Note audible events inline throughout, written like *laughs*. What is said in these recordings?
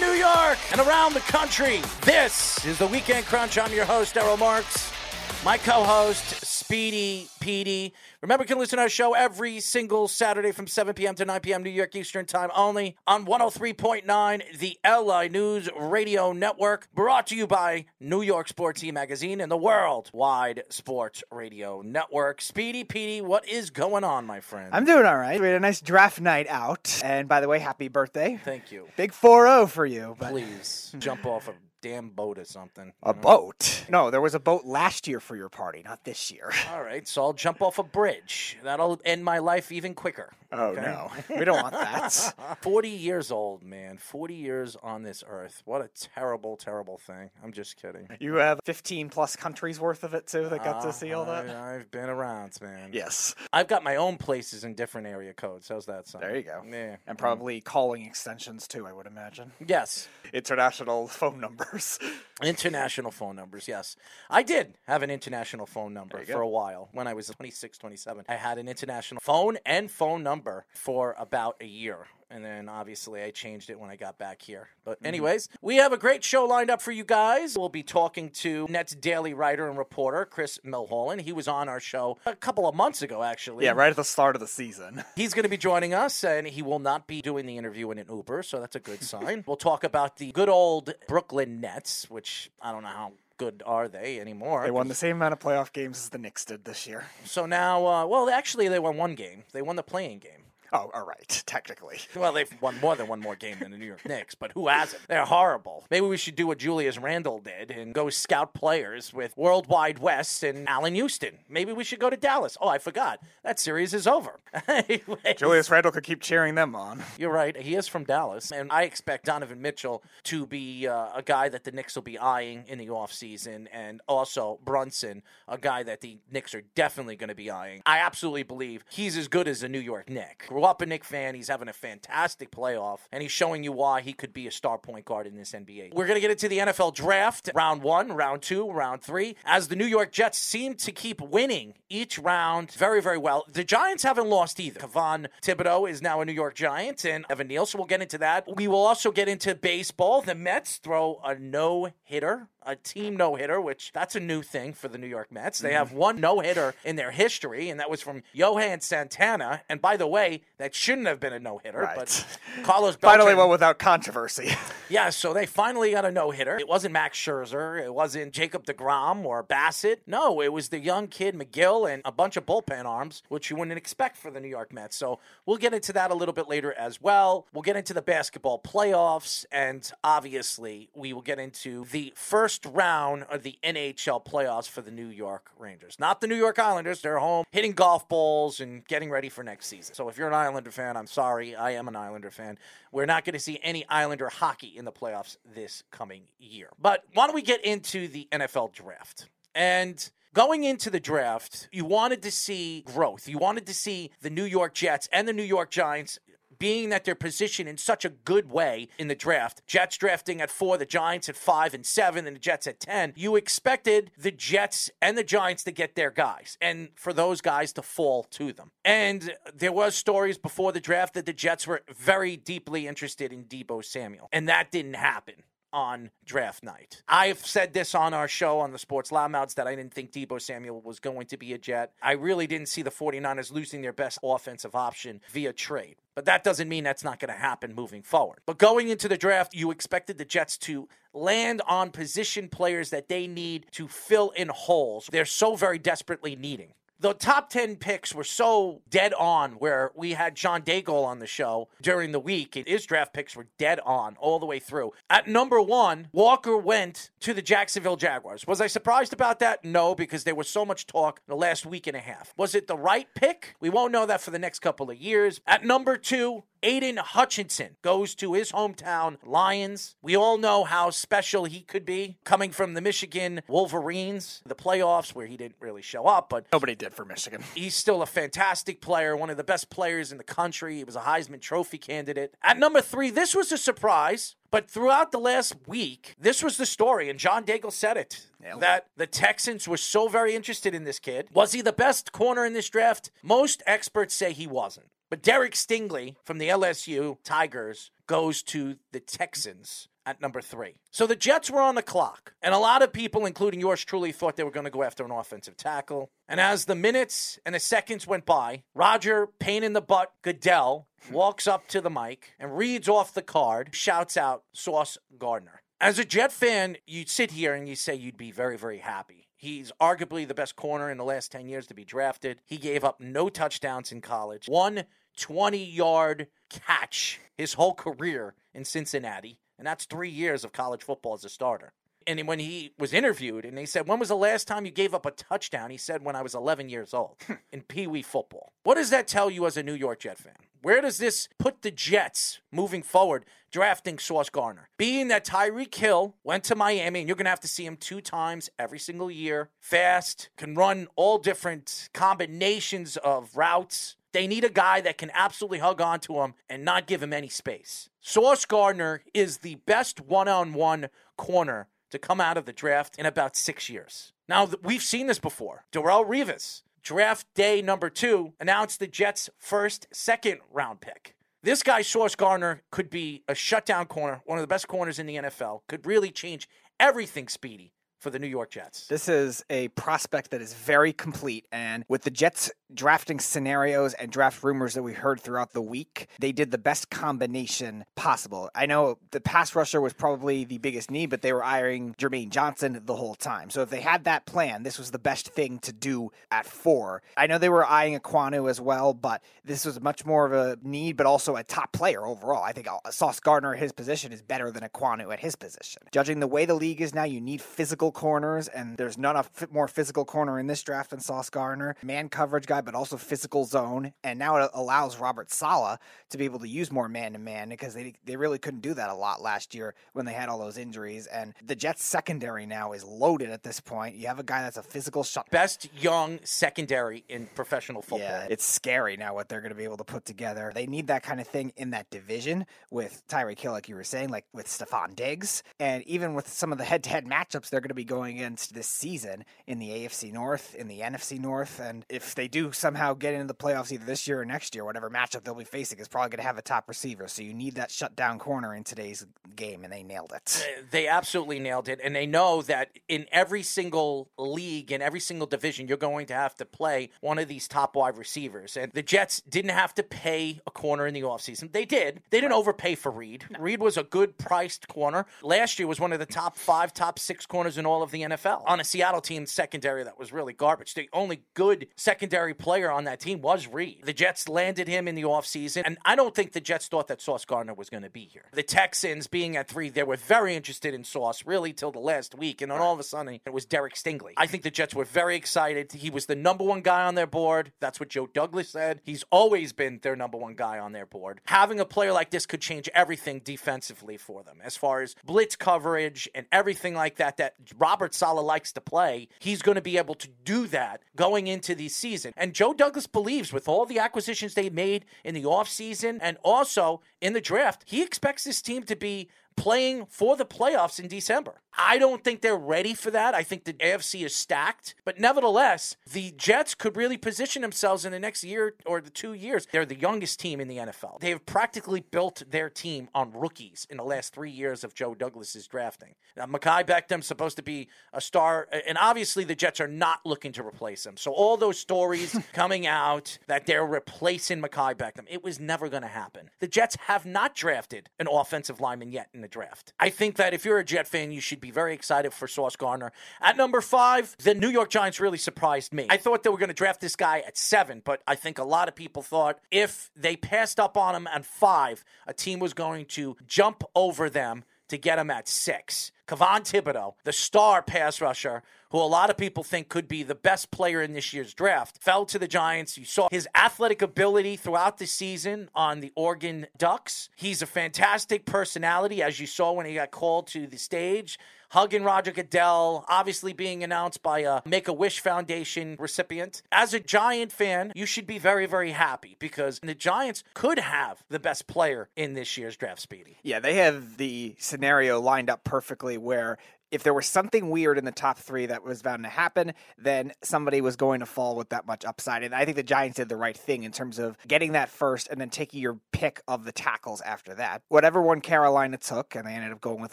New York, and around the country. This is the Weekend Crunch. I'm your host, Errol Marks. My co-host, Speedy Petey. Remember, you can listen to our show every single Saturday from 7 p.m. to 9 p.m. New York Eastern Time only on 103.9, the LI News Radio Network. Brought to you by New York Sports E Magazine and the Worldwide Sports Radio Network. Speedy Petey, what is going on, my friend? I'm doing all right. We had a nice draft night out. And by the way, happy birthday. Thank you. Big 4 0 for you. But Please jump off a damn boat or something. a boat? No, there was a boat last year for your party, not this year. All right, so I'll jump off a bridge. That'll end my life even quicker. Oh, okay? no. *laughs* We don't want that. *laughs* 40 years old, man. 40 years on this earth. What a terrible, terrible thing. I'm just kidding. You have 15 plus countries worth of it, too, that got Uh, to see all that? I, have been around, man. Yes. I've got my own places in different area codes. How's that sound? There you go. Yeah. And probably calling extensions, too, I would imagine. Yes. International phone numbers. *laughs* International phone numbers, yes. I did have an international phone number you go. for a while when I was 26, 27. I had an international phone and phone number for about a year. And then obviously I changed it when I got back here. But, Mm-hmm. anyways, we have a great show lined up for you guys. We'll be talking to Nets daily writer and reporter Chris Milholland. He was on our show a couple of months ago, actually. Yeah, right at the start of the season. *laughs* He's going to be joining us, and he will not be doing the interview in an Uber, so that's a good *laughs* sign. we'll talk about the good old Brooklyn Nets, which I don't know how good are they anymore. They won the same amount of playoff games as the Knicks did this year. So now, uh, well, actually, they won one game. They won the playing game. Oh, all right, *laughs* technically. Well, they've won more than one more game than the New York Knicks, but who hasn't? They're horrible. Maybe we should do what Julius Randle did and go scout players with World Wide Wes and Allan Houston. Maybe we should go to Dallas. Oh, I forgot. That series is over. *laughs* Julius Randle could keep cheering them on. You're right. He is from Dallas. And I expect Donovan Mitchell to be uh, a guy that the Knicks will be eyeing in the offseason. And also Brunson, a guy that the Knicks are definitely going to be eyeing. I absolutely believe he's as good as a New York Knick. Grew up a Knick fan. He's having a fantastic playoff. And he's showing you why he could be a star point guard in this NBA. We're going to get into the NFL draft round one, round two, round three. As the New York Jets seem to keep winning each round very, very well. The Giants haven't lost either. Kayvon Thibodeaux is now a New York Giant, and Evan Neal. So we'll get into that. We will also get into baseball. The Mets throw a no hitter, a team no hitter, which that's a new thing for the New York Mets. They mm-hmm. have one no hitter in their history, and that was from Johan Santana. And by the way, that shouldn't have been a no hitter, Right. but *laughs* Carlos Finally, one without controversy. *laughs* yeah, so they finally got a no hitter. It wasn't Max Scherzer. It wasn't Jacob DeGrom or Bassitt. No, it was the young kid Megill and a bunch of bullpen arms, which you wouldn't expect for the New York Mets. So we'll get into that a little bit later as well. We'll get into the basketball playoffs, and obviously, we will get into the first round of the NHL playoffs for the New York Rangers. Not the New York Islanders. They're home hitting golf balls and getting ready for next season. So if you're an Islander fan, I'm sorry. I am an Islander fan. We're not going to see any Islander hockey in the playoffs this coming year. But why don't we get into the NFL draft? And Going into the draft, you wanted to see growth. You wanted to see the New York Jets and the New York Giants being that they're positioned in such a good way in the draft. Jets drafting at four, the Giants at five and seven, and the Jets at 10. You expected the Jets and the Giants to get their guys and for those guys to fall to them. And there was stories before the draft that the Jets were very deeply interested in Deebo Samuel, and that didn't happen on draft night. I've said this on our show on the Sports Loudmouths that I didn't think Deebo Samuel was going to be a Jet. I really didn't see the 49ers losing their best offensive option via trade. But that doesn't mean that's not going to happen moving forward. But going into the draft, you expected the Jets to land on position players that they need to fill in holes they're so very desperately needing. The top 10 picks were so dead on where we had John Daigle on the show during the week, and his draft picks were dead on all the way through. At number one, Walker went to the Jacksonville Jaguars. Was I surprised about that? No, because there was so much talk the last week and a half. Was it the right pick? We won't know that for the next couple of years. At number two, Aidan Hutchinson goes to his hometown Lions. We all know how special he could be coming from the Michigan Wolverines, the playoffs where he didn't really show up, but Nobody did for Michigan. He's still a fantastic player, one of the best players in the country. He was a Heisman Trophy candidate. At number three, this was a surprise, but throughout the last week, this was the story, and John Daigle said it Nailed it. that the Texans were so very interested in this kid. Was he the best corner in this draft? Most experts say he wasn't. But Derek Stingley from the LSU Tigers goes to the Texans at number three. So the Jets were on the clock, and a lot of people, including yours truly, thought they were going to go after an offensive tackle. And as the minutes and the seconds went by, Roger, pain in the butt, Goodell hmm. walks up to the mic and reads off the card, shouts out Sauce Gardner. As a Jet fan, you'd sit here and you say you'd be very, very happy. He's arguably the best corner in the last 10 years to be drafted. He gave up no touchdowns in college, one 20 yard catch his whole career in Cincinnati. And that's three years of college football as a starter. And when he was interviewed and they said, When was the last time you gave up a touchdown? He said, When I was 11 years old hmm. in Pee Wee football. What does that tell you as a New York Jet fan? Where does this put the Jets moving forward, drafting Sauce Gardner? Being that Tyreek Hill went to Miami, and you're going to have to see him two times every single year, fast, can run all different combinations of routes. They need a guy that can absolutely hug onto him and not give him any space. Sauce Gardner is the best one on one corner to come out of the draft in about six years. Now, we've seen this before. Darrelle Revis, draft day number two, announced the Jets' first second round pick. This guy, Sauce Gardner, could be a shutdown corner, one of the best corners in the NFL, could really change everything speedy for the New York Jets. This is a prospect that is very complete. And with the Jets drafting scenarios and draft rumors that we heard throughout the week, they did the best combination possible. I know the pass rusher was probably the biggest need, but they were eyeing Jermaine Johnson the whole time. So if they had that plan, this was the best thing to do at four. I know they were eyeing Ekwonu as well, but this was much more of a need, but also a top player overall. I think Sauce Gardner at his position is better than Ekwonu at his position. Judging the way the league is now, you need physical corners, and there's not a more physical corner in this draft than Sauce Gardner. Man coverage guy, but also physical zone. And now it allows Robert Saleh to be able to use more man to man because they they really couldn't do that a lot last year when they had all those injuries. And the Jets secondary now is loaded at this point. You have a guy that's a physical shot. Best young secondary in professional football. Yeah, it's scary now what they're going to be able to put together. They need that kind of thing in that division with Tyreek Hill, like you were saying, like with Stefon Diggs, and even with some of the head-to-head matchups they're going to be going against this season in the AFC North, in the NFC North, and if they do somehow get into the playoffs either this year or next year, whatever matchup they'll be facing is probably going to have a top receiver. So you need that shutdown corner in today's game, and they nailed it. They absolutely nailed it. And they know that in every single league, in every single division, you're going to have to play one of these top wide receivers. And the Jets didn't have to pay a corner in the offseason. They did. They didn't overpay for Reed. Reed was a good priced corner. Last year was one of the top five, top six corners in all of the NFL on a Seattle team secondary that was really garbage. The only good secondary player on that team was Reed. The Jets landed him in the offseason. And I don't think the Jets thought that Sauce Gardner was going to be here. The Texans being at three, they were very interested in Sauce really till the last week. And then all of a sudden, it was Derek Stingley. I think the Jets were very excited. He was the number one guy on their board. That's what Joe Douglas said. He's always been their number one guy on their board. Having a player like this could change everything defensively for them as far as blitz coverage and everything like that that Robert Saleh likes to play. He's going to be able to do that going into the season. And Joe Douglas believes with all the acquisitions they made in the offseason and also in the draft, he expects this team to be playing for the playoffs in December. I don't think they're ready for that. I think the AFC is stacked. But nevertheless, the Jets could really position themselves in the next year or the two years. They're the youngest team in the NFL. They have practically built their team on rookies in the last three years of Joe Douglas's drafting. Now, Mekhi Becton's supposed to be a star, and obviously the Jets are not looking to replace him. So all those stories *laughs* coming out that they're replacing Mekhi Becton, it was never going to happen. The Jets have not drafted an offensive lineman yet in the draft. I think that if you're a Jet fan, you should be very excited for Sauce Gardner. At number five, the New York Giants really surprised me. I thought they were going to draft this guy at seven, but I think a lot of people thought if they passed up on him at five, a team was going to jump over them to get him at six. Kayvon Thibodeaux, the star pass rusher, who a lot of people think could be the best player in this year's draft, fell to the Giants. You saw his athletic ability throughout the season on the Oregon Ducks. He's a fantastic personality, as you saw when he got called to the stage hugging Roger Goodell, obviously being announced by a Make a Wish Foundation recipient. As a Giant fan, you should be very, very happy because the Giants could have the best player in this year's draft, Speedy. Yeah, they have the scenario lined up perfectly where if there was something weird in the top three that was bound to happen, then somebody was going to fall with that much upside. And I think the Giants did the right thing in terms of getting that first and then taking your pick of the tackles after that. Whatever one Carolina took, and they ended up going with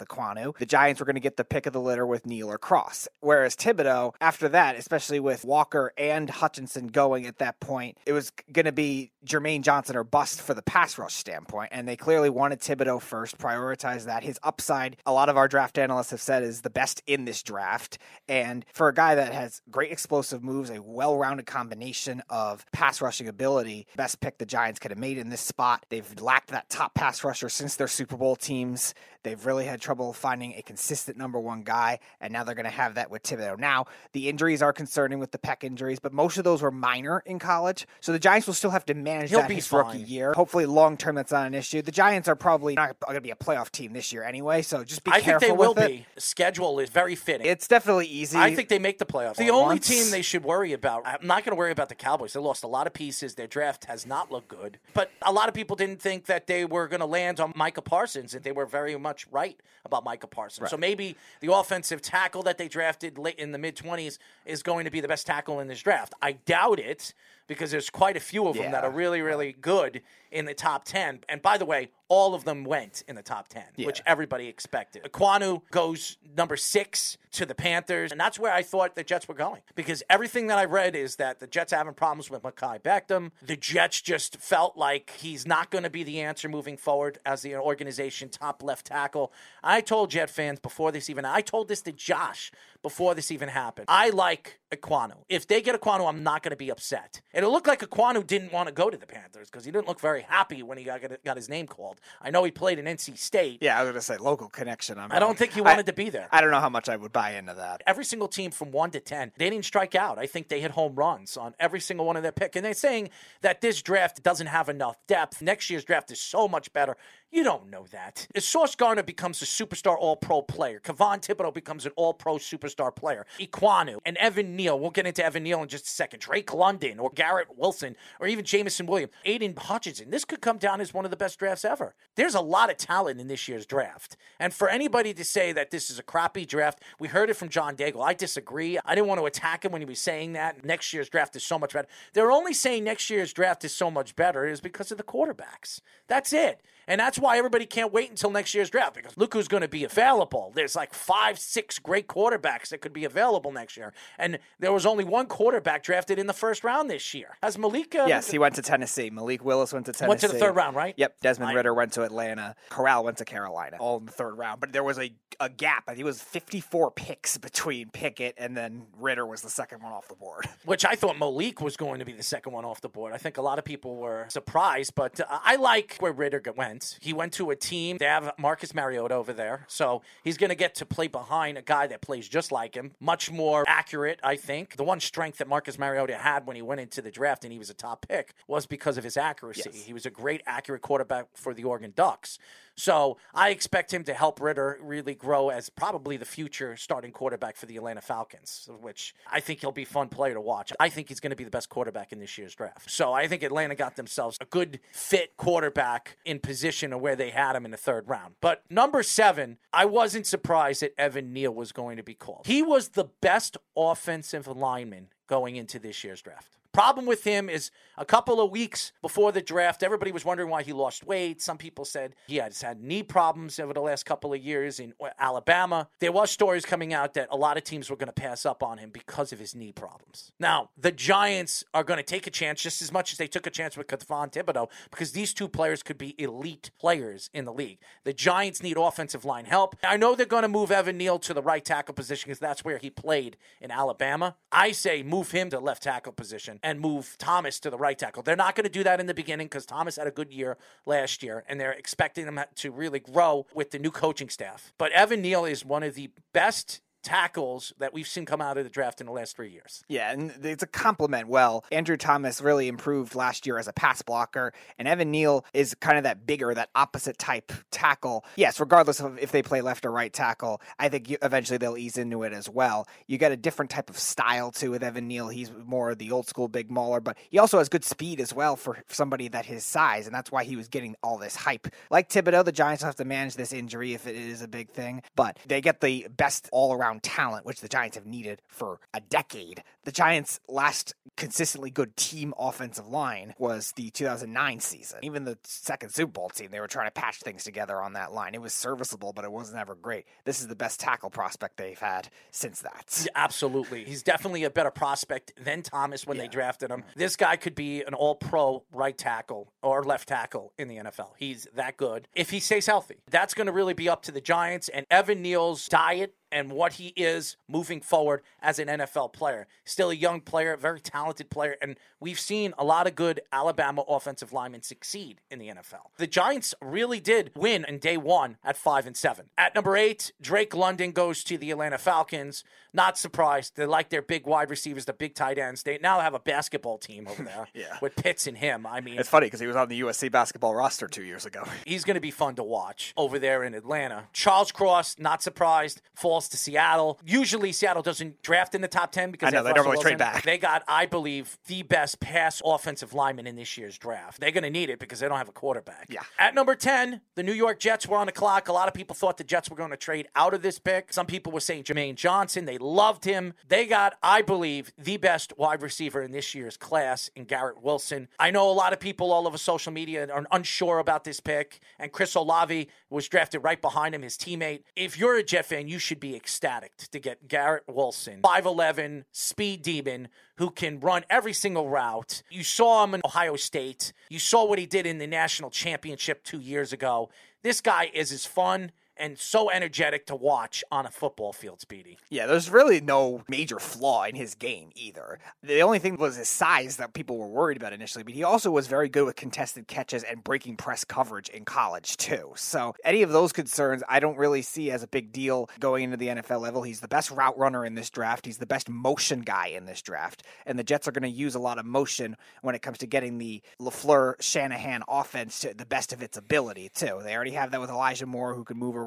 Ekwonu, the Giants were going to get the pick of the litter with Neal or Cross. Whereas Thibodeaux, after that, especially with Walker and Hutchinson going at that point, it was going to be Jermaine Johnson or bust for the pass rush standpoint. And they clearly wanted Thibodeaux first, prioritize that. His upside, a lot of our draft analysts have said, is the best in this draft. And for a guy that has great explosive moves, a well rounded combination of pass rushing ability, best pick the Giants could have made in this spot. They've lacked that top pass rusher since their Super Bowl teams. They've really had trouble finding a consistent number one guy, and now they're going to have that with Thibodeaux. Now, the injuries are concerning with the peck injuries, but most of those were minor in college. So the Giants will still have to manage He'll that be his fine. rookie year. Hopefully, long term, that's not an issue. The Giants are probably not going to be a playoff team this year anyway, so just be I think careful they will it. be. Schedule is very fitting. It's definitely easy. I think they make the playoffs. The only once. team they should worry about, I'm not going to worry about the Cowboys. They lost a lot of pieces. Their draft has not looked good. But a lot of people didn't think that they were going to land on Micah Parsons, and they were very much right about Micah Parsons. So maybe the offensive tackle that they drafted late in the mid 20s is going to be the best tackle in this draft. I doubt it because there's quite a few of them that are really, really good in the top 10. And by the way, all of them went in the top 10, which everybody expected. Ekwonu goes number six to the Panthers, and that's where I thought the Jets were going because everything that I read is that the Jets are having problems with Mekhi Becton. The Jets just felt like he's not going to be the answer moving forward as the organization top left tackle. I told Jet fans before this even, I told this to Josh before this even happened. I like Ekwonu. If they get Ekwonu, I'm not going to be upset. And it looked like Ekwonu didn't want to go to the Panthers because he didn't look very happy when he got, got his name called. I know he played in NC State. Yeah, I was going to say local connection. I'm I don't think he wanted to be there. I don't know how much I would buy into that. Every single team from one to 10, they didn't strike out. I think they hit home runs on every single one of their pick. And they're saying that this draft doesn't have enough depth. Next year's draft is so much better. You don't know that. If Sauce Gardner becomes a superstar all pro player, Kayvon Thibodeaux becomes an all pro superstar player, Ekwonu and Evan Neal, we'll get into Evan Neal in just a second, Drake London or Garrett Wilson or even Jameson Williams, Aidan Hutchinson, this could come down as one of the best drafts ever. There's a lot of talent in this year's draft. And for anybody to say that this is a crappy draft, we heard it from John Daigle. I disagree. I didn't want to attack him when he was saying that. Next year's draft is so much better. They're only saying next year's draft is so much better is because of the quarterbacks. That's it. And that's why everybody can't wait until next year's draft because look who's going to be available. There's like five, six great quarterbacks that could be available next year. And there was only one quarterback drafted in the first round this year. Has Malik? uh, Yes, he went to Tennessee. Malik Willis went to Tennessee. Went to the third round, right? Yep. Desmond I- Ridder went to Atlanta. Corral went to Carolina. All in the third round. But there was a, a gap. I think it was 54 picks between Pickett and then Ridder was the second one off the board. *laughs* which I thought Malik was going to be the second one off the board. I think a lot of people were surprised, but uh, I like where Ridder g- went. He went to a team. They have Marcus Mariota over there, so he's going to get to play behind a guy that plays just like him, much more accurate. I think the one strength that Marcus Mariota had when he went into the draft and he was a top pick was because of his accuracy. He was a great accurate quarterback for the Oregon Ducks. So I expect him to help Ridder really grow as probably the future starting quarterback for the Atlanta Falcons, which I think he'll be a fun player to watch. I think he's going to be the best quarterback in this year's draft. So I think Atlanta got themselves a good fit quarterback in position of where they had him in the third round. But number seven, I wasn't surprised that Evan Neal was going to be called. He was the best offensive lineman going into this year's draft. Problem with him is a couple of weeks before the draft, everybody was wondering why he lost weight. Some people said he has had knee problems over the last couple of years in uh, Alabama. There was stories coming out that a lot of teams were going to pass up on him because of his knee problems. Now, the Giants are going to take a chance just as much as they took a chance with Kayvon Thibodeaux because these two players could be elite players in the league. The Giants need offensive line help. I know they're going to move Evan Neal to the right tackle position because that's where he played in Alabama. I say move him to left tackle position and move Thomas to the right tackle. They're not going to do that in the beginning because Thomas had a good year last year, and they're expecting him to really grow with the new coaching staff. But Evan Neal is one of the best tackles that we've seen come out of the draft in the last three years. Yeah, and it's a compliment. Well, Andrew Thomas really improved last year as a pass blocker, and Evan Neal is kind of that bigger, that opposite type tackle. Yes, regardless of if they play left or right tackle, I think eventually they'll ease into it as well. You get a different type of style too with Evan Neal. He's more the old school big mauler, but he also has good speed as well for somebody that his size, and that's why he was getting all this hype. Like Thibodeaux, the Giants have to manage this injury if it is a big thing, but they get the best all around talent, which the Giants have needed for a decade. The Giants' last consistently good team offensive line was the 2009 season. Even the second Super Bowl team, they were trying to patch things together on that line. It was serviceable, but it wasn't ever great. This is the best tackle prospect they've had since that. Absolutely. He's definitely a better prospect than Thomas when they drafted him. This guy could be an all pro right tackle or left tackle in the NFL. He's that good if he stays healthy. That's going to really be up to the Giants and Evan Neal's diet and what he is moving forward as an NFL player. Still a young player, a very talented player, and we've seen a lot of good Alabama offensive linemen succeed in the NFL. The Giants really did win in day one at five and seven. At number eight, Drake London goes to the Atlanta Falcons. Not surprised. They like their big wide receivers, the big tight ends. They now have a basketball team over there *laughs* Yeah. with Pitts and him. I mean, It's funny because he was on the USC basketball roster two years ago. *laughs* He's going to be fun to watch over there in Atlanta. Charles Cross, not surprised, falls to Seattle. Usually, Seattle doesn't draft in the top 10 because I know, have they don't Really trade back. They got, I believe, the best pass offensive lineman in this year's draft. They're going to need it because they don't have a quarterback. Yeah. At number 10, the New York Jets were on the clock. A lot of people thought the Jets were going to trade out of this pick. Some people were saying Jermaine Johnson. They loved him. They got, I believe, the best wide receiver in this year's class in Garrett Wilson. I know a lot of people all over social media are unsure about this pick, and Chris Olave was drafted right behind him, his teammate. If you're a Jet fan, you should be ecstatic to get Garrett Wilson, 5'11, speed demon, who can run every single route. You saw him in Ohio State. You saw what he did in the national championship two years ago. This guy is as fun and so energetic to watch on a football field, Speedy. Yeah, there's really no major flaw in his game either. The only thing was his size that people were worried about initially, but he also was very good with contested catches and breaking press coverage in college too. So any of those concerns I don't really see as a big deal going into the NFL level. He's the best route runner in this draft. He's the best motion guy in this draft. And the Jets are going to use a lot of motion when it comes to getting the LaFleur Shanahan offense to the best of its ability too. They already have that with Elijah Moore who can move around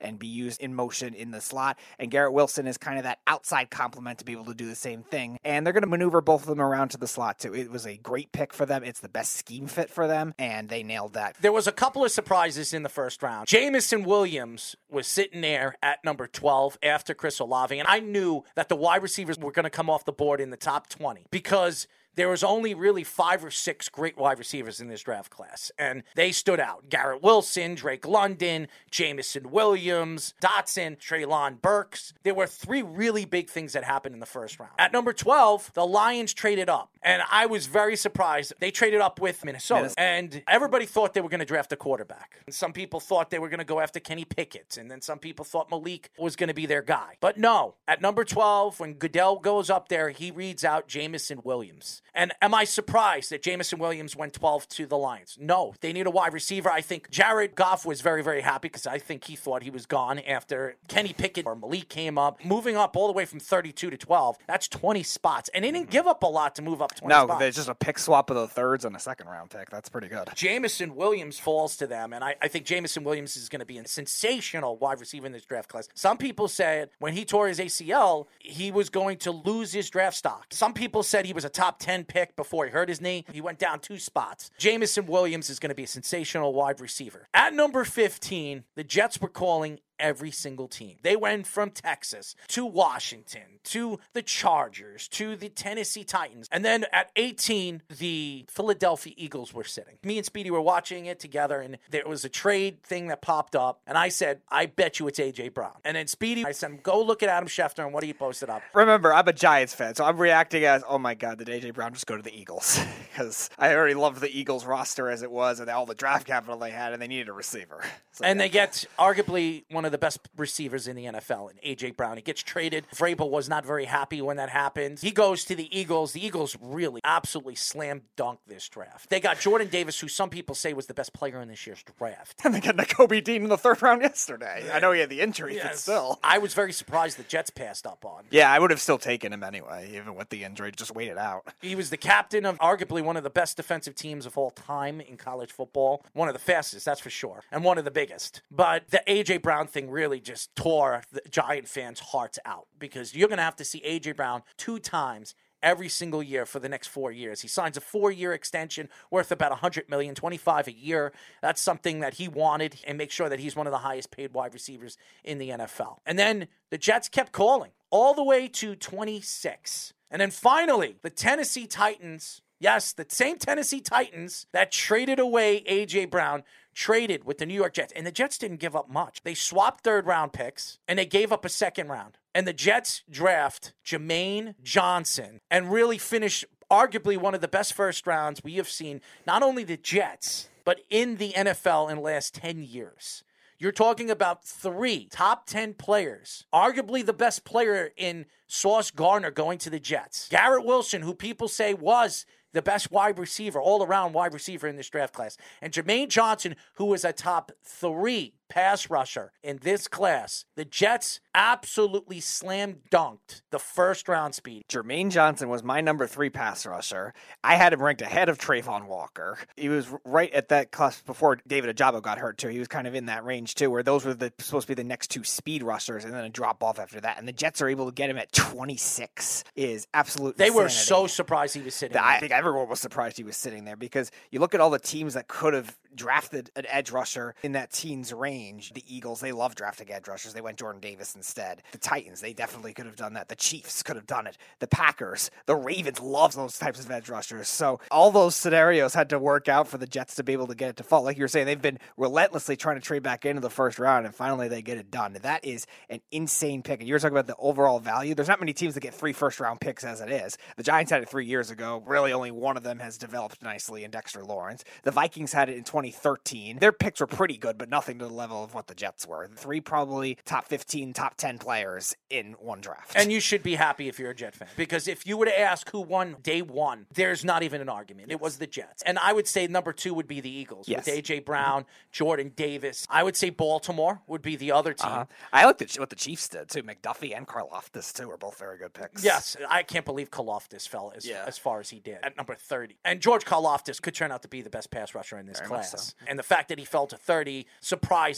and be used in motion in the slot. And Garrett Wilson is kind of that outside complement to be able to do the same thing. And they're going to maneuver both of them around to the slot too. It was a great pick for them. It's the best scheme fit for them, and they nailed that. There was a couple of surprises in the first round. Jameson Williams was sitting there at number 12 after Chris Olave, and I knew that the wide receivers were going to come off the board in the top 20 because there was only really five or six great wide receivers in this draft class, and they stood out. Garrett Wilson, Drake London, Jameson Williams, Dotson, Treylon Burks. There were three really big things that happened in the first round. At number 12, the Lions traded up, and I was very surprised. They traded up with Minnesota, Minnesota. and everybody thought they were going to draft a quarterback. And some people thought they were going to go after Kenny Pickett, and then some people thought Malik was going to be their guy. But no, at number 12, when Goodell goes up there, he reads out Jameson Williams. And am I surprised that Jameson Williams went 12 to the Lions? No, they need a wide receiver. I think Jared Goff was very, very happy because I think he thought he was gone after Kenny Pickett or Malik came up. Moving up all the way from 32 to 12, that's 20 spots. And they didn't mm-hmm. give up a lot to move up 20 No, spots. there's just a pick swap of the thirds and a second round pick. That's pretty good. Jameson Williams falls to them, and I, I think Jameson Williams is going to be a sensational wide receiver in this draft class. Some people said when he tore his ACL, he was going to lose his draft stock. Some people said he was a top 10 pick before he hurt his knee. He went down two spots. Jameson Williams is going to be a sensational wide receiver. At number 15, the Jets were calling every single team. They went from Texas to Washington to the Chargers to the Tennessee Titans. And then at 18, the Philadelphia Eagles were sitting. Me and Speedy were watching it together, and there was a trade thing that popped up. And I said, I bet you it's A.J. Brown. And then Speedy, I said, go look at Adam Schefter and what he posted up. Remember, I'm a Giants fan, so I'm reacting as, oh my god, did AJ Brown just go to the Eagles? *laughs* Because I already loved the Eagles roster as it was, and all the draft capital they had, and they needed a receiver. So, And yeah. they get arguably one of of the best receivers in the NFL, and AJ Brown. He gets traded. Vrabel was not very happy when that happened. He goes to the Eagles. The Eagles really absolutely slam dunk this draft. They got Jordan Davis, who some people say was the best player in this year's draft. And they got Kobe Dean in the third round yesterday. I know he had the injury, but still. I was very surprised the Jets passed up on. Yeah, I would have still taken him anyway, even with the injury. Just wait it out. He was the captain of arguably one of the best defensive teams of all time in college football. One of the fastest, that's for sure, and one of the biggest. But the AJ Brown thing really just tore the Giant fans' hearts out because you're going to have to see AJ Brown two times every single year for the next four years. He signs a four-year extension worth about 100 million, 25 a year. That's something that he wanted and make sure that he's one of the highest paid wide receivers in the NFL. And then the Jets kept calling all the way to 26. And then finally, the Tennessee Titans, yes, the same Tennessee Titans that traded away AJ Brown traded with the New York Jets. And the Jets didn't give up much. They swapped third round picks and they gave up a second round. And the Jets draft Jermaine Johnson and really finish arguably one of the best first rounds we have seen, not only the Jets, but in the NFL in the last 10 years. You're talking about three top 10 players, arguably the best player in Sauce Gardner going to the Jets. Garrett Wilson, who people say was the best wide receiver, all around wide receiver in this draft class. And Jermaine Johnson, who was a top three pass rusher in this class. The Jets absolutely slam dunked the first round speed. Jermaine Johnson was my number three pass rusher. I had him ranked ahead of Travon Walker. He was right at that class before David Ojabo got hurt too. He was kind of in that range too, where those were the supposed to be the next two speed rushers, and then a drop off after that. And the Jets are able to get him at 26 is absolutely. They were so surprised he was sitting. I think everyone was surprised he was sitting there because you look at all the teams that could have drafted an edge rusher in that teens range. The Eagles, they love drafting edge rushers. They went Jordan Davis instead. The Titans, they definitely could have done that. The Chiefs could have done it. The Packers, the Ravens love those types of edge rushers. So all those scenarios had to work out for the Jets to be able to get it to fall. Like you were saying, they've been relentlessly trying to trade back into the first round, and finally they get it done. That is an insane pick. And you were talking about the overall value. There's not many teams that get three first round picks as it is. The Giants had it three years ago. Really, only one of them has developed nicely in Dexter Lawrence. The Vikings had it in 2013. Their picks were pretty good, but nothing to the level of what the Jets were. Three probably top 15, top 10 players in one draft. And you should be happy if you're a Jet fan. Because if you were to ask who won day one, there's not even an argument. It was the Jets. And I would say number two would be the Eagles Yes. with A.J. Brown, Jordan Davis. I would say Baltimore would be the other team. Uh-huh. I looked at what the Chiefs did too. McDuffie and Karlaftis too are both very good picks. Yes, I can't believe Karlaftis fell as, Yeah. as far as he did at number 30. And George Karlaftis could turn out to be the best pass rusher in this Very class. so. And the fact that he fell to 30,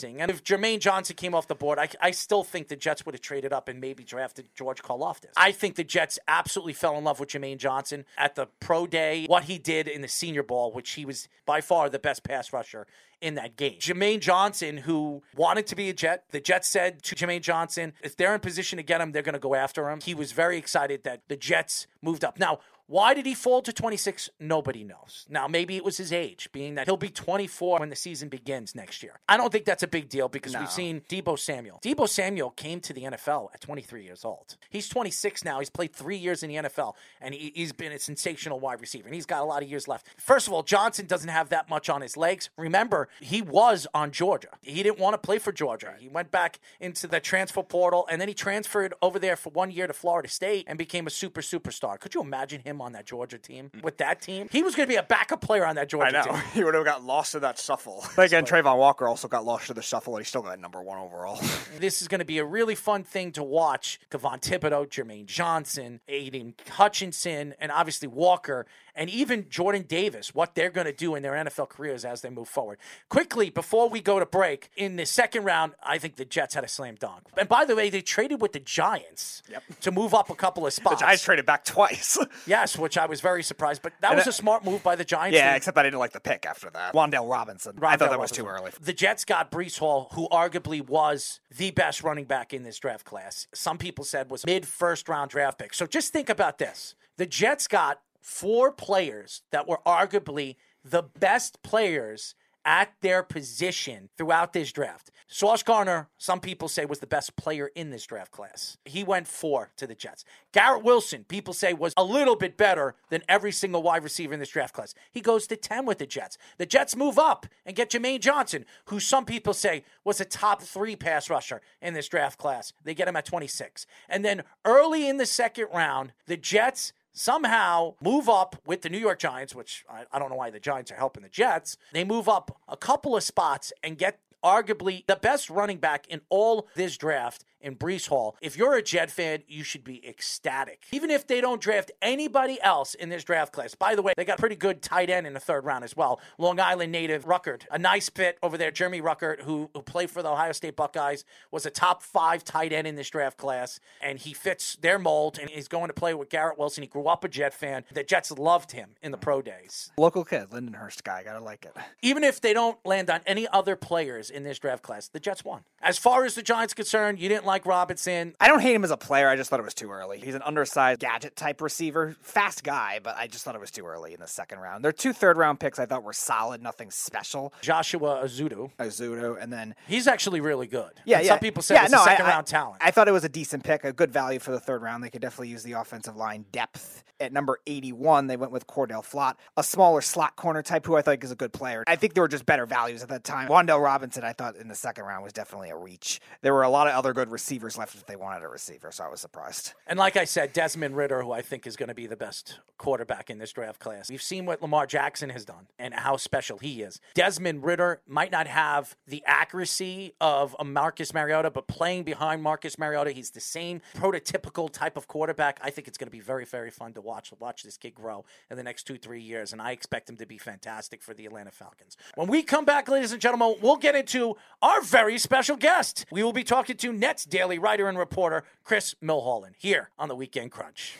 surprising. And if Jermaine Johnson came off the board, I, I still think the Jets would have traded up and maybe drafted George Karlaftis. I think the Jets absolutely fell in love with Jermaine Johnson at the pro day, what he did in the senior ball, which he was by far the best pass rusher in that game. Jermaine Johnson, who wanted to be a Jet, the Jets said to Jermaine Johnson, if they're in position to get him, they're going to go after him. He was very excited that the Jets moved up. Now, why did he fall to 26? Nobody knows. Now, maybe it was his age, being that he'll be 24 when the season begins next year. I don't think that's a big deal because we've seen Deebo Samuel. Deebo Samuel came to the NFL at 23 years old. He's 26 now. He's played three years in the NFL, and he, he's been a sensational wide receiver, and he's got a lot of years left. First of all, Johnson doesn't have that much on his legs. Remember, he was on Georgia. He didn't want to play for Georgia. He went back into the transfer portal, and then he transferred over there for one year to Florida State and became a super superstar. Could you imagine him on that Georgia team mm. with that team? He was going to be a backup player on that I Georgia know. team. *laughs* He would have got lost to that shuffle. *laughs* But again, Travon Walker also got lost to the shuffle, and he still got number one overall. *laughs* This is going to be a really fun thing to watch. Kayvon Thibodeaux, Jermaine Johnson, Aidan Hutchinson, and obviously Walker, and even Jordan Davis, what they're going to do in their NFL careers as they move forward. Quickly, before we go to break, in the second round, I think the Jets had a slam dunk. And by the way, they traded with the Giants to move up a couple of spots. the. Giants traded back twice. *laughs* yes, which I was very surprised, but that was a smart move by the Giants. yeah, except I didn't like the pick after that. Wan'Dale Robinson. I thought that was too early. The Jets got Breece Hall, who arguably was the best running back in this draft class. Some people said was mid first round draft pick. So just think about this. The Jets got four players that were arguably the best players at their position throughout this draft. Sauce Gardner, some people say, was the best player in this draft class. He went four to the Jets. Garrett Wilson, people say, was a little bit better than every single wide receiver in this draft class. He goes to 10 with the Jets. The Jets move up and get Jermaine Johnson, who some people say was a top three pass rusher in this draft class. They get him at 26. And then early in the second round, the Jets somehow move up with the New York Giants, which I, I, don't know why the Giants are helping the Jets. They move up a couple of spots and get arguably the best running back in all this draft in Breece Hall. If you're a Jet fan, you should be ecstatic. Even if they don't draft anybody else in this draft class. By the way, they got a pretty good tight end in the third round as well. Long Island native Ruckert, a nice fit over there. Jeremy Ruckert, who, who played for the Ohio State Buckeyes, was a top five tight end in this draft class, and he fits their mold, and he's going to play with Garrett Wilson. He grew up a Jet fan. The Jets loved him in the pro days. Local kid, Lindenhurst guy. Gotta like it. Even if they don't land on any other players in this draft class, the Jets won. As far as the Giants concerned, you didn't like Robinson. I don't hate him as a player. I just thought it was too early. He's an undersized gadget type receiver, fast guy, but I just thought it was too early in the second round. Their two third round picks I thought were solid, nothing special. Joshua Ezeudu. Ezeudu, and then he's actually really good. Yeah, and yeah. Some people say yeah, it's no, a second I, round I, talent. I thought it was a decent pick, a good value for the third round. They could definitely use the offensive line depth. At number 81, they went with Cor'Dale Flott, a smaller slot corner type who I think is a good player. I think there were just better values at that time. Wan'Dale Robinson, I thought in the second round was definitely a reach. There were a lot of other good receivers left if they wanted a receiver, so I was surprised. And like I said, Desmond Ridder, who I think is going to be the best quarterback in this draft class. We've seen what Lamar Jackson has done and how special he is. Desmond Ridder might not have the accuracy of a Marcus Mariota, but playing behind Marcus Mariota, he's the same prototypical type of quarterback. I think it's going to be very, very fun to watch. Watch this kid grow in the next two, three years, and I expect him to be fantastic for the Atlanta Falcons. When we come back, ladies and gentlemen, we'll get into our very special guest. We will be talking to Nets daily writer and reporter Chris Milholland here on the Weekend Crunch.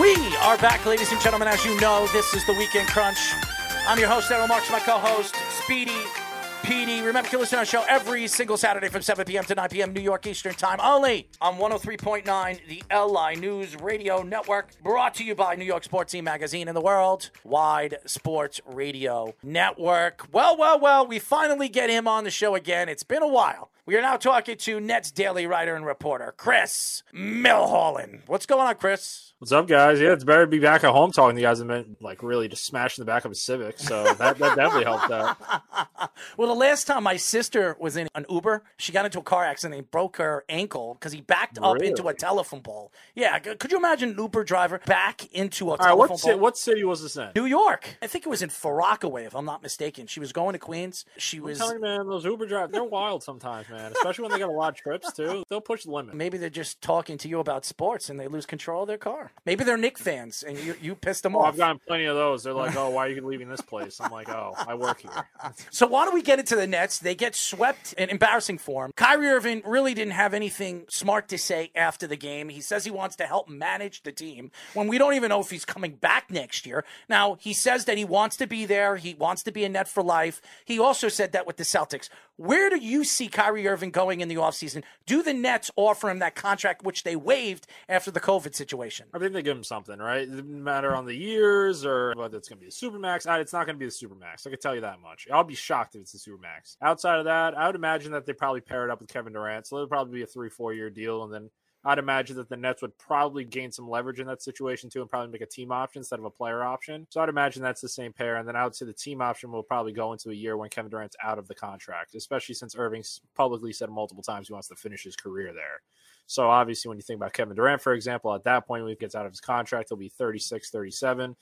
We are back, ladies and gentlemen. As you know, this is the Weekend Crunch. I'm your host, Errol Marks, my co-host, Speedy Petey. Remember to listen to our show every single Saturday from 7 p.m. to 9 p.m. New York Eastern Time, only on 103.9, the LI News Radio Network, brought to you by New York Sports Team Magazine and the World Wide Sports Radio Network. Well, well, well, we finally get him on the show again. It's been a while. We are now talking to Nets daily writer and reporter, Chris Milholland. What's going on, Chris? What's up, guys? Yeah, it's better to be back at home talking to you guys than been, like really just smashing the back of a Civic. So that, that definitely helped out. *laughs* well, the last time my sister was in an Uber, she got into a car accident and broke her ankle because he backed up Really? into a telephone pole. Yeah, could you imagine an Uber driver back into a All right, telephone what, pole? ci- what city was this in? New York. I think it was in Far Rockaway, if I'm not mistaken. She was going to Queens. She I'm was. telling you, man, those Uber drivers, they're wild sometimes, man. Especially when they got a lot of trips, too. They'll push the limit. Maybe they're just talking to you about sports and they lose control of their car. Maybe they're Knick fans and you, you pissed them Oh, off. I've gotten plenty of those. They're like, oh, why are you leaving this place? I'm like, oh, I work here. So why don't we get into the Nets? They get swept in embarrassing form. Kyrie Irving really didn't have anything smart to say after the game. He says he wants to help manage the team when we don't even know if he's coming back next year. Now, he says that he wants to be there. He wants to be a net for life. He also said that with the Celtics. Where do you see Kyrie Irving going in the offseason? Do the Nets offer him that contract which they waived after the COVID situation? I think they give him something, right? It doesn't matter on the years or whether it's going to be a supermax. It's not going to be the supermax. I can tell you that much. I'll be shocked if it's a supermax. Outside of that, I would imagine that they probably pair it up with Kevin Durant. So it'll probably be a three, four year deal. And then I'd imagine that the Nets would probably gain some leverage in that situation too and probably make a team option instead of a player option. So I'd imagine that's the same pair. And then I would say the team option will probably go into a year when Kevin Durant's out of the contract, especially since Irving's publicly said multiple times he wants to finish his career there. So obviously, when you think about Kevin Durant, for example, at that point, when he gets out of his contract, he'll be 36, 37.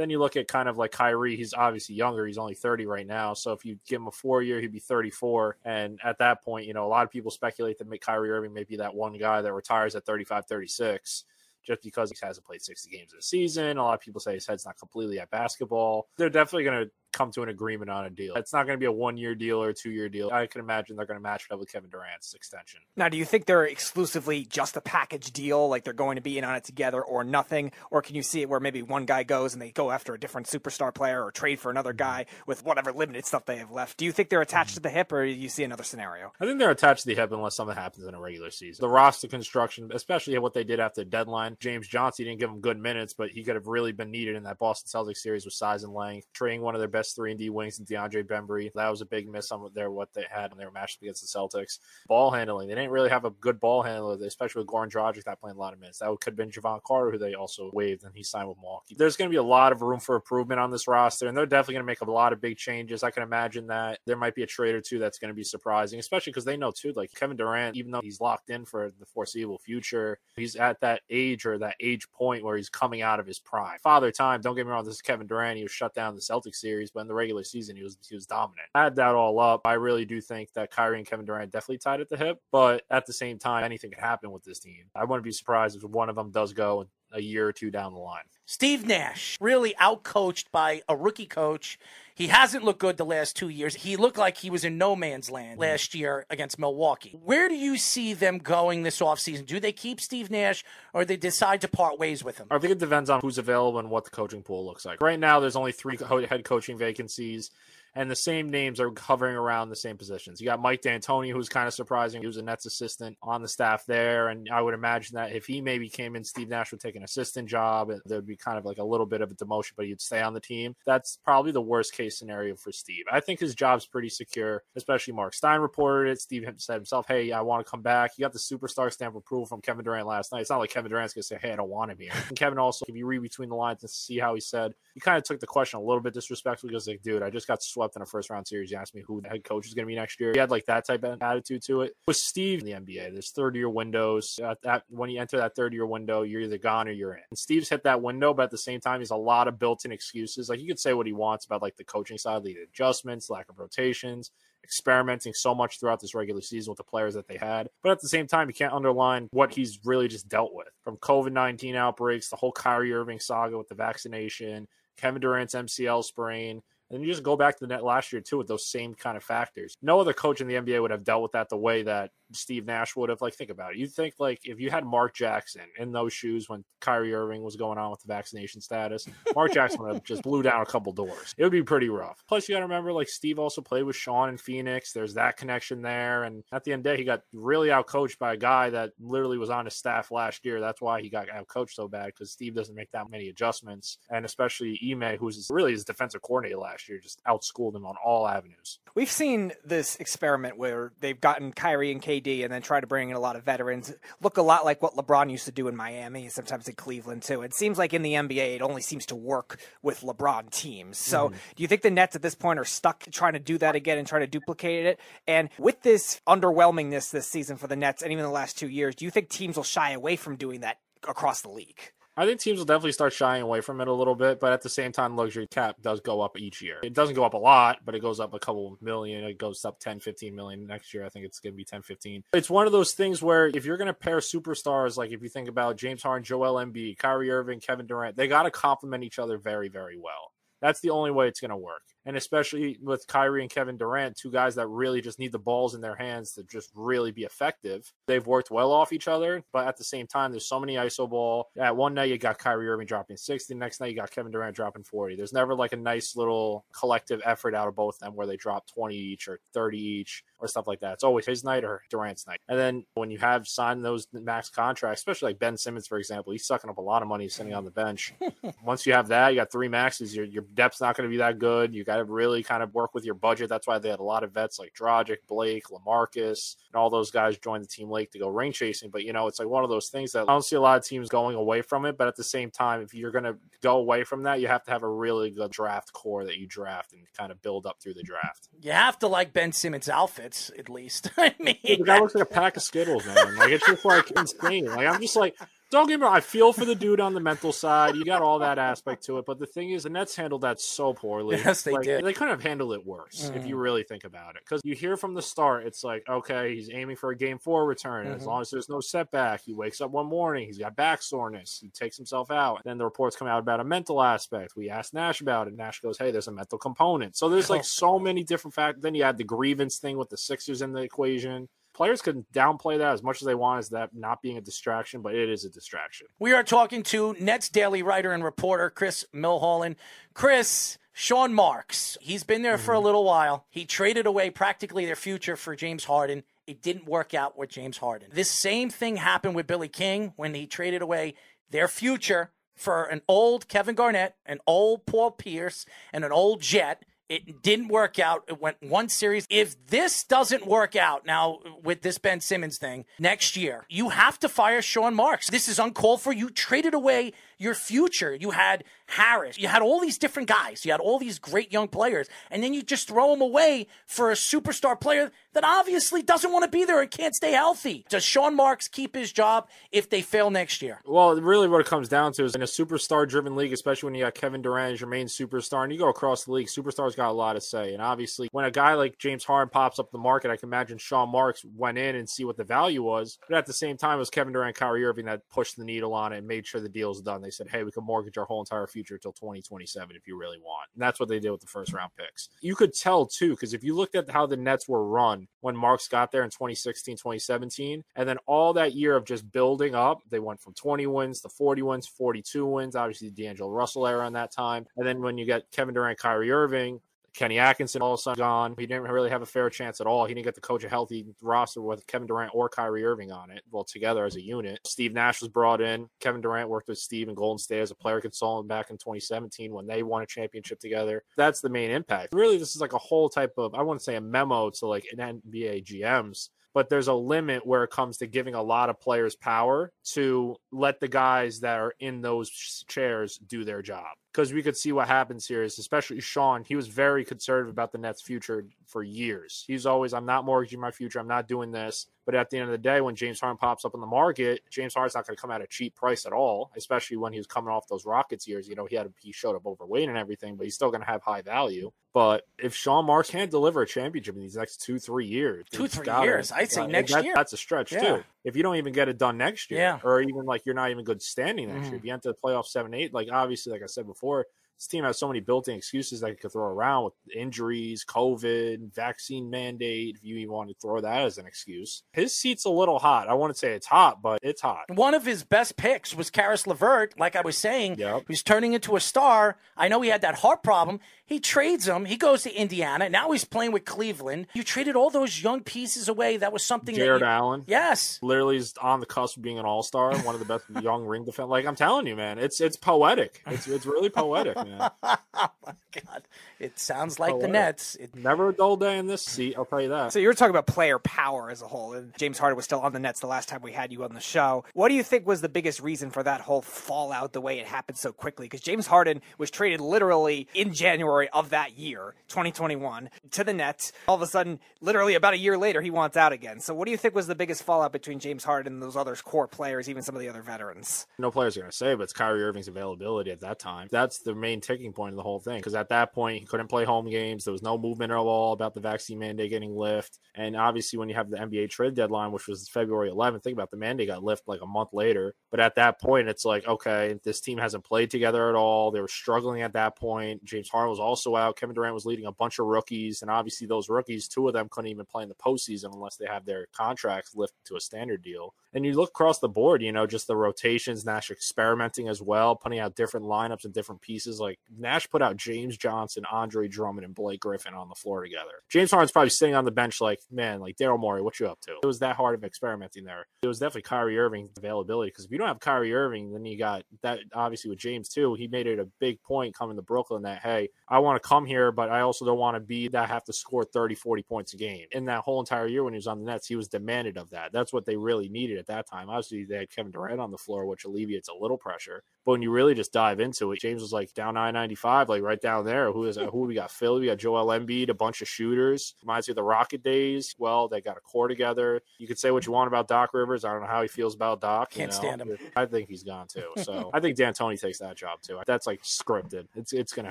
Then you look at kind of like Kyrie, he's obviously younger. He's only 30 right now. So if you give him a four year, he'd be 34. And at that point, you know, a lot of people speculate that Kyrie Irving may be that one guy that retires at 35, 36 just because he hasn't played 60 games in a season. A lot of people say his head's not completely at basketball. They're definitely going to come to an agreement on a deal. It's not going to be a one year deal or a two year deal. I can imagine they're going to match it up with Kevin Durant's extension. Now, do you think they're exclusively just a package deal, like they're going to be in on it together or nothing? Or can you see it where maybe one guy goes and they go after a different superstar player or trade for another guy with whatever limited stuff they have left? Do you think they're attached to the hip or do you see another scenario? I think they're attached to the hip unless something happens in a regular season. The roster construction, especially what they did after the deadline, James Johnson didn't give him good minutes, but he could have really been needed in that Boston Celtics series with size and length. Trading one of their best three and D wings in DeAndre Bembry, that was a big miss on their what they had when they were matched against the Celtics. Ball handling, they didn't really have a good ball handler, especially with Goran Dragic not playing a lot of minutes. That could have been Jevon Carter, who they also waived and he signed with Milwaukee. There's going to be a lot of room for improvement on this roster, and they're definitely going to make a lot of big changes. I can imagine that there might be a trade or two that's going to be surprising, especially because they know too, like Kevin Durant, even though he's locked in for the foreseeable future, he's at that age or that age point where he's coming out of his prime. Father time, don't get me wrong, this is Kevin Durant. He was shut down in the Celtics series, but in the regular season, he was he was dominant. Add that all up, I really do think that Kyrie and Kevin Durant definitely tied at the hip, but at the same time, anything could happen with this team. I wouldn't be surprised if one of them does go a year or two down the line. Steve Nash, really outcoached by a rookie coach. He hasn't looked good the last two years. He looked like he was in no man's land last year against Milwaukee. Where do you see them going this offseason? Do they keep Steve Nash or they decide to part ways with him? I think it depends on who's available and what the coaching pool looks like. Right now, there's only three head coaching vacancies and the same names are hovering around the same positions. You got Mike D'Antoni, who's kind of surprising. He was a Nets assistant on the staff there, and I would imagine that if he maybe came in, Steve Nash would take an assistant job. There would be kind of like a little bit of a demotion, but he'd stay on the team. That's probably the worst case scenario for Steve. I think his job's pretty secure, especially Mark Stein reported it. Steve said himself, "Hey, I want to come back." You got the superstar stamp approval from Kevin Durant last night. It's not like Kevin Durant's gonna say, "Hey, I don't want to be." And Kevin also, if you read between the lines and see how he said, he kind of took the question a little bit disrespectful because, like, dude, I just got swept in a first round series series. You asked me who the head coach is going to be next year. He had like that type of attitude to it. With Steve in the NBA, there's third year windows. At that, when you enter that third year window, you're either gone or you're in. And Steve's hit that window, but at the same time, he's a lot of built in excuses. Like you could say what he wants about like the coaching side, the adjustments, lack of rotations experimenting so much throughout this regular season with the players that they had. But at the same time, you can't underline what he's really just dealt with from COVID 19 outbreaks, the whole Kyrie Irving saga with the vaccination, Kevin Durant's MCL sprain, and you just go back to the net last year too with those same kind of factors. No other coach in the NBA would have dealt with that the way that Steve Nash would have. Like, think about it. You think like if you had Mark Jackson in those shoes when Kyrie Irving was going on with the vaccination status, Mark Jackson would have just blew down a couple doors. It would be pretty rough. Plus, you got to remember like Steve also played with Sean in Phoenix. There's that connection there, and at the end of the day, he got really outcoached by a guy that literally was on his staff last year. That's why he got outcoached so bad because Steve doesn't make that many adjustments, and especially Ime, who's really his defensive coordinator last year, just outschooled him on all avenues. We've seen this experiment where they've gotten Kyrie and KD and then try to bring in a lot of veterans. Look a lot like what LeBron used to do in Miami, sometimes in Cleveland too. It seems like in the NBA, it only seems to work with LeBron teams. So, mm. do you think the Nets at this point are stuck trying to do that again and trying to duplicate it? And with this underwhelmingness this season for the Nets and even the last two years, do you think teams will shy away from doing that across the league? I think teams will definitely start shying away from it a little bit, but at the same time, luxury cap does go up each year. It doesn't go up a lot, but it goes up a couple million. It goes up 10, 15 million next year. I think it's going to be 10, 15. It's one of those things where if you're going to pair superstars, like if you think about James Harden, Joel Embiid, Kyrie Irving, Kevin Durant, they got to complement each other very, very well. That's the only way it's going to work and especially with Kyrie and Kevin Durant, two guys that really just need the balls in their hands to just really be effective. They've worked well off each other, but at the same time, there's so many ISO ball. At one night, you got Kyrie Irving dropping 60. The next night, you got Kevin Durant dropping 40. There's never like a nice little collective effort out of both of them where they drop 20 each or 30 each or stuff like that. It's always his night or Durant's night. And then when you have signed those max contracts, especially like Ben Simmons, for example, he's sucking up a lot of money sitting on the bench. *laughs* Once you have that, you got three maxes, your, your depth's not going to be that good. You got to really kind of work with your budget. That's why they had a lot of vets like Dragic, Blake, Lamarcus, and all those guys joined the team late to go ring chasing. But you know, it's like one of those things that I don't see a lot of teams going away from it. But at the same time, if you're going to go away from that, you have to have a really good draft core that you draft and kind of build up through the draft. You have to like Ben Simmons' outfits at least. *laughs* I mean, the guy looks like a pack of Skittles, man. Like it's just like insane. Like I'm just like Don't get me wrong. I feel for the dude on the mental side. You got all that aspect to it, but the thing is, the Nets handled that so poorly. Yes, they Like, did. They couldn't have handled it worse if you Mhm. really think about it. Because you hear from the start, it's like, okay, he's aiming for a game four return. and As long as there's no setback, he wakes up one morning, he's got back soreness, he takes himself out. Then the reports come out about a mental aspect. We asked Nash about it. Nash goes, hey, there's a mental component. So there's like *laughs* so many different factors. Then you add the grievance thing with the Sixers in the equation. Players can downplay that as much as they want as that not being a distraction, but it is a distraction. We are talking to Nets daily writer and reporter Chris Milholland. Chris, Sean Marks, he's been there for a mm-hmm. little while. He traded away practically their future for James Harden. It didn't work out with James Harden. This same thing happened with Billy King when he traded away their future for an old Kevin Garnett, an old Paul Pierce, and an old Jet. It didn't work out. It went one series. If this doesn't work out now with this Ben Simmons thing next year, you have to fire Sean Marks. This is uncalled for. You traded away your future. You had Harris. You had all these different guys. You had all these great young players. And then you just throw them away for a superstar player that obviously doesn't want to be there and can't stay healthy. Does Sean Marks keep his job if they fail next year? Well, really, what it comes down to is in a superstar-driven league, especially when you got Kevin Durant as your main superstar, and you go across the league, superstars got a lot to say. And obviously, when a guy like James Harden pops up the market, I can imagine Sean Marks went in and see what the value was. But at the same time, it was Kevin Durant, Kyrie Irving that pushed the needle on it and made sure the deal was done. They said, "Hey, we can mortgage our whole entire future until 2027 if you really want." And that's what they did with the first-round picks. You could tell too, because if you looked at how the Nets were run when Marks got there in 2016, 2017, and then all that year of just building up, they went from 20 wins to 40 wins, 42 wins. Obviously, the D'Angelo Russell era in that time, and then when you get Kevin Durant, Kyrie Irving. Kenny Atkinson all of a sudden gone. He didn't really have a fair chance at all. He didn't get to coach a healthy roster with Kevin Durant or Kyrie Irving on it, well, together as a unit. Steve Nash was brought in. Kevin Durant worked with Steve in Golden State as a player consultant back in 2017 when they won a championship together. That's the main impact. Really, this is like a whole type of, I wouldn't say a memo to like an NBA GMs, but there's a limit where it comes to giving a lot of players power to let the guys that are in those chairs do their job. Because we could see what happens here is especially Sean, he was very conservative about the Nets' future for years. He's always, I'm not mortgaging my future, I'm not doing this. But at the end of the day, when James Harden pops up in the market, James Harden's not going to come at a cheap price at all, especially when he was coming off those Rockets years. You know, he had he showed up overweight and everything, but he's still going to have high value. But if Sean Marks can't deliver a championship in these next two, three years, Two, three years. I'd say uh, next that- year. That's a stretch Yeah. too. If you don't even get it done next year, Yeah. or even like you're not even good standing next Mhm. year, if you enter the playoff seven, eight, like obviously, like I said before, before this team has so many built-in excuses that you could throw around with injuries, COVID, vaccine mandate. If you even want to throw that as an excuse, his seat's a little hot. I wouldn't say it's hot, but it's hot. One of his best picks was Caris LeVert. Like I was saying, Yep. he's turning into a star. I know he had that heart problem. He trades him. He goes to Indiana. Now he's playing with Cleveland. You traded all those young pieces away. That was something. Jared that you, Allen. Yes. Literally is on the cusp of being an all star, one of the best *laughs* young ring defense. Like I'm telling you, man, it's it's poetic. It's it's really poetic, *laughs* man. *laughs* oh my God. It sounds like the oh, Nets. It, Never a dull day in this seat. I'll tell you that. So you were talking about player power as a whole, and James Harden was still on the Nets the last time we had you on the show. What do you think was the biggest reason for that whole fallout the way it happened so quickly? Because James Harden was traded literally in January of that year, 2021, to the Nets. All of a sudden, literally about a year later, he wants out again. So what do you think was the biggest fallout between James Harden and those other core players, even some of the other veterans? no players are going to say, but it's Kyrie Irving's availability at that time. That's the main ticking point of the whole thing. Because at that point, he couldn't play home games. There was no movement at all about the vaccine mandate getting lifted. And obviously, when you have the NBA trade deadline, which was February 11th, think about the mandate got lifted like a month later. But at that point, it's like, okay, this team hasn't played together at all. They were struggling at that point. James Harden was also out. Kevin Durant was leading a bunch of rookies. And obviously, those rookies, two of them couldn't even play in the postseason unless they have their contracts lifted to a standard deal. And you look across the board, you know, just the rotations, Nash experimenting as well, putting out different lineups and different pieces. Like Nash put out James Johnson, Andre Drummond, and Blake Griffin on the floor together. James Harden's probably sitting on the bench like, man, like Daryl Morey, what you up to? It was that hard of experimenting there. It was definitely Kyrie Irving's availability because if you don't have Kyrie Irving, then you got that obviously with James too. He made it a big point coming to Brooklyn that, hey, I want to come here, but I also don't want to be that I have to score 30, 40 points a game. In that whole entire year when he was on the Nets, he was demanded of that. That's what they really needed at that time. Obviously, they had Kevin Durant on the floor, which alleviates a little pressure. But when you really just dive into it, James was like down down I ninety five, like right down there. Who is who we got? Philly, we got Joel Embiid, a bunch of shooters. Reminds me of the Rocket days. Well, they got a core together. You could say what you want about Doc Rivers. I don't know how he feels about Doc. Can't you know? stand him. I think he's gone too. *laughs* So I think D'Antoni takes that job too. That's like scripted. It's it's gonna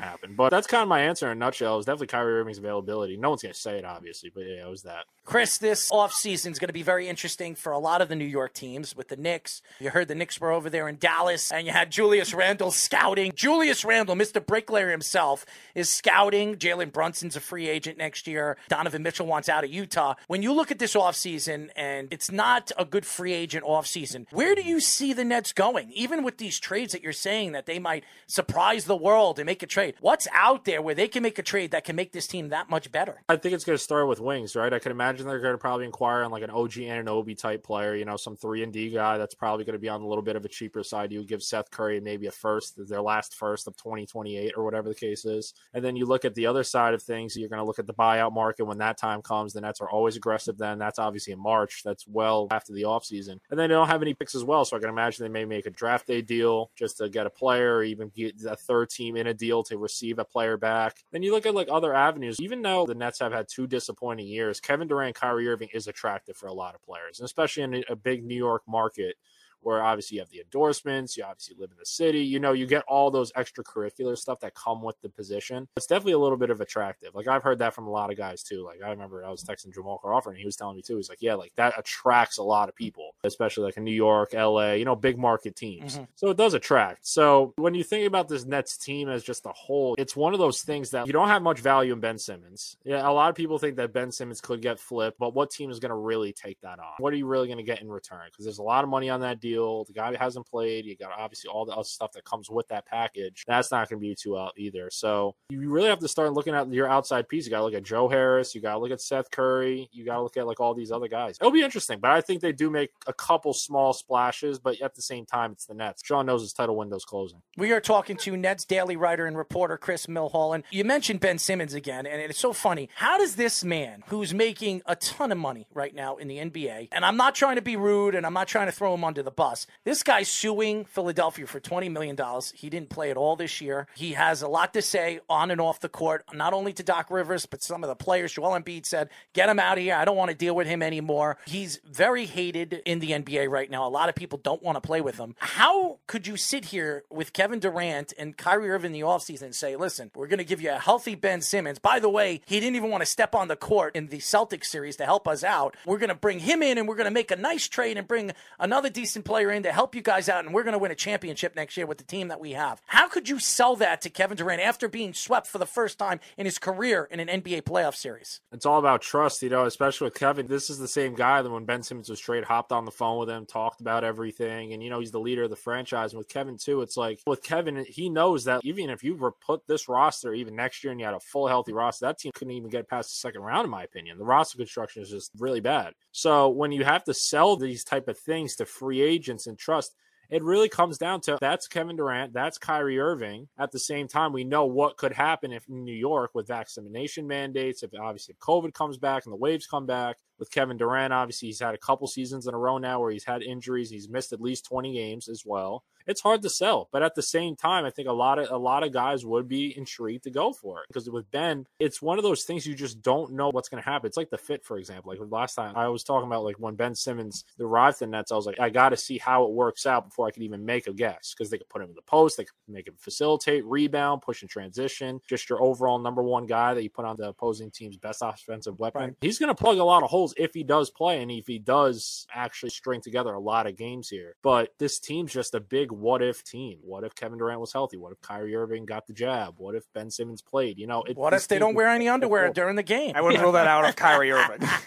happen. But that's kind of my answer in a nutshell. Is definitely Kyrie Irving's availability. No one's gonna say it obviously, but yeah, it was that. Chris, this offseason is going to be very interesting for a lot of the New York teams with the Knicks. You heard the Knicks were over there in Dallas, and you had Julius Randle scouting. Julius Randle, Mr. Bricklayer himself, is scouting. Jalen Brunson's a free agent next year. Donovan Mitchell wants out of Utah. When you look at this offseason, and it's not a good free agent offseason, where do you see the Nets going? Even with these trades that you're saying that they might surprise the world and make a trade, what's out there where they can make a trade that can make this team that much better? I think it's going to start with wings, right? I could imagine they're going to probably inquire on like an OG Anunoby type player, you know, some three and D guy that's probably going to be on a little bit of a cheaper side. You give Seth Curry maybe a first, their last first of 2028 or whatever the case is. And then you look at the other side of things, you're going to look at the buyout market when that time comes. The Nets are always aggressive then. That's obviously in March. That's well after the offseason. And then they don't have any picks as well. So I can imagine they may make a draft day deal just to get a player or even get a third team in a deal to receive a player back. Then you look at like other avenues. Even though the Nets have had two disappointing years, Kevin Durant, Kyrie Irving is attractive for a lot of players, and especially in a big New York market where obviously you have the endorsements, you obviously live in the city, you know, you get all those extracurricular stuff that come with the position. It's definitely a little bit of attractive. Like I've heard that from a lot of guys too. Like I remember I was texting Jamal Crawford and he was telling me too. He's like, yeah, like that attracts a lot of people, especially like in New York, LA, you know, big market teams. Mm-hmm. So it does attract. So when you think about this Nets team as just a whole, it's one of those things that you don't have much value in Ben Simmons. Yeah, a lot of people think that Ben Simmons could get flipped, but what team is going to really take that on? What are you really going to get in return? Because there's a lot of money on that deal. The guy hasn't played. You got obviously all the other stuff that comes with that package. That's not going to be too out either. So you really have to start looking at your outside piece. You got to look at Joe Harris. You got to look at Seth Curry. You got to look at like all these other guys. It'll be interesting, but I think they do make a couple small splashes. But at the same time, it's the Nets. Sean knows his title window's closing. We are talking to Nets daily writer and reporter Chris Milholland. You mentioned Ben Simmons again, and it's so funny. How does this man, who's making a ton of money right now in the NBA, and I'm not trying to be rude and I'm not trying to throw him under the bus, this guy's suing Philadelphia for $20 million. He didn't play at all this year. He has a lot to say on and off the court, not only to Doc Rivers, but some of the players. Joel Embiid said, Get him out of here. I don't want to deal with him anymore. He's very hated in the NBA right now. A lot of people don't want to play with him. How could you sit here with Kevin Durant and Kyrie Irving in the offseason and say, Listen, we're going to give you a healthy Ben Simmons? By the way, he didn't even want to step on the court in the Celtics series to help us out. We're going to bring him in and we're going to make a nice trade and bring another decent player in to help you guys out. And we're going to win a championship next year with the team that we have. How could you sell that to Kevin Durant after being swept for the first time in his career in an NBA playoff series? It's all about trust, you know, especially with Kevin. This is the same guy that when Ben Simmons was traded, hopped on the phone with him, talked about everything. And, you know, he's the leader of the franchise. And with Kevin, too, it's like with Kevin, he knows that even if you were put this roster even next year and you had a full healthy roster, that team couldn't even get past the second round, in my opinion. The roster construction is just really bad. So when you have to sell these type of things to free agents and trust, it really comes down to that's Kevin Durant, that's Kyrie Irving. At the same time, we know what could happen if New York with vaccination mandates, if obviously if COVID comes back and the waves come back. With Kevin Durant, obviously he's had a couple seasons in a row now where he's had injuries. He's missed at least 20 games as well. It's hard to sell, but at the same time, I think a lot of a lot of guys would be intrigued to go for it because with Ben, it's one of those things you just don't know what's going to happen. It's like the fit, for example. Like last time, I was talking about like when Ben Simmons arrived in Nets, I was like, I got to see how it works out before I could even make a guess because they could put him in the post, they could make him facilitate, rebound, push and transition, just your overall number one guy that you put on the opposing team's best offensive weapon. Right. He's going to plug a lot of holes if he does play and if he does actually string together a lot of games here. But this team's just a big what if team. What if Kevin Durant was healthy? What if Kyrie Irving got the jab? What if Ben Simmons played? You know, it, What if they don't wear any underwear cool. during the game? I wouldn't *laughs* rule that out of Kyrie Irving. *laughs*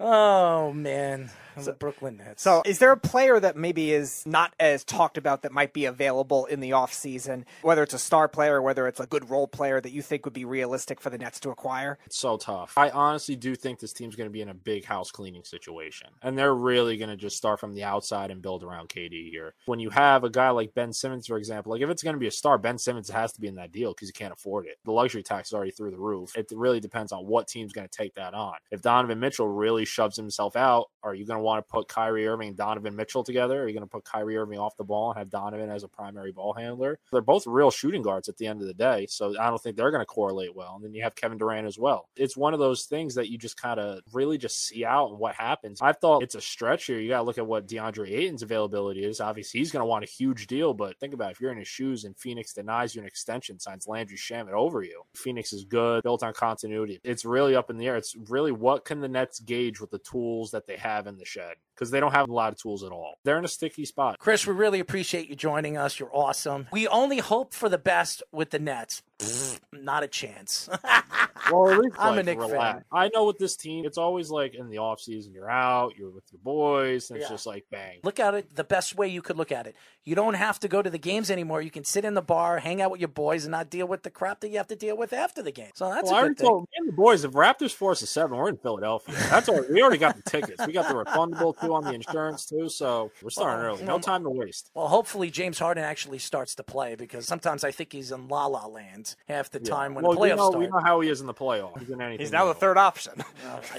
Oh man, *laughs* the Brooklyn Nets. So, is there a player that maybe is not as talked about that might be available in the offseason, whether it's a star player or whether it's a good role player that you think would be realistic for the Nets to acquire? It's so tough. I honestly do think this team's going to be in a big house cleaning situation. And they're really going to just start from the outside and build around KD here. When you have a guy like Ben Simmons, for example, like if it's going to be a star, Ben Simmons has to be in that deal because he can't afford it. The luxury tax is already through the roof. It really depends on what team's going to take that on. If Donovan Mitchell really shoves himself out, are you going to to want to put Kyrie Irving and Donovan Mitchell together? Are you going to put Kyrie Irving off the ball and have Donovan as a primary ball handler? They're both real shooting guards at the end of the day, so I don't think they're going to correlate well. And then you have Kevin Durant as well. It's one of those things that you just kind of really just see out and what happens. I thought it's a stretch here. You got to look at what DeAndre Ayton's availability is. Obviously, he's going to want a huge deal, but think about it. if you're in his shoes and Phoenix denies you an extension, signs Landry Shamet over you. Phoenix is good, built on continuity. It's really up in the air. It's really what can the Nets gauge with the tools that they have in the shed because they don't have a lot of tools at all. They're in a sticky spot. Chris, we really appreciate you joining us. You're awesome. We only hope for the best with the Nets. Not a chance. *laughs* Well, at least, I'm a Knick relax. fan. I know with this team, it's always like in the offseason, you're out, you're with your boys, and it's Yeah. just like bang. look at it the best way you could look at it. You don't have to go to the games anymore. You can sit in the bar, hang out with your boys, and not deal with the crap that you have to deal with after the game. So that's Well, I a already good thing. told me and the boys if Raptors force a seven, we're in Philadelphia. That's all. We already got the tickets. We got the refundable too on the insurance too. So we're starting Well, early. you No know, time to waste. Well, hopefully James Harden actually starts to play because sometimes I think he's in La La Land half the time when well, the we playoffs know, start. we know how he is in the playoffs. He's in anything. He's now the third option. *laughs*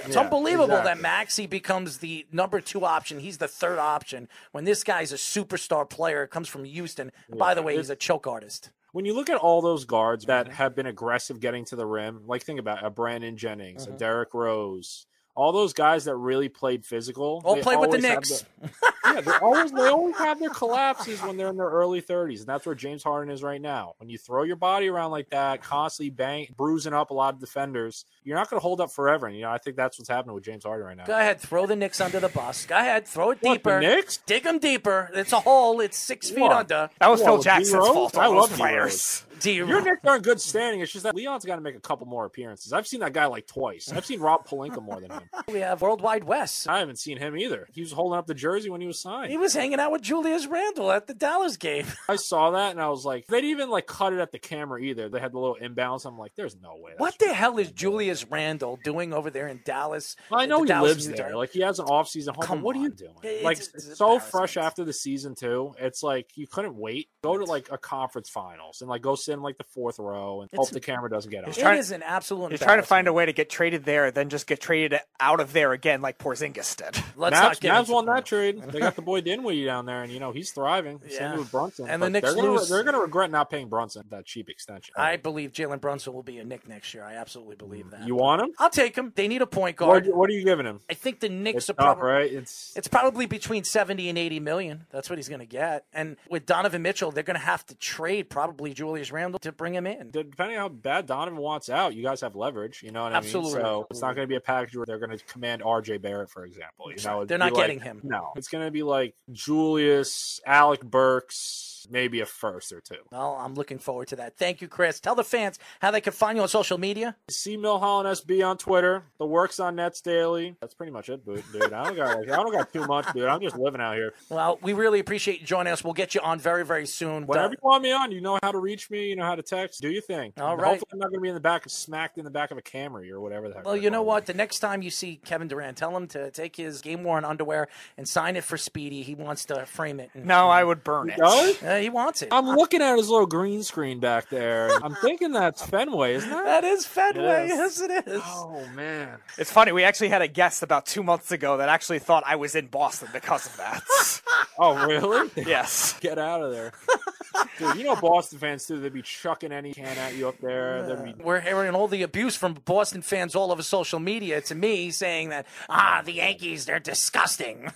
It's Yeah, unbelievable that exactly. Maxey becomes the number two option. He's the third option when this guy's a superstar player, comes from Houston. And by the way, he's a choke artist. When you look at all those guards Mm-hmm. that have been aggressive getting to the rim, like think about a Brandon Jennings, Mm-hmm. a Derrick Rose, all those guys that really played physical. All they play with the always have *laughs* yeah, they always they always have their collapses when they're in their early 30s, and that's where James Harden is right now. When you throw your body around like that, constantly bang bruising up a lot of defenders, you're not going to hold up forever. And you know, I think that's what's happening with James Harden right now. Go ahead, throw the Knicks under the bus. Go ahead, throw it What, the deeper. Knicks? Dig them deeper. It's a hole. It's six feet What? under. That was Whoa, Phil Jackson's D-Rose? fault. I love those D-Rose. you Your Knicks are in good standing. It's just that Leon's got to make a couple more appearances. I've seen that guy like twice. I've seen Rob Pelinka more than him. *laughs* We have World Wide Wes. I haven't seen him either. He was holding up the jersey when he was signed. He was hanging out with Julius Randle at the Dallas game. *laughs* I saw that and I was like, they didn't even like cut it at the camera either. They had the little imbalance. I'm like, there's no way. What the hell is Julius Randle doing over there in Dallas? Well, I know he Dallas lives there. Like he has an off season home. Come but what are you doing? It's- like it's- it's it's so fresh after the season too. It's like you couldn't wait. Go to like a conference finals and like go sit in like the fourth row and hope the camera doesn't get out. It trying- is an absolute. He's trying to find a way to get traded there, then just get traded out of there again, like Porzingis did. Let's Mavs, not get Mavs won that trade. They got the boy *laughs* Dinwiddie down there, and you know he's thriving. Yeah. Same with Brunson. And the Knicks they're gonna, lose- they're gonna regret not paying Brunson that cheap extension. I believe Jalen Brunson will be a Knick next year. I absolutely believe mm. that. you want him? I'll take him. They need a point guard. what are you giving him? I think the Knicks It's are tough, probably. right? It's It's probably between 70 and 80 million. That's what he's going to get. And with Donovan Mitchell, they're going to have to trade probably Julius Randle to bring him in. depending on how bad Donovan wants out, you guys have leverage. You know what I Absolutely. mean? So it's not going to be a package where they're going to command RJ Barrett, for example. You know, it'd They're not like- getting him. No, it's going to be like Julius, Alec Burks, maybe a first or two. Well, I'm looking forward to that. Thank you, Chris. Tell the fans how they can find you on social media. See Milholland SB on Twitter. The works on Nets Daily. That's pretty much it, dude. dude. I don't got like, I don't got too much, dude. I'm just living out here. Well, we really appreciate you joining us. We'll get you on very, very soon. Whenever you want me on, you know how to reach me. You know how to text. Do your thing. All right. Hopefully, I'm not going to be in the back, of smacked in the back of a Camry or whatever the heck. Well, you know called. what? The next time you see Kevin Durant, tell him to take his game worn underwear and sign it for Speedy. He wants to frame it. And, No, I would burn it. Does? Uh, he wants it. I'm looking at his little green screen back there. I'm thinking that's Fenway, isn't it? *laughs* that is Fenway. Yes. Yes, it is. Oh man. It's funny. We actually had a guest about two months ago that actually thought I was in Boston because of that. *laughs* Oh really? yes. *laughs* Get out of there. Dude, you know Boston fans too, they'd be chucking any can at you up there. They'd be We're hearing all the abuse from Boston fans all over social media to me saying that, ah, the Yankees, they're disgusting.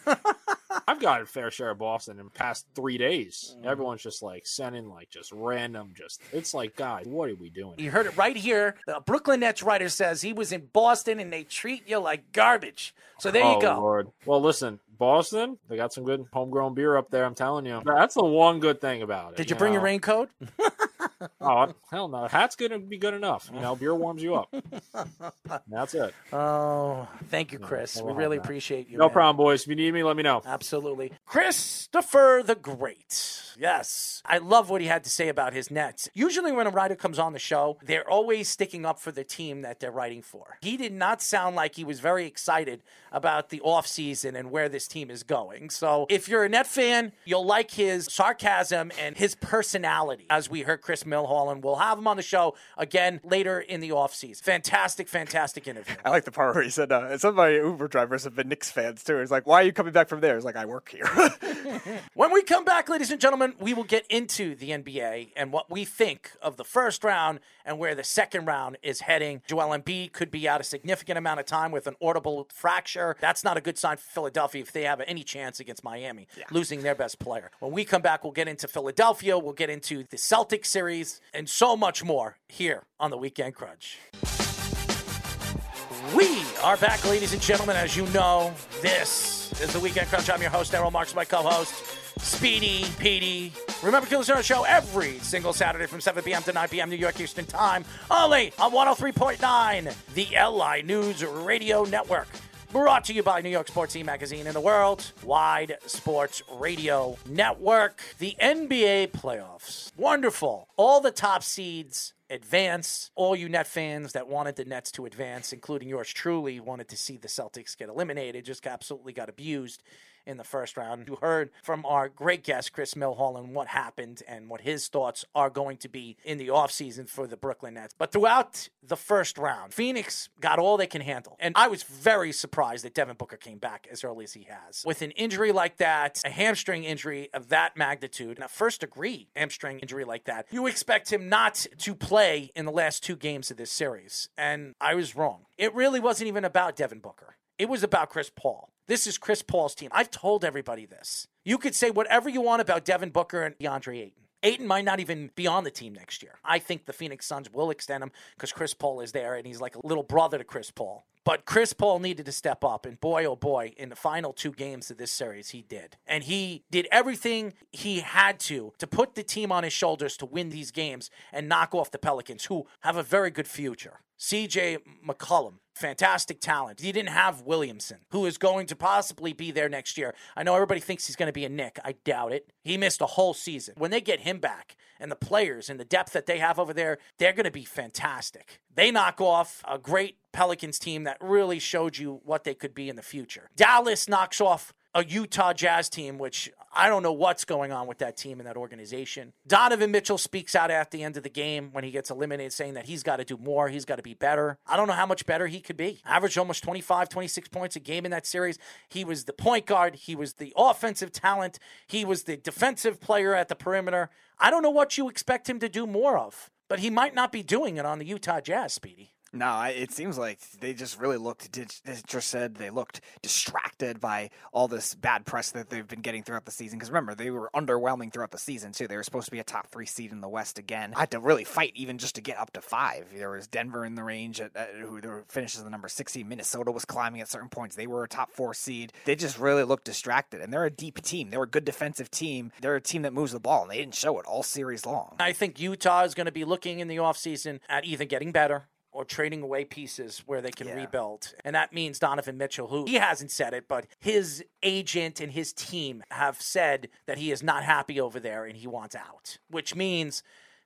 I've got a fair share of Boston in the past three days. Mm-hmm. Everyone's just like sending like just random just it's like, guys, what are we doing? you heard it right here. The Brooklyn Nets writer says he was in Boston and they treat you like garbage. So there oh, you go. Lord. Well, listen, Boston, they got some good homegrown beer up there. I'm telling you, that's the one good thing about it. Did you bring know? a raincoat? *laughs* Oh *laughs* hell no, hat's gonna be good enough. You know, beer warms you up. *laughs* that's it. Oh, thank you, Chris. we'll we really that. appreciate you. No man. problem, boys. If you need me, let me know. Absolutely. Christopher the Great. Yes. I love what he had to say about his Nets. Usually, when a writer comes on the show, they're always sticking up for the team that they're writing for. He did not sound like he was very excited about the offseason and where this team is going. So, if you're a Net fan, you'll like his sarcasm and his personality, as we heard Chris Milholland. We'll have him on the show again later in the offseason. Fantastic, fantastic interview. I like the part where he said, uh, some of my Uber drivers have been Knicks fans too. He's like, why are you coming back from there? He's like, I work here. *laughs* When we come back, ladies and gentlemen, we will get into the NBA and what we think of the first round and where the second round is heading. Joel Embiid could be out a significant amount of time with an orbital fracture. That's not a good sign for Philadelphia if they have any chance against Miami, losing their best player. When we come back, we'll get into Philadelphia, we'll get into the Celtics series, and so much more here on the Weekend Crunch. We are back, ladies and gentlemen. As you know, this is the Weekend Crunch. I'm your host, Errol Marks, my co-host, Speedy Petey. Remember to listen to our show every single Saturday from 7 p.m. to 9 p.m. New York Eastern Time, only on 103.9, the LI News Radio Network. Brought to you by New York Sports E Magazine and the World Wide Sports Radio Network. The NBA playoffs. Wonderful. All the top seeds advance. All you Net fans that wanted the Nets to advance, including yours truly, wanted to see the Celtics get eliminated, just absolutely got abused in the first round. You heard from our great guest, Chris Milholland, what happened and what his thoughts are going to be in the offseason for the Brooklyn Nets. But throughout the first round, Phoenix got all they can handle. And I was very surprised that Devin Booker came back as early as he has. With an injury like that, a hamstring injury of that magnitude, and a first degree hamstring injury like that, you expect him not to play in the last two games of this series. And I was wrong. It really wasn't even about Devin Booker. It was about Chris Paul. This is Chris Paul's team. I've told everybody this. You could say whatever you want about Devin Booker and DeAndre Ayton. Ayton might not even be on the team next year. I think the Phoenix Suns will extend him because Chris Paul is there and he's like a little brother to Chris Paul. But Chris Paul needed to step up, and boy, oh boy, in the final two games of this series, he did. And he did everything he had to to put the team on his shoulders to win these games and knock off the Pelicans, who have a very good future. CJ McCollum, fantastic talent. He didn't have Williamson, who is going to possibly be there next year. I know everybody thinks he's going to be a Knick. I doubt it. He missed a whole season. When they get him back and the players and the depth that they have over there, they're going to be fantastic. They knock off a great Pelicans team that really showed you what they could be in the future. Dallas knocks off a Utah Jazz team, which I don't know what's going on with that team and that organization. Donovan Mitchell speaks out at the end of the game when he gets eliminated, saying that he's got to do more, he's got to be better. I don't know how much better he could be. Averaged almost 25, 26 points a game in that series. He was the point guard, he was the offensive talent, he was the defensive player at the perimeter. I don't know what you expect him to do more of, but he might not be doing it on the Utah Jazz, Speedy. No, it seems like they just really looked. As just said they looked distracted by all this bad press that they've been getting throughout the season. Because remember, they were underwhelming throughout the season too. They were supposed to be a top three seed in the West again. I had to really fight even just to get up to five. There was Denver in the range at, at who they finishes the number six seed. Minnesota was climbing at certain points. They were a top four seed. They just really looked distracted, and they're a deep team. They're a good defensive team. They're a team that moves the ball, and they didn't show it all series long. I think Utah is going to be looking in the offseason at either getting better or trading away pieces where they can Yeah. rebuild. And that means Donovan Mitchell, who he hasn't said it, but his agent and his team have said that he is not happy over there and he wants out, which means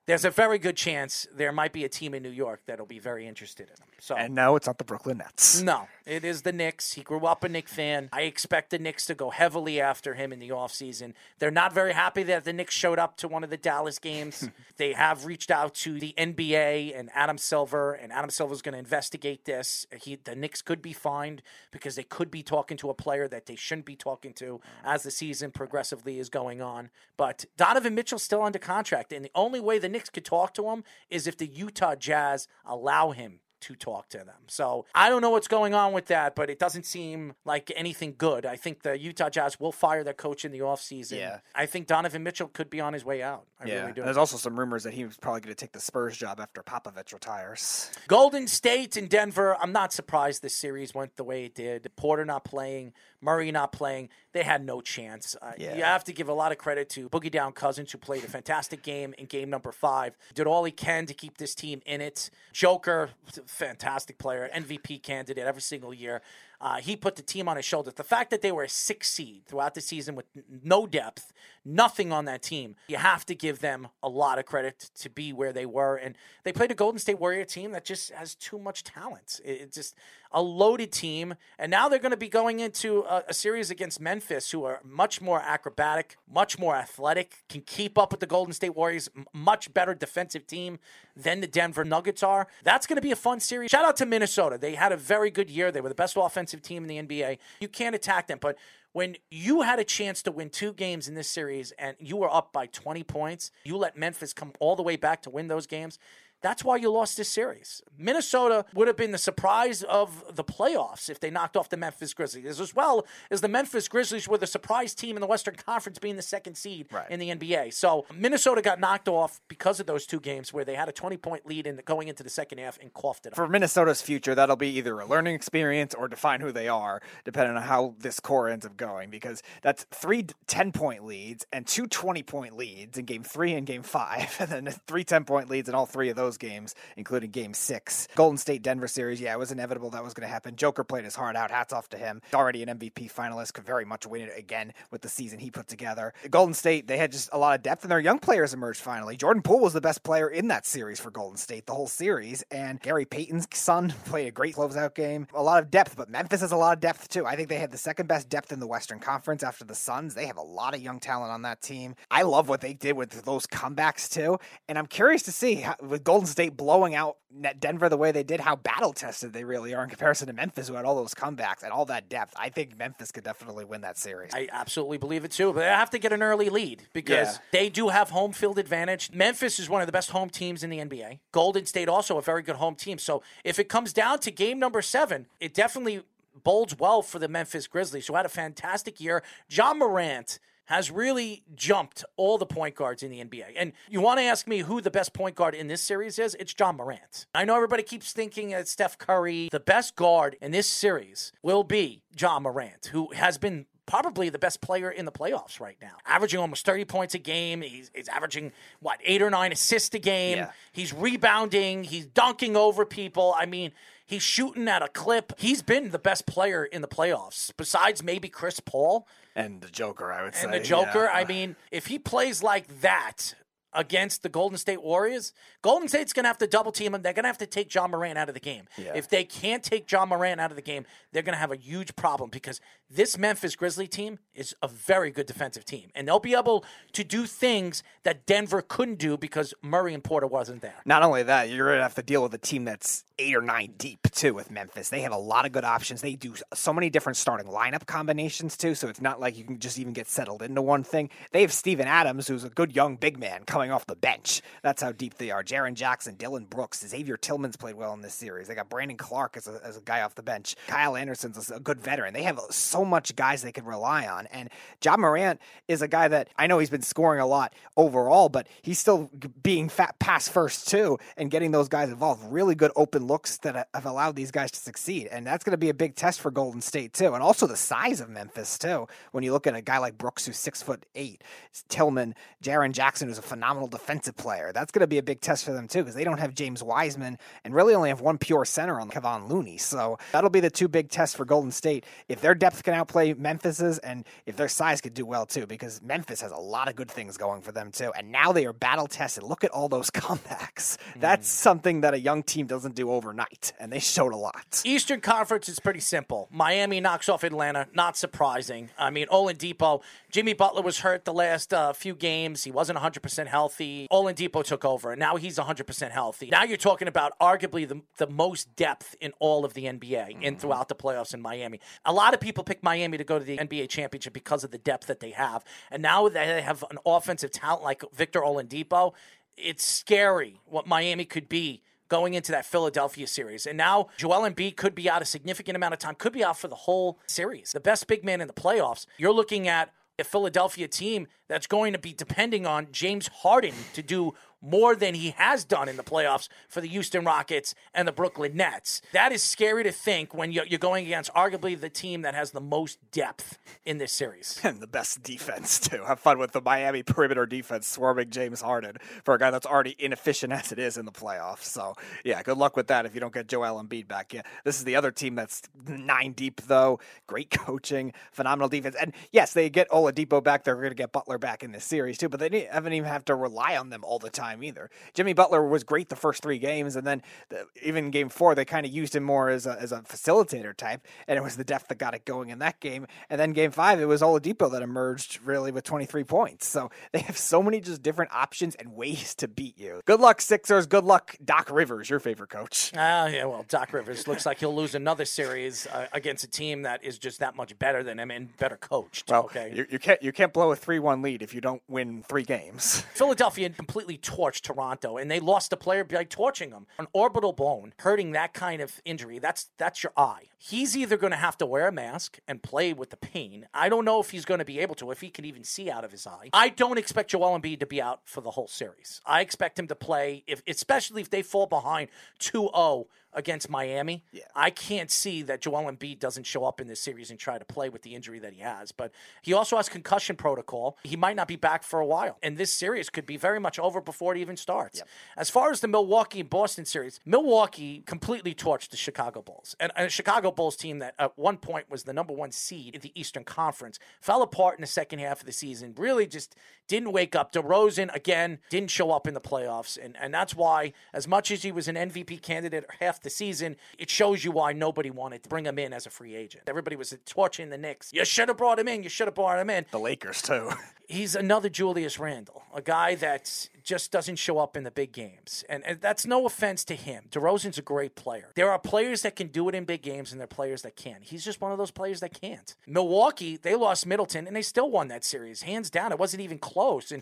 there's a very good chance there might be a team in New York that'll be very interested in him. So And no, it's not the Brooklyn Nets. no, it is the Knicks. He grew up a Knicks fan. I expect the Knicks to go heavily after him in the offseason. They're not very happy that the Knicks showed up to one of the Dallas games. *laughs* they have reached out to the NBA and Adam Silver, and Adam Silver's going to investigate this. He, the Knicks could be fined because they could be talking to a player that they shouldn't be talking to as the season progressively is going on. But Donovan Mitchell's still under contract, and the only way the Knicks could talk to him is if the Utah Jazz allow him to talk to them. So I don't know what's going on with that, but it doesn't seem like anything good. I think the Utah Jazz will fire their coach in the offseason. Yeah. I think Donovan Mitchell could be on his way out. I yeah, really do. and there's also some rumors that he was probably going to take the Spurs job after Popovich retires. Golden State and Denver, I'm not surprised this series went the way it did. Porter not playing, Murray not playing. They had no chance. Uh, Yeah. You have to give a lot of credit to Boogie Down Cousins, who played a fantastic game in game number five. Did all he can to keep this team in it. Joker, fantastic player, MVP candidate every single year. Uh, he put the team on his shoulders. The fact that they were a six seed throughout the season with no depth, nothing on that team, you have to give them a lot of credit to be where they were. And they played a Golden State Warrior team that just has too much talent. It's just a loaded team. And now they're going to be going into a, a series against Memphis, who are much more acrobatic, much more athletic, can keep up with the Golden State Warriors, much better defensive team than the Denver Nuggets are. That's going to be a fun series. Shout out to Minnesota. They had a very good year. They were the best offensive team in the NBA. You can't attack them, but when you had a chance to win two games in this series and you were up by 20 points, you let Memphis come all the way back to win those games. That's why you lost this series. Minnesota would have been the surprise of the playoffs if they knocked off the Memphis Grizzlies, as well as the Memphis Grizzlies were the surprise team in the Western Conference, being the second seed Right. in the NBA. So Minnesota got knocked off because of those two games where they had a 20 point lead in going into the second half and coughed it up. For Minnesota's future, that'll be either a learning experience or define who they are, depending on how this core ends up going. Because that's three 10 point leads and two 20 point leads in game three and game five, *laughs* and then three 10 point leads in all three of those games, including game six. Golden State Denver series, yeah, it was inevitable that was going to happen. Joker played his heart out. Hats off to him. Already an MVP finalist, could very much win it again with the season he put together. Golden State, they had just a lot of depth, and their young players emerged finally. Jordan Poole was the best player in that series for Golden State, the whole series, and Gary Payton's son *laughs* played a great closeout game. A lot of depth, but Memphis has a lot of depth too. I think they had the second best depth in the Western Conference after the Suns. They have a lot of young talent on that team. I love what they did with those comebacks too, and I'm curious to see how, with Golden State blowing out Denver the way they did, how battle tested they really are in comparison to Memphis, who had all those comebacks and all that depth. I think Memphis could definitely win that series. I absolutely believe it too, but they have to get an early lead because Yeah. they do have home field advantage. Memphis is one of the best home teams in the NBA. Golden State also a very good home team. So if it comes down to game number seven, it definitely bodes well for the Memphis Grizzlies, who had a fantastic year. John Morant has really jumped all the point guards in the NBA. And you want to ask me who the best point guard in this series is? It's John Morant. I know everybody keeps thinking that Steph Curry. The best guard in this series will be John Morant, who has been probably the best player in the playoffs right now, averaging almost 30 points a game. He's, he's averaging, what, eight or nine assists a game. Yeah. He's rebounding. He's dunking over people. I mean, he's shooting at a clip. He's been the best player in the playoffs, besides maybe Chris Paul and the Joker, I would say. and the Joker. yeah. I mean, if he plays like that against the Golden State Warriors, Golden State's going to have to double team him. They're going to have to take John Moran out of the game. Yeah. If they can't take John Moran out of the game, they're going to have a huge problem because this Memphis Grizzly team is a very good defensive team. And they'll be able to do things that Denver couldn't do because Murray and Porter wasn't there. Not only that, you're going to have to deal with a team that's eight or nine deep, too, with Memphis. They have a lot of good options. They do so many different starting lineup combinations, too, so it's not like you can just even get settled into one thing. They have Steven Adams, who's a good young big man coming off the bench. That's how deep they are. Jaren Jackson, Dillon Brooks, Xavier Tillman's played well in this series. They got Brandon Clarke as a, as a guy off the bench. Kyle Anderson's a good veteran. They have so much guys they can rely on. And John Morant is a guy that I know he's been scoring a lot overall, but he's still being fat pass first too and getting those guys involved. Really good open looks that have allowed these guys to succeed. And that's going to be a big test for Golden State too. And also the size of Memphis too. When you look at a guy like Brooks, who's six foot eight, Tillman, Jaren Jackson, who's a phenomenal defensive player. That's going to be a big test for them too because they don't have James Wiseman and really only have one pure center on Kevon Looney. So that'll be the two big tests for Golden State. If their depth can outplay Memphis's and if their size could do well too, because Memphis has a lot of good things going for them too. And now they are battle tested. Look at all those *laughs* comebacks. That's something that a young team doesn't do overnight, and they showed a lot. Eastern Conference is pretty simple. Miami knocks off Atlanta. Not surprising. I mean, Olin Oladipo, Jimmy Butler was hurt the last uh, few games. He wasn't 100% healthy. Olin Oladipo took over, and now he's 100% healthy. Now you're talking about arguably the, the most depth in all of the NBA and throughout the playoffs in Miami. A lot of people Miami to go to the NBA championship because of the depth that they have. And now that they have an offensive talent like Victor Oladipo, it's scary what Miami could be going into that Philadelphia series. And now Joel Embiid could be out a significant amount of time, could be out for the whole series. The best big man in the playoffs. You're looking at a Philadelphia team that's going to be depending on James Harden to do more than he has done in the playoffs for the Houston Rockets and the Brooklyn Nets. That is scary to think when you're, going against arguably the team that has the most depth in this series. *laughs* and the best defense too. Have fun with the Miami perimeter defense swarming James Harden for a guy that's already inefficient as it is in the playoffs. So yeah, good luck with that if you don't get Joel Embiid back. Yeah, this is the other team that's nine deep though. Great coaching, phenomenal defense, and yes, they get Oladipo back. They're going to get Butler back in this series too, but they haven't even have to rely on them all the time either. Jimmy Butler was great the first three games, and then the, even game four they kind of used him more as a as a facilitator type, and it was the depth that got it going in that game. And then game five, it was Oladipo that emerged really with 23 points. So *laughs* they have so many just different options and ways to beat you. Good luck, Sixers. Good luck, Doc Rivers, your favorite coach. Ah, yeah, well, Doc Rivers looks like he'll lose another series uh, against a team that is just that much better than him and better coached. Well, okay. you, you can't you can't blow a three one lead if you don't win three games. Philadelphia completely torched Toronto, and they lost a player by torching him. An orbital bone hurting that kind of injury, that's that's your eye. He's either going to have to wear a mask and play with the pain. I don't know if he's going to be able to, if he can even see out of his eye. I don't expect Joel Embiid to be out for the whole series. I expect him to play, if especially if they fall behind 2-0 against Miami. Yeah. I can't see that Joel Embiid doesn't show up in this series and try to play with the injury that he has. But he also has concussion protocol. He might not be back for a while. And this series could be very much over before it even starts. As far as the Milwaukee and Boston series, Milwaukee completely torched the Chicago Bulls. And a Chicago Bulls team that at one point was the number one seed in the Eastern Conference fell apart in the second half of the season. Really just didn't wake up. DeRozan, again, didn't show up in the playoffs. And, and that's why, as much as he was an MVP candidate half the season, it shows you why nobody wanted to bring him in as a free agent. Everybody was torching the Knicks. You should have brought him in. You should have brought him in. The Lakers too. *laughs* He's another Julius Randle, a guy that just doesn't show up in the big games. And, and that's no offense to him. DeRozan's a great player. There are players that can do it in big games, and there are players that can't. He's just one of those players that can't. Milwaukee, they lost Middleton, and they still won that series. Hands down. It wasn't even close. And,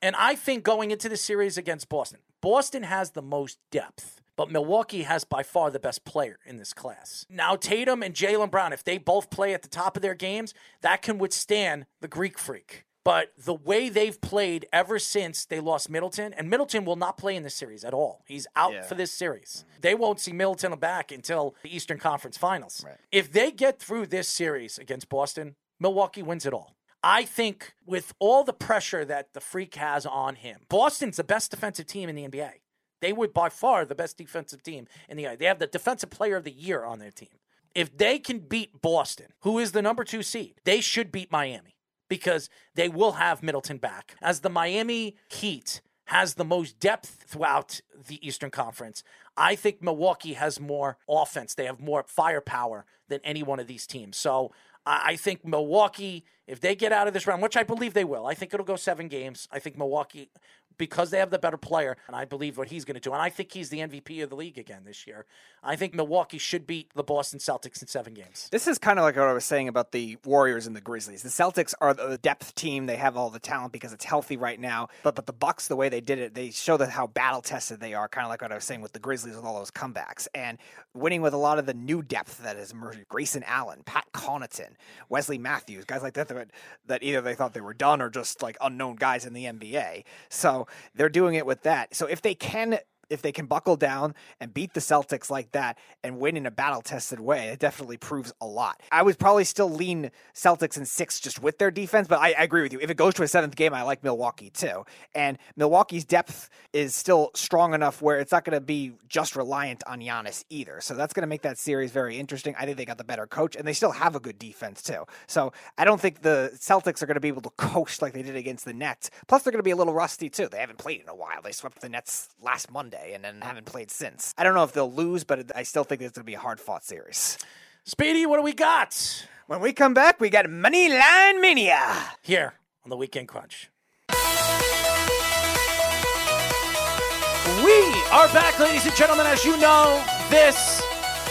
and I think going into the series against Boston, Boston has the most depth. But Milwaukee has by far the best player in this class. Now, Tatum and Jaylen Brown, if they both play at the top of their games, that can withstand the Greek freak. But the way they've played ever since they lost Middleton, and Middleton will not play in this series at all. He's out Yeah. for this series. They won't see Middleton back until the Eastern Conference Finals. Right. If they get through this series against Boston, Milwaukee wins it all. I think with all the pressure that the freak has on him, Boston's the best defensive team in the NBA. They were by far the best defensive team in the. They have the defensive player of the year on their team. If they can beat Boston, who is the number two seed, they should beat Miami because they will have Middleton back. As the Miami Heat has the most depth throughout the Eastern Conference, I think Milwaukee has more offense. They have more firepower than any one of these teams. So I think Milwaukee, if they get out of this round, which I believe they will, I think it'll go seven games. I think Milwaukee, because they have the better player, and I believe what he's going to do, and I think he's the MVP of the league again this year. I think Milwaukee should beat the Boston Celtics in seven games. This is kind of like what I was saying about the Warriors and the Grizzlies. The Celtics are the depth team; they have all the talent because it's healthy right now. But but the Bucks, the way they did it, they show that how battle tested they are. Kind of like what I was saying with the Grizzlies with all those comebacks and winning with a lot of the new depth that has emerged. Grayson Allen, Pat Connaughton, Wesley Matthews, guys like that that that either they thought they were done or just like unknown guys in the NBA. So they're doing it with that. So if they can if they can buckle down and beat the Celtics like that and win in a battle tested way, it definitely proves a lot. I would probably still lean Celtics in six just with their defense, but I, I agree with you. If it goes to a seventh game, I like Milwaukee too. And Milwaukee's depth is still strong enough where it's not going to be just reliant on Giannis either. So that's going to make that series very interesting. I think they got the better coach and they still have a good defense too. So I don't think the Celtics are going to be able to coast like they did against the Nets. Plus, they're going to be a little rusty too. They haven't played in a while. They swept the Nets last Monday and then haven't played since. I don't know if they'll lose, but I still think it's going to be a hard fought series. Speedy, what do we got When we come back, we got Money Line Mania. here on the Weekend Crunch? We are back, ladies and gentlemen. As you know, this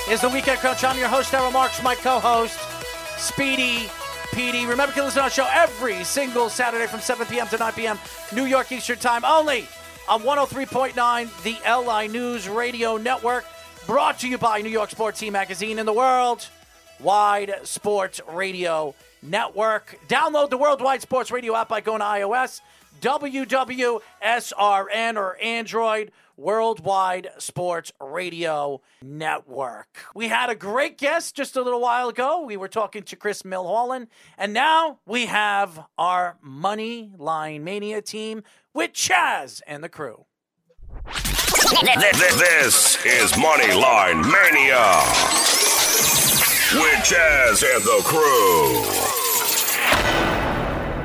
is the Weekend Crunch. I'm your host, Errol Marks, my co-host, Speedy Petey. Remember, you can listen to our show every single Saturday from 7 p.m. to 9 p.m. New York Eastern Time, only on 103.9, the LI News Radio Network. Brought to you by New York Sports Team Magazine and the World Wide Sports Radio Network. Download the Worldwide Sports Radio app by going to iOS. WWSRN or Android Worldwide Sports Radio Network. We had a great guest just a little while ago. We were talking to Chris Milholland, and now we have our Money Line Mania team with Chaz and the crew. This is Moneyline Mania with Chaz and the crew.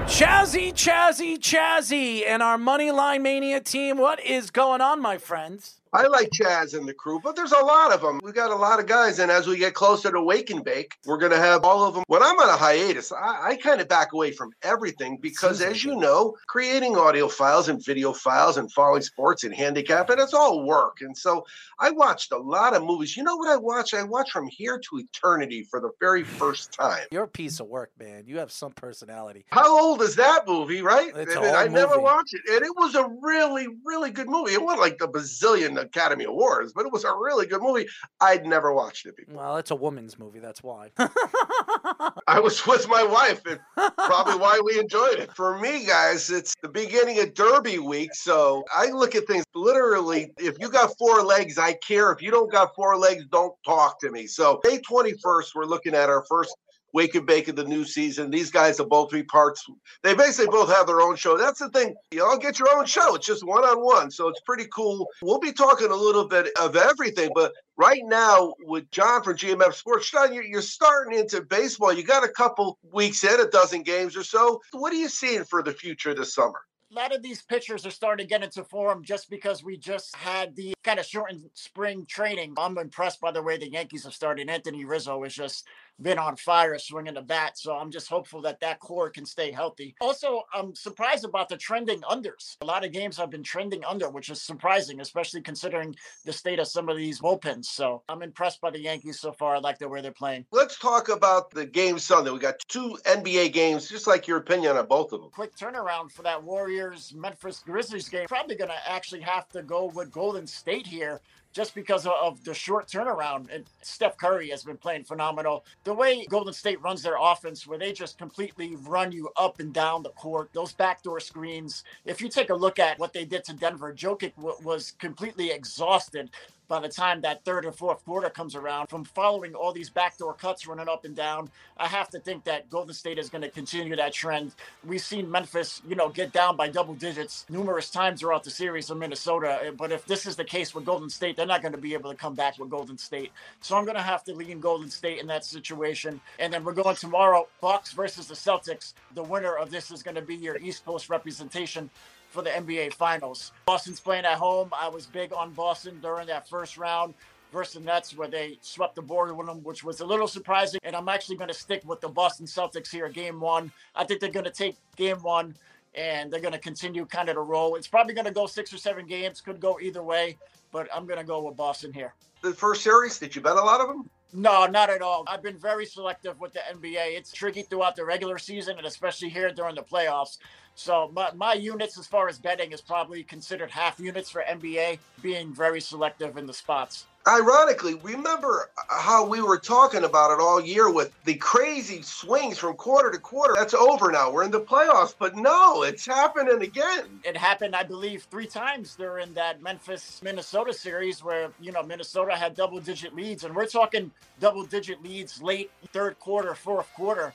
Chazzy, Chazzy, Chazzy, and our Moneyline Mania team. What is going on, my friends? I like Chaz and the crew, but there's a lot of them. We got a lot of guys, and as we get closer to Wake and Bake, we're going to have all of them. When I'm on a hiatus, I, I kind of back away from everything because, as you know, creating audio files and video files and following sports and handicap, and it's all work. And so I watched a lot of movies. You know what I watched? I watched From Here to Eternity for the very first time. You're a piece of work, man. You have some personality. How old is that movie, right? It's And an I never watched it. And it was a really, really good movie. It wasn't like the bazillion Academy Awards, but it was a really good movie. I'd never watched it before. Well, it's a woman's movie. That's why. *laughs* I was with my wife, and probably why we enjoyed it. For me, guys, it's the beginning of Derby week. So I look at things literally. If you got four legs, I care. If you don't got four legs, don't talk to me. So May 21st, we're looking at our first Wake and Bake of the new season. These guys are both be parts. They basically both have their own show. That's the thing. You all get your own show. It's just one on one. So it's pretty cool. We'll be talking a little bit of everything, but right now with John from GMF Sports, John, you're, you're starting into baseball. You got a couple weeks in, a dozen games or so. What are you seeing for the future this summer? a lot of these pitchers are starting to get into form just because we just had the kind of shortened spring training. I'm impressed by the way the Yankees have started. Anthony Rizzo is just been on fire swinging the bat. So I'm just hopeful that that core can stay healthy. Also, I'm surprised about the trending unders. A lot of games have been trending under, which is surprising, especially considering the state of some of these bullpens. So I'm impressed by the Yankees so far. I like the way they're playing. Let's talk about the game Sunday. We got two NBA games, just like your opinion on both of them. quick turnaround for that Warriors Memphis Grizzlies game. Probably going to actually have to go with Golden State here just because of- the short turnaround. And Steph Curry has been playing phenomenal. The way Golden State runs their offense, where they just completely run you up and down the court, those backdoor screens. If you take a look at what they did to Denver, Jokic was completely exhausted by the time that third or fourth quarter comes around from following all these backdoor cuts running up and down. I have to think that Golden State is going to continue that trend. We've seen Memphis, you know, get down by double digits numerous times throughout the series in Minnesota. Eh, but if this is the case with Golden State, they're not going to be able to come back with Golden State. So I'm going to have to lean Golden State in that situation. And then we're going tomorrow, Bucks versus the Celtics. The winner of this is going to be your East Coast representation for the NBA Finals. Boston's playing at home. I was big on Boston during that first round versus the Nets, where they swept the board with them, which was a little surprising. And I'm actually going to stick with the Boston Celtics here, game one. I think they're going to take game one and they're going to continue kind of to roll. It's probably going to go six or seven games, could go either way, but I'm going to go with Boston here. The first series, did you bet a lot of them? No, not at all. I've been very selective with the NBA. It's tricky throughout the regular season and especially here during the playoffs. So my, my units as far as betting is probably considered half units for NBA, being very selective in the spots. Ironically, remember how we were talking about it all year with the crazy swings from quarter to quarter. That's over now. We're in the playoffs, but no, it's happening again. It happened, I believe, three times during that Memphis Minnesota series where, you know, Minnesota had double digit leads. And we're talking double digit leads late third quarter, fourth quarter.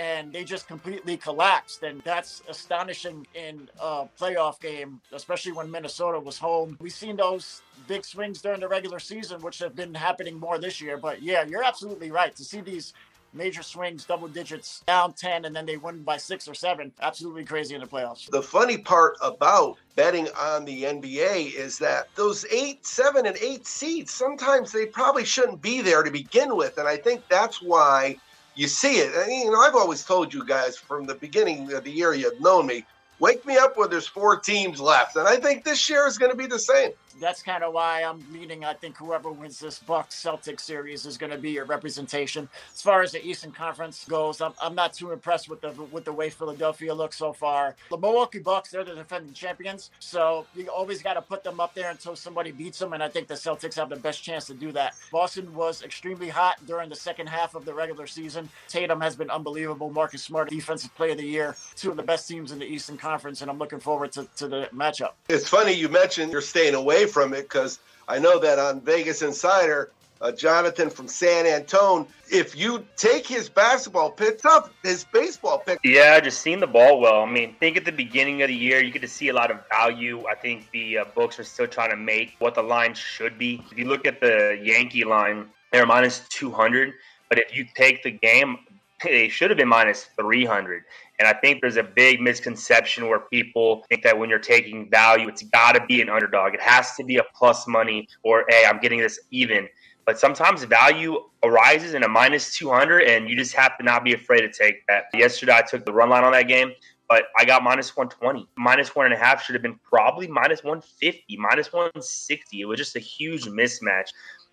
And they just completely collapsed. And that's astonishing in a playoff game, especially when Minnesota was home. We've seen those big swings during the regular season, which have been happening more this year. But yeah, you're absolutely right. To see these major swings, double digits, down 10, and then they win by six or seven, absolutely crazy in the playoffs. The funny part about betting on the NBA is that those eight, seven, and eight seeds, sometimes they probably shouldn't be there to begin with. And I think that's why you see it. And, you know, I've always told you guys from the beginning of the year you've known me, wake me up when there's four teams left. And I think this year is going to be the same. That's kind of why I'm leaning. I think whoever wins this Bucks Celtics series is going to be your representation. As far as the Eastern Conference goes, I'm, I'm not too impressed with the with the way Philadelphia looks so far. The Milwaukee Bucks, they're the defending champions, so you always got to put them up there until somebody beats them. And I think the Celtics have the best chance to do that. Boston was extremely hot during the second half of the regular season. Tatum has been unbelievable. Marcus Smart, defensive player of the year, two of the best teams in the Eastern Conference, and I'm looking forward to, to the matchup. It's funny you mentioned you're staying away from it because I know that on Vegas Insider, uh, Jonathan from San Antone, if you take his basketball pick, tough his baseball pick. Yeah, just seeing the ball well. I mean, think at the beginning of the year, you get to see a lot of value. I think the uh, books are still trying to make what the line should be. If you look at the Yankee line, they're minus 200. But if you take the game, they should have been minus 300. And I think there's a big misconception where people think that when you're taking value, it's got to be an underdog. It has to be a plus money or, hey, I'm getting this even. But sometimes value arises in a minus 200, and you just have to not be afraid to take that. Yesterday, I took the run line on that game, but I got minus 120. Minus one and a half should have been probably minus 150, minus 160. It was just a huge mismatch.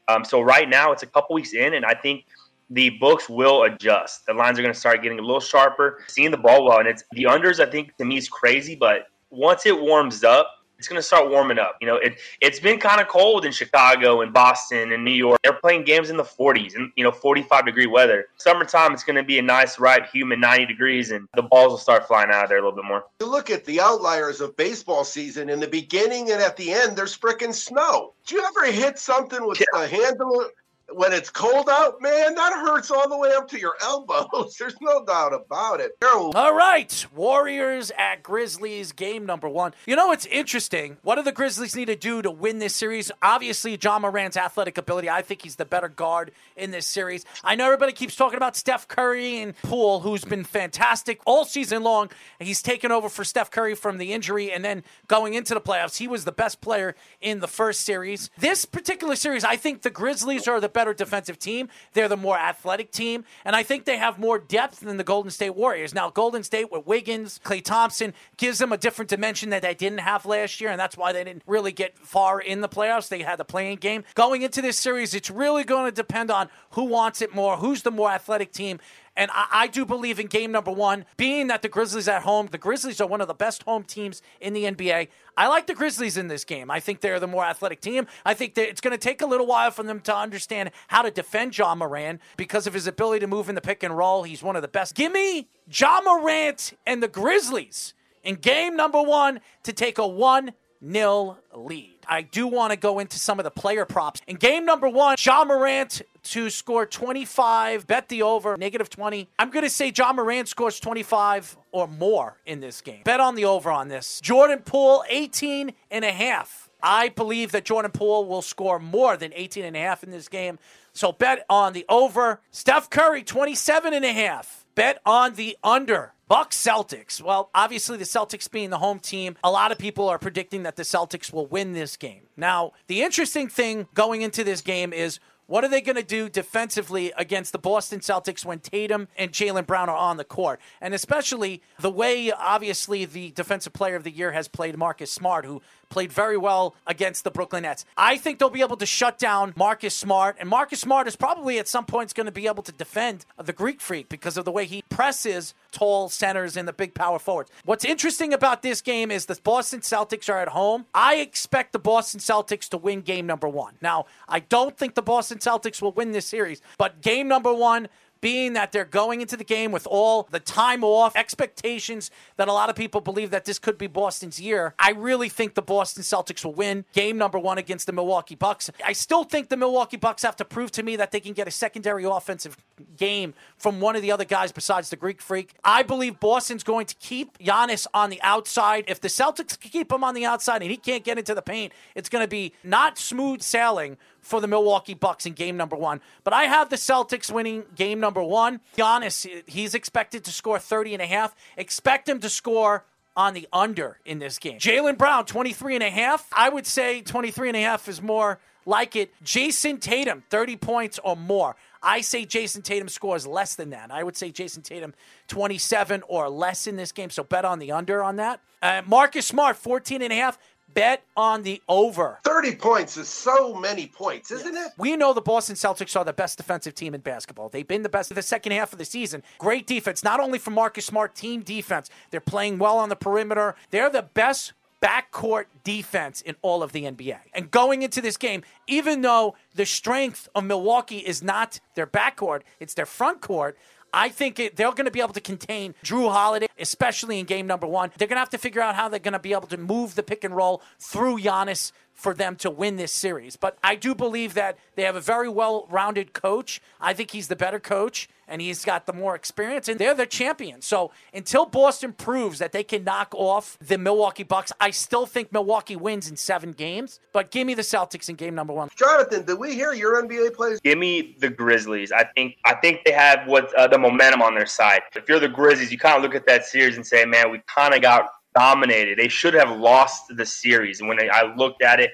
Um, so right now, it's a couple weeks in, and I think – the books will adjust. The lines are going to start getting a little sharper. Seeing the ball well, and it's the unders. I think to me is crazy, but once it warms up, it's going to start warming up. You know, it it's been kind of cold in Chicago and Boston and New York. They're playing games in the 40s and you know 45 degree weather. Summertime, it's going to be a nice, ripe, humid 90 degrees, and the balls will start flying out of there a little bit more. You look at the outliers of baseball season. In the beginning and at the end, there's freaking snow. Do you ever hit something with yeah. the handle when it's cold out, man, that hurts all the way up to your *laughs* elbows. There's no doubt about it. All right, Warriors at Grizzlies, game number one. You know, it's interesting. What do the Grizzlies need to do to win this series? Obviously, Ja Morant's athletic ability. I think he's the better guard in this series. I know everybody keeps talking about Steph Curry and Poole, who's been fantastic all season long. He's taken over for Steph Curry from the injury, and then going into the playoffs, he was the best player in the first series. This particular series, I think the Grizzlies are the better defensive team. They're the more athletic team, and I think they have more depth than the Golden State Warriors. Now, Golden State with Wiggins, Klay Thompson gives them a different dimension that they didn't have last year, and that's why they didn't really get far in the playoffs. They had the play-in game. Going into this series, it's really going to depend on who wants it more, who's the more athletic team. And I, I, do believe in game number one, being that the Grizzlies at home, the Grizzlies are one of the best home teams in the NBA. I like the Grizzlies in this game. I think they're the more athletic team. I think that it's going to take a little while for them to understand how to defend Ja Morant because of his ability to move in the pick and roll. He's one of the best. Give me Ja Morant and the Grizzlies in game number one to take a 1 0 lead. I do want to go into some of the player props. In game number one, Ja Morant to score 25, bet the over, negative 20. I'm going to say Ja Morant scores 25 or more in this game. Bet on the over on this. Jordan Poole, 18 and a half. I believe that Jordan Poole will score more than 18 and a half in this game. So bet on the over. Steph Curry, 27 and a half. Bet on the under. Bucks Celtics. Well, obviously the Celtics being the home team, a lot of people are predicting that the Celtics will win this game. Now, the interesting thing going into this game is what are they going to do defensively against the Boston Celtics when Tatum and Jaylen Brown are on the court? And especially the way, obviously, the defensive player of the year has played Marcus Smart, who played very well against the Brooklyn Nets. I think they'll be able to shut down Marcus Smart, and Marcus Smart is probably at some points going to be able to defend the Greek Freak because of the way he presses tall centers and the big power forwards. What's interesting about this game is the Boston Celtics are at home. I expect the Boston Celtics to win game number one. Now, I don't think the Boston Celtics will win this series, but game number one, being that they're going into the game with all the time off, expectations that a lot of people believe that this could be Boston's year. I really think the Boston Celtics will win game number one against the Milwaukee Bucks. I still think the Milwaukee Bucks have to prove to me that they can get a secondary offensive game from one of the other guys besides the Greek Freak. I believe Boston's going to keep Giannis on the outside. If the Celtics keep him on the outside and he can't get into the paint, it's going to be not smooth sailing for the Milwaukee Bucks in game number one. But I have the Celtics winning game number one. Giannis, he's expected to score 30 and a half. Expect him to score on the under in this game. Jaylen Brown, 23 and a half. I would say 23 and a half is more like it. Jayson Tatum, 30 points or more. I say Jayson Tatum scores less than that. I would say Jayson Tatum 27 or less in this game. So bet on the under on that. Uh, Marcus Smart, 14 and a half bet on the over. 30 points is so many points, isn't it? We know the Boston Celtics are the best defensive team in basketball. They've been the best of the second half of the season. Great defense, not only from Marcus Smart, team defense. They're playing well on the perimeter. They're the best backcourt defense in all of the NBA. And going into this game, even though the strength of Milwaukee is not their backcourt, it's their front court. I think it, they're going to be able to contain Jrue Holiday, especially in game number one. They're going to have to figure out how they're going to be able to move the pick and roll through Giannis for them to win this series. But I do believe that they have a very well rounded coach. I think he's the better coach and he's got the more experience, and they're the champion. So until Boston proves that they can knock off the Milwaukee Bucks, I still think Milwaukee wins in seven games. But give me the Celtics in game number one. Jonathan, did we hear your NBA plays? Give me the Grizzlies. I think I think they have what uh, the momentum on their side. If you're the Grizzlies, you kind of look at that series and say, "Man, we kind of got dominated. They should have lost the series." And when I looked at it,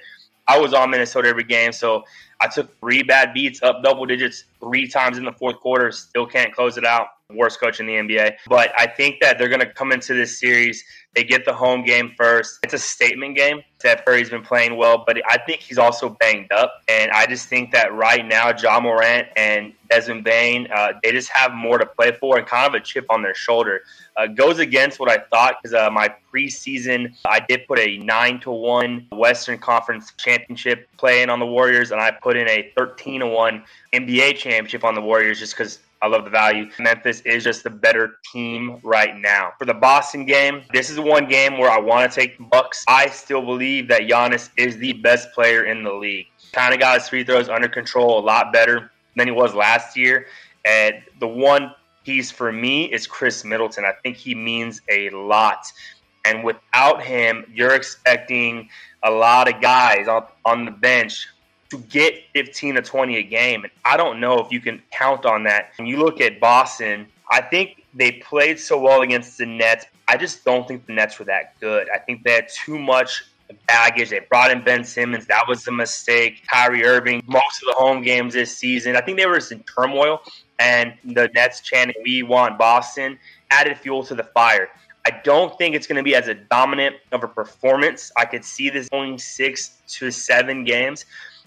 I was on Minnesota every game, so I took three bad beats up double digits three times in the fourth quarter. Still can't close it out. Worst coach in the NBA. But I think that they're going to come into this series. They get the home game first. It's a statement game. Steph Curry's been playing well, but I think he's also banged up. And I just think that right now, Ja Morant and Desmond Bane, uh, they just have more to play for and kind of a chip on their shoulder. Uh, goes against what I thought because uh, my preseason, I did put a 9 to 1 Western Conference championship play in on the Warriors, and I put in a 13 to 1 NBA championship on the Warriors just because I love the value. Memphis is just the better team right now. For the Boston game, this is one game where I want to take Bucks. I still believe that Giannis is the best player in the league. Kind of got his free throws under control a lot better than he was last year. And the one piece for me is Khris Middleton. I think he means a lot. And without him, you're expecting a lot of guys on, on the bench to get 15 to 20 a game. And I don't know if you can count on that. When you look at Boston, I think they played so well against the Nets. I just don't think the Nets were that good. I think they had too much baggage. They brought in Ben Simmons. That was a mistake. Kyrie Irving, most of the home games this season. I think they were just in turmoil. And the Nets chanting, We want Boston, added fuel to the fire. I don't think it's going to be as a dominant of a performance. I could see this going six to seven games.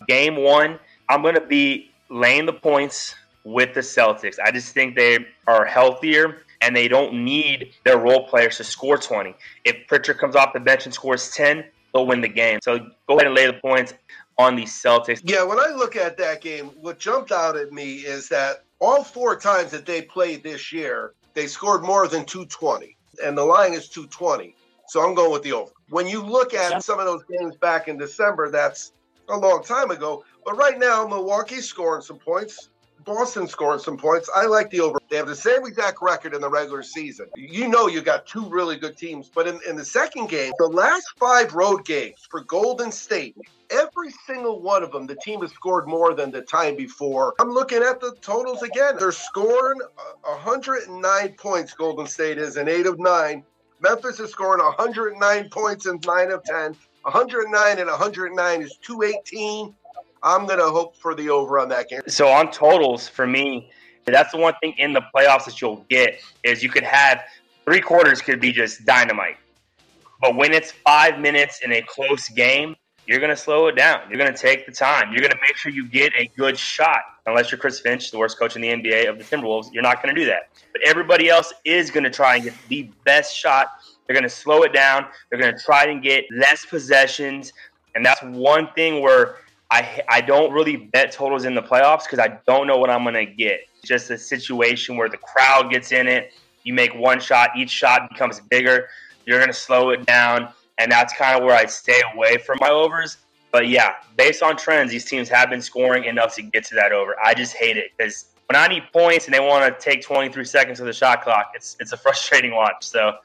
Game one, I'm going to be laying the points with the Celtics. I just think they are healthier and they don't need their role players to score 20. If Pritchard comes off the bench and scores 10, they'll win the game. So go ahead and lay the points on the Celtics. Yeah, when I look at that game, what jumped out at me is that all four times that they played this year, they scored more than 220, and the line is 220. So I'm going with the over. When you look at some of those games back in December, that's a long time ago. But right now, Milwaukee's scoring some points. Boston scoring some points. I like the over. They have the same exact record in the regular season. You know you got two really good teams. But in, in the second game, the last five road games for Golden State, every single one of them, the team has scored more than the time before. I'm looking at the totals again. They're scoring 109 points, Golden State is, in eight of nine. Memphis is scoring 109 points in nine of 10. 109 and 109 is 218. I'm going to hope for the over on that game. So on totals, for me, that's the one thing in the playoffs that you'll get is you could have three quarters could be just dynamite. But when it's five minutes in a close game, you're going to slow it down. You're going to take the time. You're going to make sure you get a good shot. Unless you're Chris Finch, the worst coach in the NBA of the Timberwolves, you're not going to do that. But everybody else is going to try and get the best shot. They're going to slow it down. They're going to try and get less possessions. And that's one thing where I I don't really bet totals in the playoffs because I don't know what I'm gonna get. It's just a situation where the crowd gets in it. You make one shot, each shot becomes bigger. You're gonna slow it down, and that's kind of where I stay away from my overs. But yeah, based on trends, these teams have been scoring enough to get to that over. I just hate it because when I need points and they want to take 23 seconds of the shot clock, it's it's a *laughs* frustrating watch. So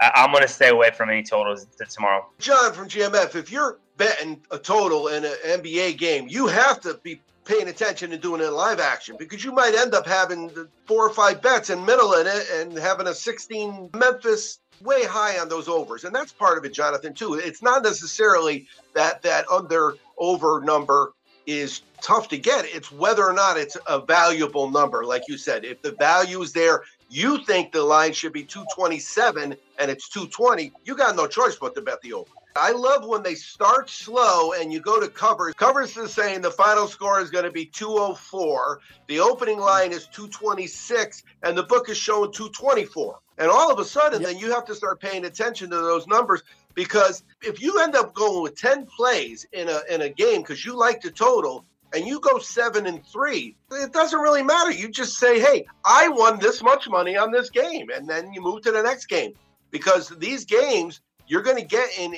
I'm going to stay away from any totals tomorrow. John from GMF, if you're betting a total in an NBA game, you have to be paying attention and doing it live action because you might end up having four or five bets in middle in it and having a 16 Memphis way high on those overs. And that's part of it, Jonathan, too. It's not necessarily that that under over number is tough to get. It's whether or not it's a valuable number. Like you said, if the value is there, you think the line should be 227 and it's 220, you got no choice but to bet the over. I love when they start slow and you go to covers. Covers is saying the final score is going to be 204. The opening line is 226, and the book is showing 224. And all of a sudden, yep. then you have to start paying attention to those numbers because if you end up going with 10 plays in a in a game because you like the total and you go seven and three, it doesn't really matter. You just say, hey, I won this much money on this game. And then you move to the next game because these games, you're going to get in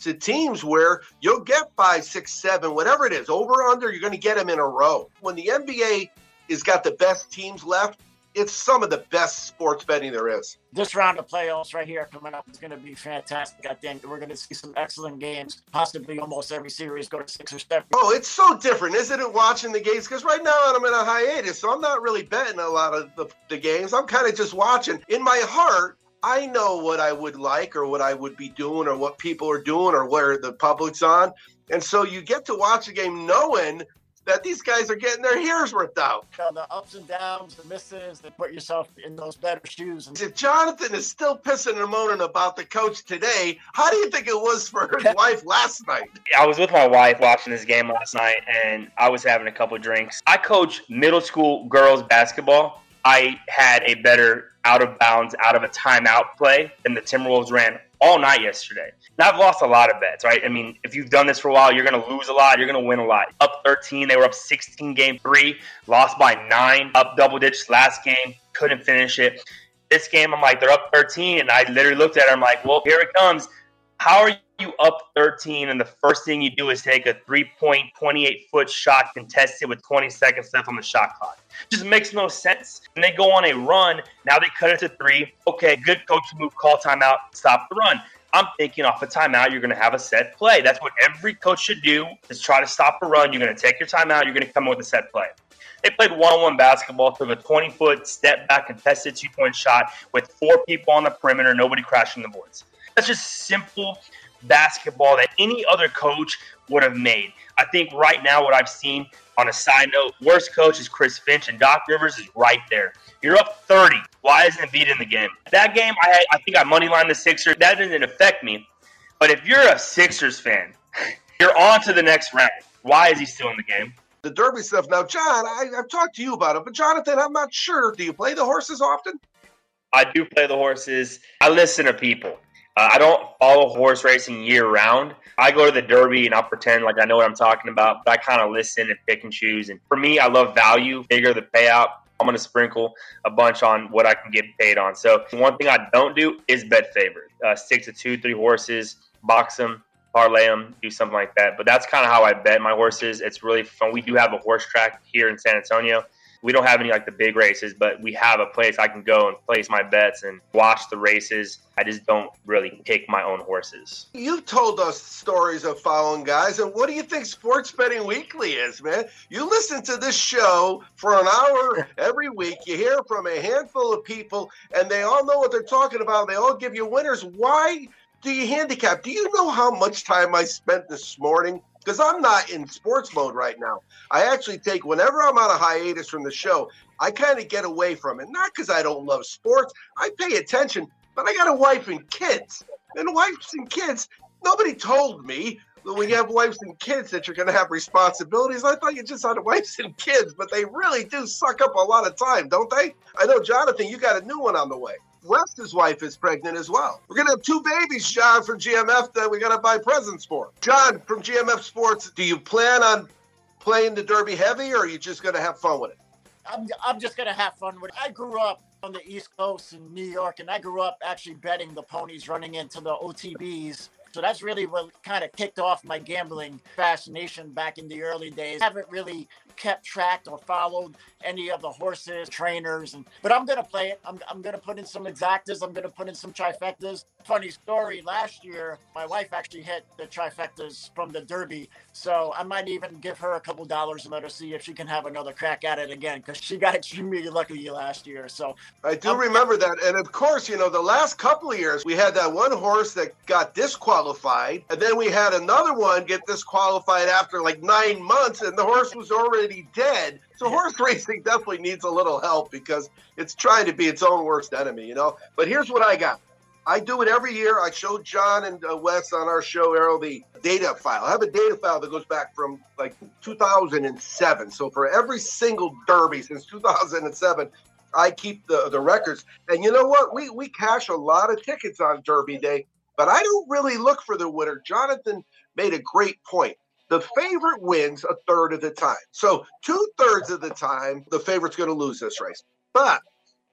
to teams where you'll get five, six, seven, whatever it is, over under, you're going to get them in a row. When the NBA has got the best teams left, it's some of the best sports betting there is. This round of playoffs right here coming up is going to be fantastic. I think we're going to see some excellent games. Possibly almost every series go to six or seven. Oh, it's so different, isn't it? Watching the games because right now I'm in a hiatus, so I'm not really betting a lot of the, the games. I'm kind of just watching. In my heart, I know what I would like or what I would be doing or what people are doing or where the public's on. And so you get to watch a game knowing that these guys are getting their ears ripped out. the ups and downs, the misses, to put yourself in those better shoes. And- if Jonathan is still pissing and moaning about the coach today, how do you think it was for his *laughs* wife last night? I was with my wife watching this game last night, and I was having a couple drinks. I coach middle school girls basketball. I had a better out of bounds, out of a timeout play than the Timberwolves ran all night yesterday. Now I've lost a lot of bets, right? I mean, if you've done this for a while, you're going to lose a lot. You're going to win a lot. Up 13, they were up 16 game three, lost by nine, up double digits last game, couldn't finish it. This game, I'm like, they're up 13, and I literally looked at it. I'm like, well, here it comes. How are you up 13 and the first thing you do is take a three point, 28 foot shot contested with 20 seconds left on the shot clock? Just makes no sense. And they go on a run. Now they cut it to three. Okay, good coach move, call timeout, stop the run. I'm thinking off a timeout, you're going to have a set play. That's what every coach should do is try to stop a run. You're going to take your timeout. You're going to come with a set play. They played one-on-one basketball, took a 20-foot step back contested two-point shot with four people on the perimeter, nobody crashing the boards. That's just simple basketball that any other coach would have made. I think right now, what I've seen on a side note, worst coach is Chris Finch, and Doc Rivers is right there. You're up 30. Why isn't Embiid in the game? That game, I had, I think I money line the Sixers. That didn't affect me. But if you're a Sixers fan, *laughs* you're on to the next round. Why is he still in the game? The Derby stuff. Now, John, I, I've talked to you about it, but Jonathan, I'm not sure. Do you play the horses often? I do play the horses. I listen to people. Uh, I don't follow horse racing year round. I go to the Derby and I'll pretend like I know what I'm talking about, but I kind of listen and pick and choose. And for me, I love value, bigger the payout. I'm going to sprinkle a bunch on what I can get paid on. So one thing I don't do is bet favorite. Uh, stick to two, three horses, box them, parlay them, do something like that. But that's kind of how I bet my horses. It's really fun. We do have a horse track here in San Antonio we don't have any like the big races, but we have a place I can go and place my bets and watch the races. I just don't really pick my own horses. You've told us stories of following guys, and what do you think Sports Betting Weekly is, man? You listen to this show for an hour *laughs* every week. You hear from a handful of people, and they all know what they're talking about. They all give you winners. Why do you handicap? Do you know how much time I spent this morning because I'm not in sports mode right now. I actually take whenever I'm on a hiatus from the show, I kind of get away from it. Not because I don't love sports, I pay attention, but I got a wife and kids. And wives and kids, nobody told me that when you have wives and kids that you're going to have responsibilities. I thought you just had wives and kids, but they really do suck up a lot of time, don't they? I know, Jonathan, you got a new one on the way. West's wife is pregnant as well. We're gonna have two babies, John, from GMF that we gotta buy presents for. John from GMF Sports, do you plan on playing the Derby heavy, or are you just gonna have fun with it? I'm, I'm just gonna have fun with it. I grew up on the East Coast in New York, and I grew up actually betting the ponies running into the OTBs. So that's really what kind of kicked off my gambling fascination back in the early days. I haven't really kept track or followed any of the horses, trainers, and but I'm gonna play it. I'm, I'm gonna put in some exactas. I'm gonna put in some trifectas. Funny story. Last year, my wife actually hit the trifectas from the Derby, so I might even give her a couple dollars and let her see if she can have another crack at it again because she got *laughs* extremely lucky last year. So I do remember that, and of course, you know, the last couple of years we had that one horse that got disqualified, and then we had another one get disqualified after like nine months, and the horse was already dead. So horse *laughs* racing definitely needs a little help because it's trying to be its own worst enemy, you know. But here's what I got. I do it every year. I show John and uh, Wes on our show, Arrow, the data file. I have a data file that goes back from like 2007. So for every single Derby since 2007, I keep the, the records. And you know what? We we cash a lot of tickets on Derby Day, but I don't really look for the winner. Jonathan made a great point. The favorite wins a third of the time. So two thirds of the time, the favorite's going to lose this race. But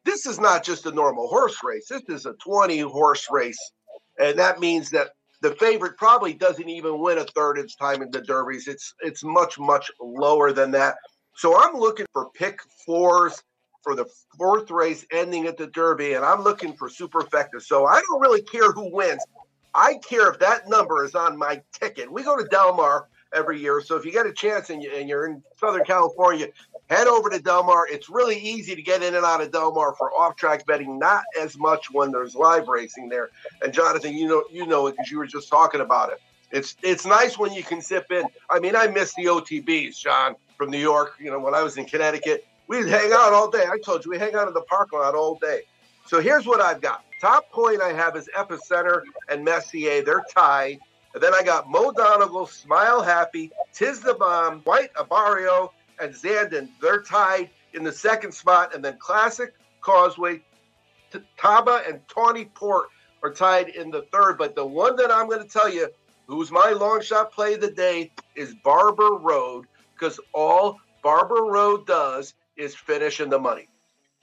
this is not just a normal horse race. This is a 20 horse race. And that means that the favorite probably doesn't even win a third of its time in the derbies. It's it's much, much lower than that. So I'm looking for pick fours for the fourth race ending at the Derby, and I'm looking for superfectas. So I don't really care who wins. I care if that number is on my ticket. We go to Del Mar every year. So if you get a chance and, you, and you're in Southern California, head over to Del Mar. It's really easy to get in and out of Del Mar for off-track betting. Not as much when there's live racing there. And Jonathan, you know you know it because you were just talking about it. It's it's nice when you can zip in. I mean, I miss the OTBs, John, from New York. You know, when I was in Connecticut, we'd hang out all day. I told you we hang out in the parking lot all day. So here's what I've got. Top point I have is Epicenter and Messier. They're tied. And then I got Mo Donegal, Smile Happy, Tiz the Bomb, White Abarrio, and Zandon. They're tied in the second spot. And then Classic, Causeway, Taiba, and Tawny Port are tied in the third. But the one that I'm going to tell you, who's my long shot play of the day, is Barber Road, because all Barber Road does is finish in the money.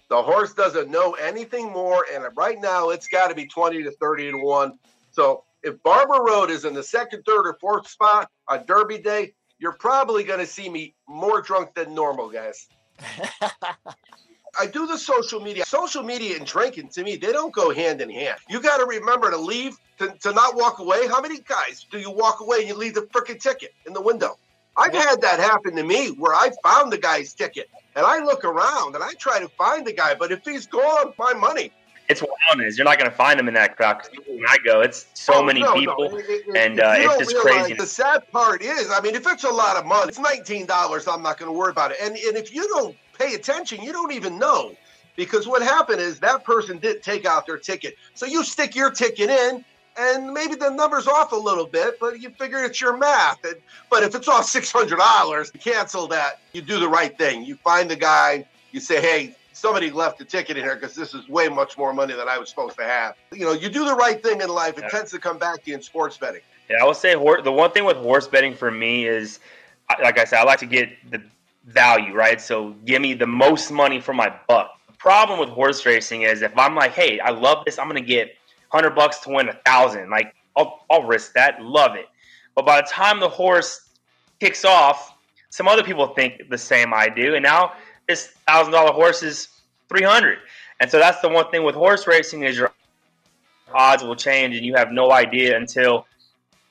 The horse doesn't know anything more, and right now it's got to be 20 to 30 to 1. So if Barber Road is in the second, third, or fourth spot on Derby Day, you're probably going to see me more drunk than normal, guys. *laughs* I do the social media. Social media and drinking, to me, they don't go hand in hand. You got to remember to leave, to, to not walk away. How many guys do you walk away and you leave the freaking ticket in the window? I've had that happen to me where I found the guy's ticket and I look around and I try to find the guy, but if he's gone, my money. It's wildness. You're not going to find them in that crowd. 'cause When I go, it's so Oh, many no, no. people, It- it- and uh, it's just crazy. The sad part is, I mean, if it's a lot of money, it's nineteen dollars. I'm not going to worry about it. And and if you don't pay attention, you don't even know because what happened is that person didn't take out their ticket. So you stick your ticket in. And maybe the number's off a little bit, but you figure it's your math. And, but if it's off six hundred dollars, cancel that. You do the right thing. You find the guy. You say, "Hey, somebody left a ticket in here because this is way much more money than I was supposed to have." You know, you do the right thing in life. It Yeah. tends to come back to you in sports betting. Yeah, I will say hor- the one thing with horse betting for me is, like I said, I like to get the value, right? So give me the most money for my buck. The problem with horse racing is if I'm like, hey, I love this, I'm going to get 100 bucks to win a thousand. Like, I'll, I'll risk that, love it. But by the time the horse kicks off, some other people think the same I do. And now this thousand dollar horse is 300. And so that's the one thing with horse racing is your odds will change and you have no idea until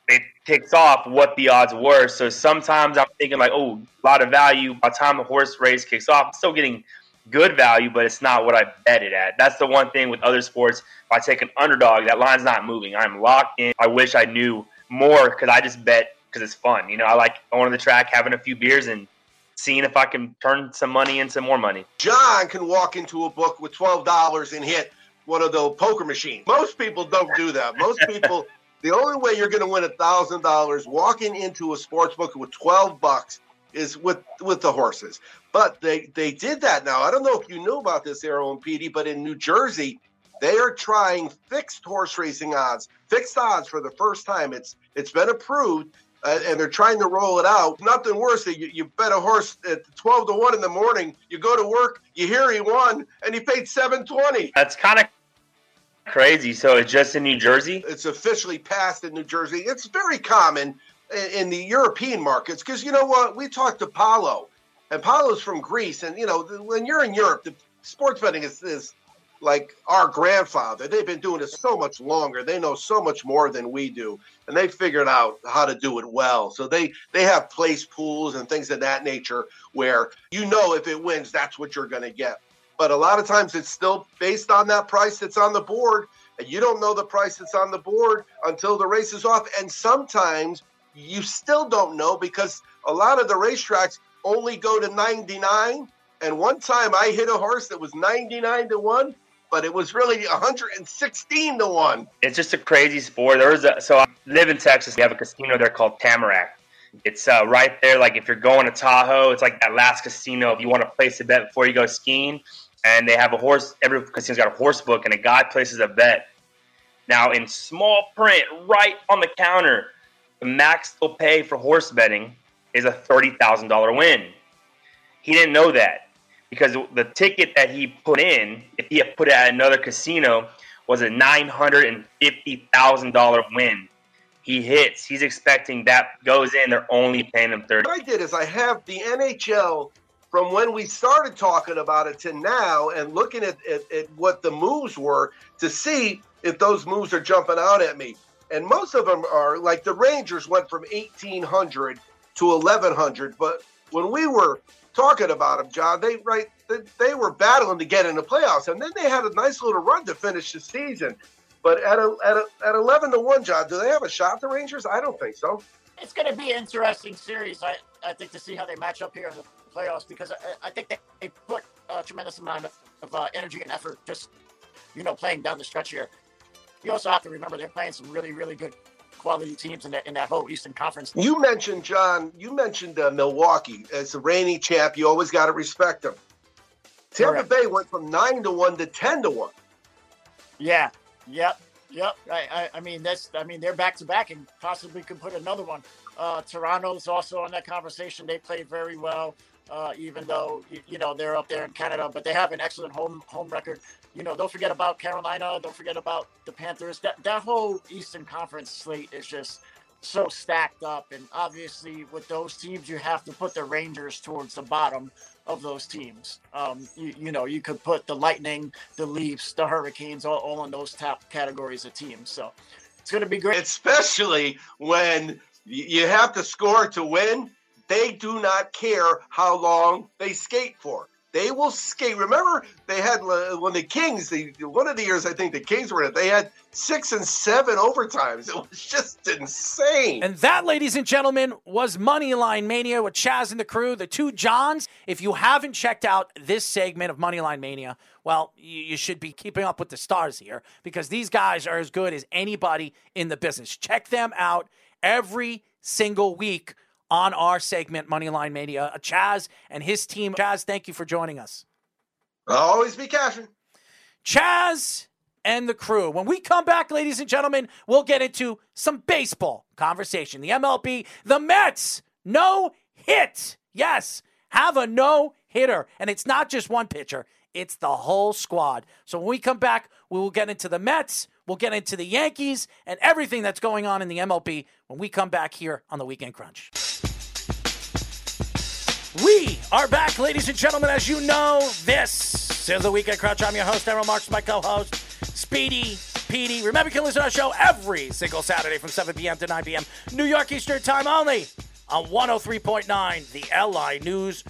it kicks off what the odds were. So sometimes I'm thinking like, oh, a lot of value. By the time the horse race kicks off, I'm still getting good value, but it's not what I bet it at. That's the one thing with other sports. If I take an underdog, that line's not moving. I'm locked in. I wish I knew more because I just bet because it's fun. You know, I like going to the track, having a few beers, and seeing if I can turn some money into more money. John can walk into a book with twelve dollars and hit one of those poker machines. Most people don't do that. Most *laughs* people, the only way you're going to win a thousand dollars walking into a sports book with twelve bucks is with with the horses. But they they did that now. I don't know if you knew about this, Arrow and Petey, but in New Jersey, they are trying fixed horse racing odds, fixed odds for the first time. It's it's been approved. Uh, and they're trying to roll it out. Nothing worse than you, you bet a horse at 12 to 1 in the morning. You go to work, you hear he won, and he paid 720. That's kind of crazy. So it's just in New Jersey. It's officially passed in New Jersey. It's very common in, in the European markets because you know what? We talked to Paulo, and Paulo's from Greece. And, you know, when you're in Europe, the sports betting is, is like our grandfather. They've been doing it so much longer. They know so much more than we do, and they figured out how to do it well. So they they have place pools and things of that nature where you know if it wins, that's what you're going to get. But a lot of times it's still based on that price that's on the board, and you don't know the price that's on the board until the race is off. And sometimes you still don't know because a lot of the racetracks only go to 99. And one time I hit a horse that was 99 to 1 but it was really 116 to one. It's just a crazy sport. There was a, so I live in Texas. We have a casino there called Tamarack. It's uh, right there. Like if you're going to Tahoe, it's like that last casino. If you want to place a bet before you go skiing, and they have a horse. Every casino's got a horse book, and a guy places a bet. Now in small print, right on the counter, the max they'll pay for horse betting is a thirty thousand dollar win. He didn't know that because the ticket that he put in, if he had put it at another casino, was a nine hundred and fifty thousand dollar win. He hits. He's expecting that goes in. They're only paying him thirty. What I did is I have the NHL from when we started talking about it to now, and looking at, at, at what the moves were to see if those moves are jumping out at me. And most of them are like the Rangers went from eighteen hundred to eleven hundred, but when we were talking about them, John, they right they, they were battling to get in the playoffs, and then they had a nice little run to finish the season. But at a, at a, at eleven to one, John, do they have a shot? The Rangers? I don't think so. It's going to be an interesting series. I, I think to see how they match up here in the playoffs because I, I think they, they put a tremendous amount of, of uh, energy and effort just you know playing down the stretch here. You also have to remember they're playing some really really good quality teams in that in that whole Eastern Conference. You mentioned John. You mentioned uh, Milwaukee as the reigning champ. You always got to respect them. Tampa Correct. Bay went from nine to one to ten to one. Yeah. Yep. Yep. I, I, I mean that's I mean they're back to back and possibly could put another one. Uh, Toronto's also on that conversation. They played very well, uh, even though you, you know they're up there in Canada, but they have an excellent home home record. You know, don't forget about Carolina. Don't forget about the Panthers. That that whole Eastern Conference slate is just so stacked up, and obviously with those teams, you have to put the Rangers towards the bottom of those teams. Um, you, you know, you could put the Lightning, the Leafs, the Hurricanes, all, all in those top categories of teams. So it's going to be great. Especially when you have to score to win. They do not care how long they skate for. They will skate. Remember, they had uh, when the Kings. One of the years I think the Kings were in it. They had six and seven overtimes. *laughs* It was just insane. And that, ladies and gentlemen, was Moneyline Mania with Chaz and the crew, the two Johns. If you haven't checked out this segment of Moneyline Mania, well, you, you should be keeping up with the stars here because these guys are as good as anybody in the business. Check them out every single week on our segment, Moneyline Mania. Uh, Chaz and his team. Chaz, thank you for joining us. I'll always be cashing. Chaz and the crew. When we come back, ladies and gentlemen, we'll get into some baseball conversation. The MLB, the Mets, no hit. Yes, have a no hitter. And it's not just one pitcher, it's the whole squad. So when we come back, we will get into the Mets, we'll get into the Yankees, and everything that's going on in the MLB when we come back here on the Weekend Crunch. We are back, ladies and gentlemen. As you know, this is the Weekend Crunch. I'm your host, Aaron Marks, my co-host, Speedy Petey. Remember, you can listen to our show every single Saturday from 7 p.m. to 9 p.m. New York Eastern Time only on 103.9, the LI News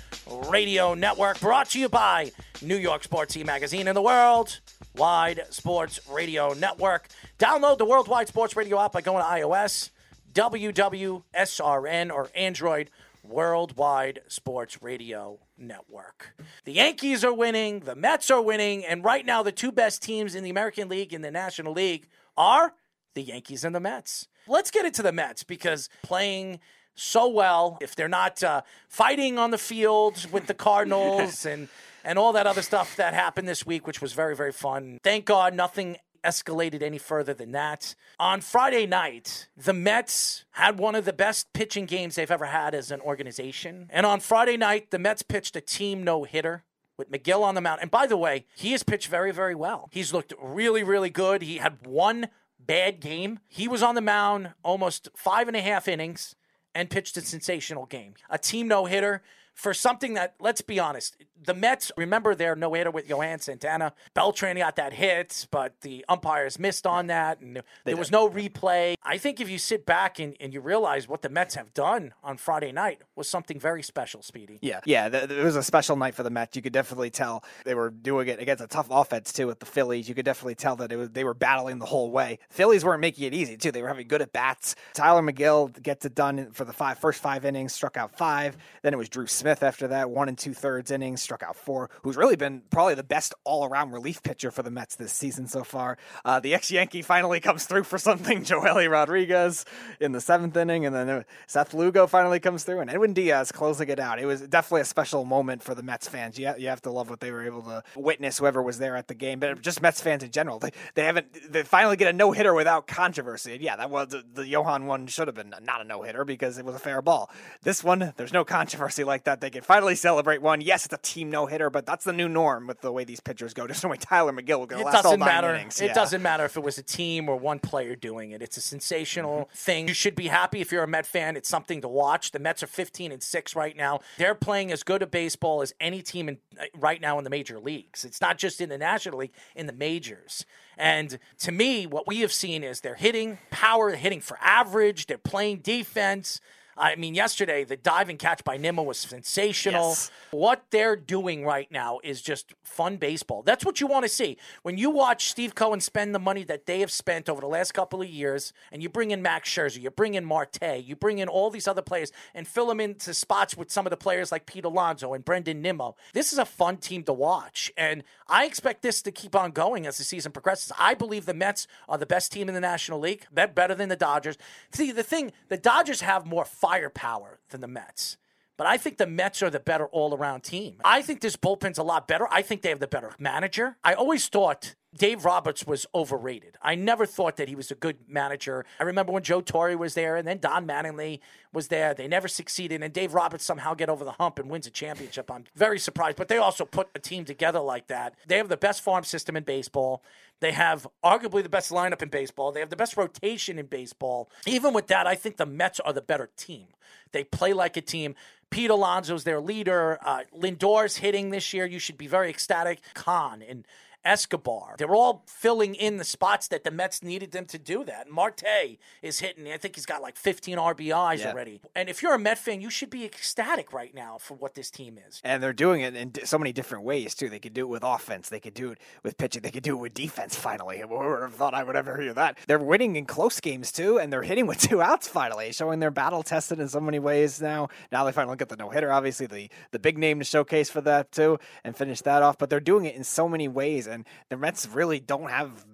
Radio Network, brought to you by New York Sports E Magazine and the World Wide Sports Radio Network. Download the Worldwide Sports Radio app by going to iOS, WWSRN, or Android Worldwide Sports Radio Network. The Yankees are winning, the Mets are winning, and right now the two best teams in the American League and the National League are the Yankees and the Mets. Let's get into the Mets because playing so well, if they're not uh, fighting on the field with the Cardinals *laughs* and and all that other stuff that happened this week, which was very very fun. Thank God nothing escalated any further than that. On Friday night, the Mets had one of the best pitching games they've ever had as an organization. And on Friday night, the Mets pitched a team no hitter with Megill on the mound. And by the way, he has pitched very, very well. He's looked really, really good. He had one bad game. He was on the mound almost five and a half innings and pitched a sensational game. A team no hitter for something that, let's be honest, the Mets, remember their no hitter with Johan Santana? Beltran got that hit, but the umpires missed on that, and there was no replay. I think if you sit back and, and you realize what the Mets have done on Friday night was something very special, Speedy. Yeah, yeah, th- it was a special night for the Mets. You could definitely tell they were doing it against a tough offense too with the Phillies. You could definitely tell that was they were battling the whole way. Phillies weren't making it easy too. They were having good at bats. Tylor Megill gets it done for the five first five innings, struck out five. Then it was Drew Smith Smith after that, one and two thirds innings, struck out four, who's really been probably the best all around relief pitcher for the Mets this season so far. Uh, the ex Yankee finally comes through for something, *laughs* Joely Rodriguez in the seventh inning, and then uh, Seth Lugo finally comes through, and Edwin Diaz closing it out. It was definitely a special moment for the Mets fans. You, you have to love what they were able to witness, whoever was there at the game, but just Mets fans in general. They, they haven't, they finally get a no hitter without controversy. And yeah, that was the, the Johan one should have been not a no hitter because it was a fair ball. This one, there's no controversy like that. They can finally celebrate one. Yes, it's a team no hitter, but that's the new norm with the way these pitchers go. *laughs* Just the way Tylor Megill will go. Last all doesn't nine matter. innings. It Yeah. doesn't matter if it was a team or one player doing it. It's a sensational Mm-hmm. thing. You should be happy if you're a Met fan. It's something to watch. The Mets are 15 and 6 right now. They're playing as good a baseball as any team in, uh, right now in the major leagues. It's not just in the National League, in the majors. And to me, what we have seen is they're hitting power, hitting for average, they're playing defense. I mean, yesterday, the diving catch by Nimmo was sensational. Yes. What they're doing right now is just fun baseball. That's what you want to see. When you watch Steve Cohen spend the money that they have spent over the last couple of years, and you bring in Max Scherzer, you bring in Marte, you bring in all these other players, and fill them into spots with some of the players like Pete Alonso and Brandon Nimmo. This is a fun team to watch, and I expect this to keep on going as the season progresses. I believe the Mets are the best team in the National League, bet better than the Dodgers. See, the thing, the Dodgers have more firepower than the Mets. But I think the Mets are the better all around team. I think this bullpen's a lot better. I think they have the better manager. I always thought Dave Roberts was overrated. I never thought that he was a good manager. I remember when Joe Torre was there and then Don Mattingly was there. They never succeeded. And Dave Roberts somehow get over the hump and wins a championship. I'm very surprised. But they also put a team together like that. They have the best farm system in baseball. They have arguably the best lineup in baseball. They have the best rotation in baseball. Even with that, I think the Mets are the better team. They play like a team. Pete Alonso's their leader. Uh, Lindor's hitting this year. You should be very ecstatic. Canha and Escobar. They're all filling in the spots that the Mets needed them to do that. Marte is hitting. I think he's got like 15 RBIs Yeah. already. And if you're a Met fan, you should be ecstatic right now for what this team is. And they're doing it in so many different ways too. They could do it with offense. They could do it with pitching. They could do it with defense. Finally, who would have thought I would ever hear that? They're winning in close games too, and they're hitting with two outs finally, showing they're battle tested in so many ways now. Now they finally get the no hitter, obviously the the big name to showcase for that too, and finish that off. But they're doing it in so many ways, and the Mets really don't have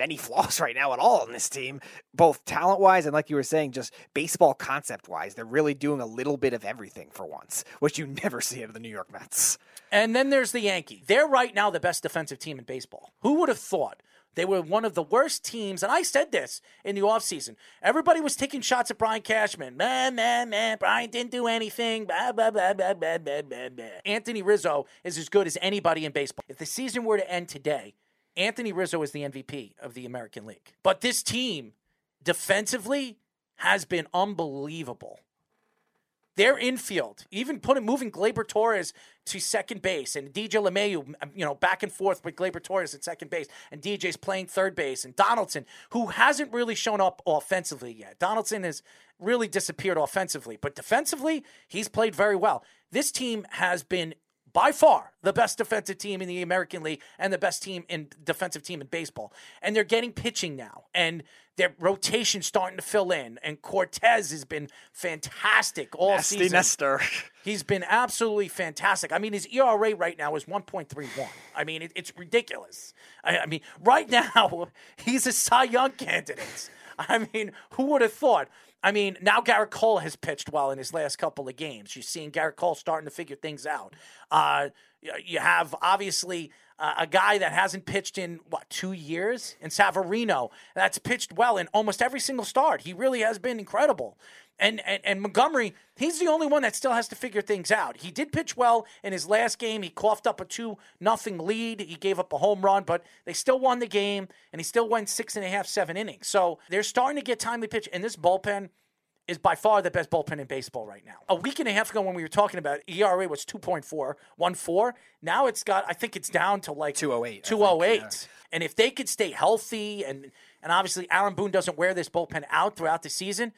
many flaws right now at all in this team, both talent wise and like you were saying, just baseball concept wise. They're really doing a little bit of everything for once, which you never *laughs* see out of the New York Mets. And then there's the Yankee. They're right now the best defensive team in baseball. Who would have thought? They were one of the worst teams, and I said this in the offseason. Everybody was taking shots at Brian Cashman. Man, man, man, Brian didn't do anything. Blah, blah, blah, blah, blah, blah, blah, blah. Anthony Rizzo is as good as anybody in baseball. If the season were to end today, Anthony Rizzo is the MVP of the American League. But this team, defensively, has been unbelievable. Their infield, even putting moving Gleyber Torres to second base, and DJ LeMahieu, you know, back and forth with Gleyber Torres at second base, and DJ's playing third base, and Donaldson, who hasn't really shown up offensively yet. Donaldson has really disappeared offensively, but defensively, he's played very well. This team has been by far the best defensive team in the American League and the best team in defensive team in baseball. And they're getting pitching now, and their rotation starting to fill in. And Cortes has been fantastic all Nasty season. Nestor. *laughs* He's been absolutely fantastic. I mean, his ERA right now is 1.31. I mean, it, it's ridiculous. I, I mean, *laughs* right now, he's a Cy Young candidate. I mean, who would have thought? I mean, now Gerrit Cole has pitched well in his last couple of games. You're seeing Gerrit Cole starting to figure things out. Uh, you have obviously uh, a guy that hasn't pitched in what two years in Severino that's pitched well in almost every single start. He really has been incredible. And, and and Montgomery, he's the only one that still has to figure things out. He did pitch well in his last game. He coughed up a two nothing lead. He gave up a home run, but they still won the game, and he still went six and a half, seven innings. So they're starting to get timely pitch, and this bullpen is by far the best bullpen in baseball right now. A week and a half ago, when we were talking about it, ERA was 2.4, 1.4. Now it's got, I think it's down to like 208, 208. think, oh And if they could stay healthy, and and obviously Aaron Boone doesn't wear this bullpen out throughout the season,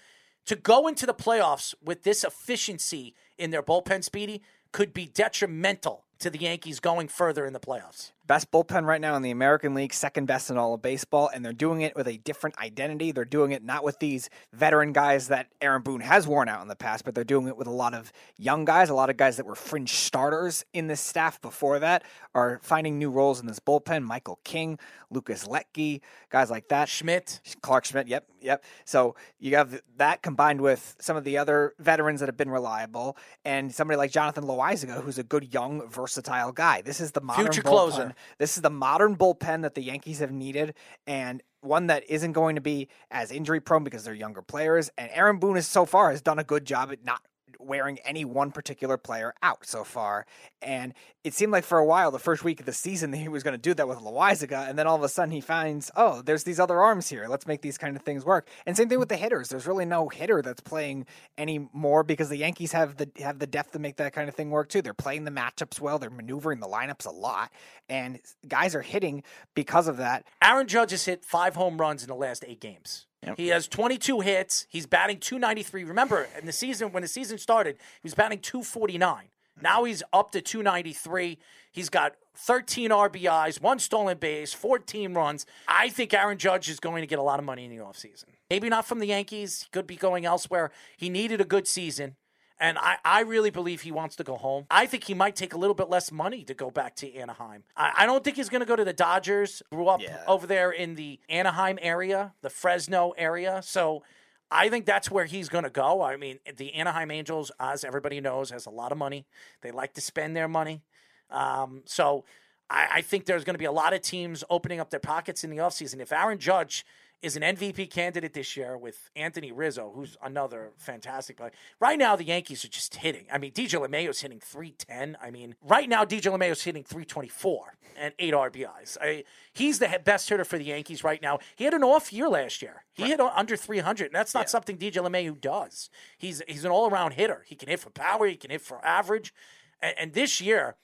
to go into the playoffs with this efficiency in their bullpen, Speedy, could be detrimental to the Yankees going further in the playoffs. Best bullpen right now in the American League, second best in all of baseball, and they're doing it with a different identity. They're doing it not with these veteran guys that Aaron Boone has worn out in the past, but they're doing it with a lot of young guys, a lot of guys that were fringe starters in this staff before that are finding new roles in this bullpen. Michael King, Lucas Luetge, guys like that. Schmidt. Clarke Schmidt, yep, yep. So you have that combined with some of the other veterans that have been reliable, and somebody like Jonathan Loaisiga, who's a good young, versatile guy. This is the modern Future bullpen. closer. This is the modern bullpen that the Yankees have needed, and one that isn't going to be as injury prone because they're younger players. And Aaron Boone has so far has done a good job at not wearing any one particular player out so far. And it seemed like for a while, the first week of the season, that *laughs* he was going to do that with Loaisiga, and then all of a sudden he finds, oh, there's these other arms here. Let's make these kind of things work. And same thing with the hitters. There's really no hitter that's playing anymore because the Yankees have the have the depth to make that kind of thing work too. They're playing the matchups well. They're maneuvering the lineups a lot, and guys are hitting because of that. Aaron Judge has hit five home runs in the last eight games. He has 22 hits. He's batting 293. Remember, in the season when the season started, he was batting 249. Now he's up to 293. He's got 13 RBIs, one stolen base, 14 runs. I think Aaron Judge is going to get a lot of money in the offseason. Maybe not from the Yankees. He could be going elsewhere. He needed a good season. And I, I really believe he wants to go home. I think he might take a little bit less money to go back to Anaheim. I, I don't think he's going to go to the Dodgers. Grew up over there in the Anaheim area, the Fresno area. So I think that's where he's going to go. I mean, the Anaheim Angels, as everybody knows, has a lot of money. They like to spend their money. Um, so I, I think there's going to be a lot of teams opening up their pockets in the offseason. If Aaron Judge is an MVP candidate this year with Anthony Rizzo, who's another fantastic player. Right now, the Yankees are just hitting. I mean, DJ LeMahieu's hitting 310. I mean, right now, DJ LeMahieu's hitting 324 and eight RBIs. I, he's the best hitter for the Yankees right now. He had an off year last year. He hit under 300, and that's not something DJ LeMahieu does. He's he's an all around hitter. He can hit for power. He can hit for average. And, and this year,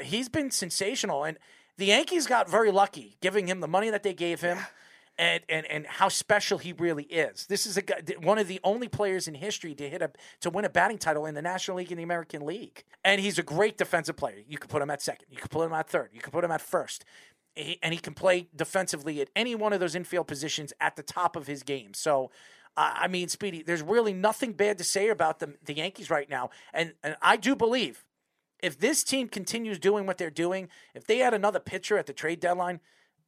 he's been sensational. And the Yankees got very lucky giving him the money that they gave him. And, and, and how special he really is. This is a guy, one of the only players in history to hit a to win a batting title in the National League and the American League. And he's a great defensive player. You could put him at second. You could put him at third. You could put him at first. He, and he can play defensively at any one of those infield positions at the top of his game. So, I mean, Speedy, there's really nothing bad to say about the the Yankees right now. And and I do believe if this team continues doing what they're doing, if they add another pitcher at the trade deadline,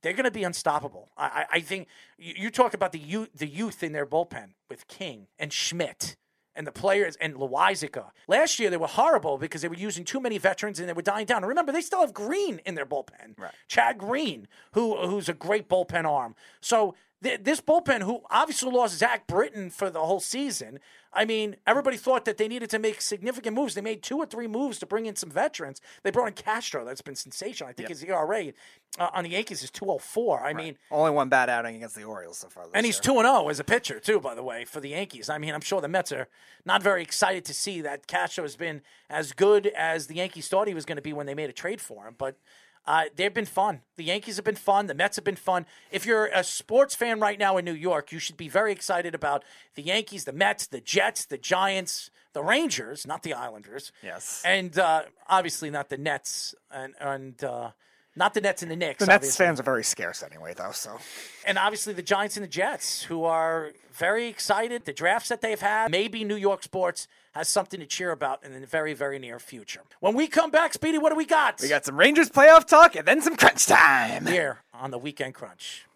they're going to be unstoppable. I, I, think you, you talk about the youth, the youth in their bullpen with King and Schmidt and the players and Loaisiga. Last year they were horrible because they were using too many veterans and they were dying down. And remember, they still have Green in their bullpen. Right. Chad Green, who who's a great bullpen arm. So th- this bullpen, who obviously lost Zach Britton for the whole season. I mean, everybody thought that they needed to make significant moves. They made two or three moves to bring in some veterans. They brought in Castro. That's been sensational. I think his ERA uh, on the Yankees is 204. I mean, Only one bad outing against the Orioles so far. This and he's year. 2 and 0 as a pitcher, too, by the way, for the Yankees. I mean, I'm sure the Mets are not very excited to see that Castro has been as good as the Yankees thought he was going to be when they made a trade for him. But uh, they've been fun. The Yankees have been fun. The Mets have been fun. If you're a sports fan right now in New York, you should be very excited about the Yankees, the Mets, the Jets, the Giants, the Rangers, not the Islanders. Yes. And uh, obviously not the Nets and, and uh, not the Nets and the Knicks. The Nets obviously. fans are very scarce anyway, though. So And obviously the Giants and the Jets, who are very excited. The drafts that they've had, maybe New York sports has something to cheer about in the very, very near future. When we come back, Speedy, what do we got? we got some Rangers playoff talk and then some crunch time. here on the Weekend Crunch.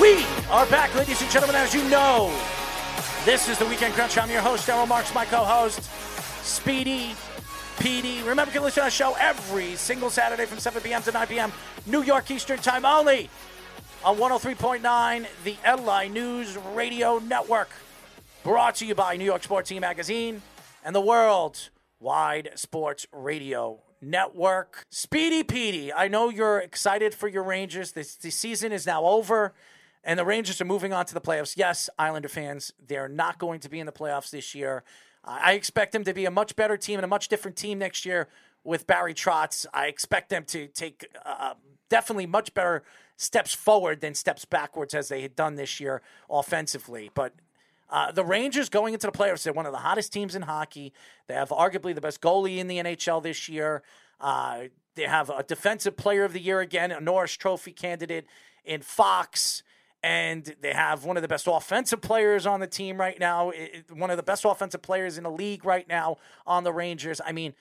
We are back, ladies and gentlemen, as you know. This is the Weekend Crunch. I'm your host, Errol Marks, my co-host, Speedy Petey. Remember, you can listen to our show every single Saturday from 7 p.m. to 9 p.m. New York Eastern Time only on 103.9, the LI News Radio Network. Brought to you by New York Sports Team Magazine and the World Wide Sports Radio Network. Speedy Petey, I know you're excited for your Rangers. This the season is now over, and the Rangers are moving on to the playoffs. Yes, Islander fans, they're not going to be in the playoffs this year. I I expect them to be a much better team and a much different team next year with Barry Trotz. I expect them to take uh, definitely much better steps forward than steps backwards as they had done this year offensively. But Uh, the Rangers going into the playoffs, they're one of the hottest teams in hockey. They have arguably the best goalie in the NHL this year. Uh, they have a defensive player of the year again, a Norris Trophy candidate in Fox. And they have one of the best offensive players on the team right now, one of the best offensive players in the league right now on the Rangers. I mean,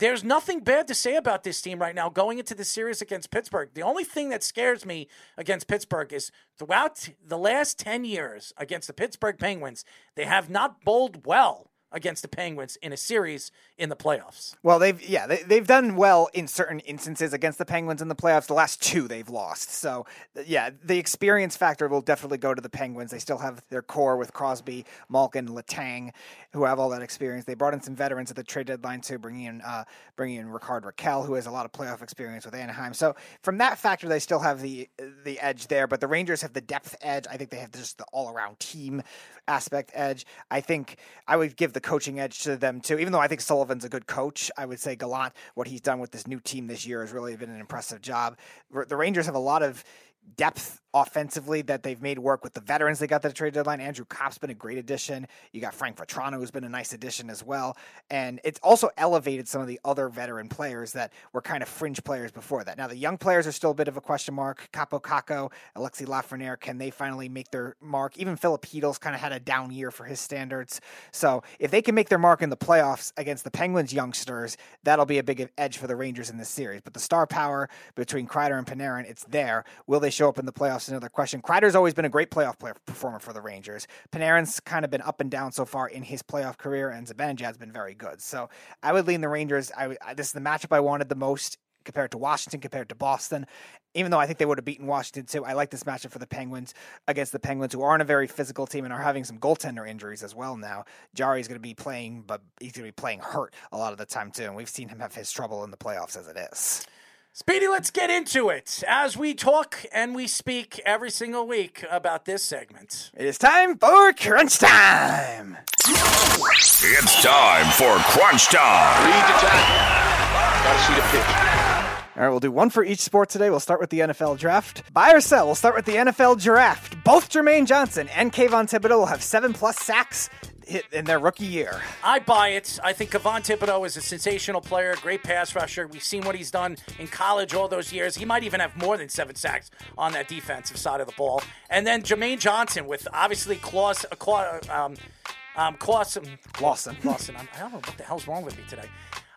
there's nothing bad to say about this team right now going into the series against Pittsburgh. The only thing that scares me against Pittsburgh is throughout the last 10 years against the Pittsburgh Penguins, they have not bowled well against the Penguins in a series in the playoffs. Well, they've yeah they, they've done well in certain instances against the Penguins in the playoffs. The last two they've lost, so yeah, the experience factor will definitely go to the Penguins. They still have their core with Crosby, Malkin, Letang, who have all that experience. They brought in some veterans at the trade deadline too, bringing in uh, bringing in Rickard Rakell, who has a lot of playoff experience with Anaheim. So from that factor, they still have the the edge there. But the Rangers have the depth edge. I think they have just the all around team aspect edge. I think I would give the coaching edge to them too. Even though I think Sullivan's a good coach, I would say Gallant, what he's done with this new team this year has really been an impressive job. The Rangers have a lot of depth offensively that they've made work with the veterans they got the trade deadline. Andrew Copp's been a great addition. You got Frank Vatrano, who's been a nice addition as well. And it's also elevated some of the other veteran players that were kind of fringe players before that. Now, the young players are still a bit of a question mark. Kaapo Kakko, Alexi Lafreniere, can they finally make their mark? Even Filip Chytil's kind of had a down year for his standards. So if they can make their mark in the playoffs against the Penguins youngsters, that'll be a big edge for the Rangers in this series. But the star power between Kreider and Panarin, it's there. Will they show up in the playoffs? Another question. Kreider's always been a great playoff player, performer for the Rangers. Panarin's kind of been up and down so far in his playoff career, and Zibanejad's been very good. So I would lean the Rangers. I, I, this is the matchup I wanted the most compared to Washington, compared to Boston. Even though I think they would have beaten Washington too, I like this matchup for the Penguins against the Penguins, who aren't a very physical team and are having some goaltender injuries as well now. Jarry's going to be playing, but he's going to be playing hurt a lot of the time too, and we've seen him have his trouble in the playoffs as it is. Speedy, let's get into it as we talk and we speak every single week about this segment. It is time for Crunch Time. It's time for Crunch Time. Read the time. Got to see the pitch. All right, we'll do one for each sport today. We'll start with the NFL draft. Buy or sell, we'll start with the NFL draft. Both Jermaine Johnson and Kayvon Thibodeaux will have seven plus sacks hit in their rookie year. I buy it. I think Kayvon Thibodeaux is a sensational player, great pass rusher. We've seen what he's done in college all those years. He might even have more than seven sacks on that defensive side of the ball. And then Jermaine Johnson with obviously Claus, uh, um, um, Clausen. Lawson. Lawson. I don't know what the hell's wrong with me today.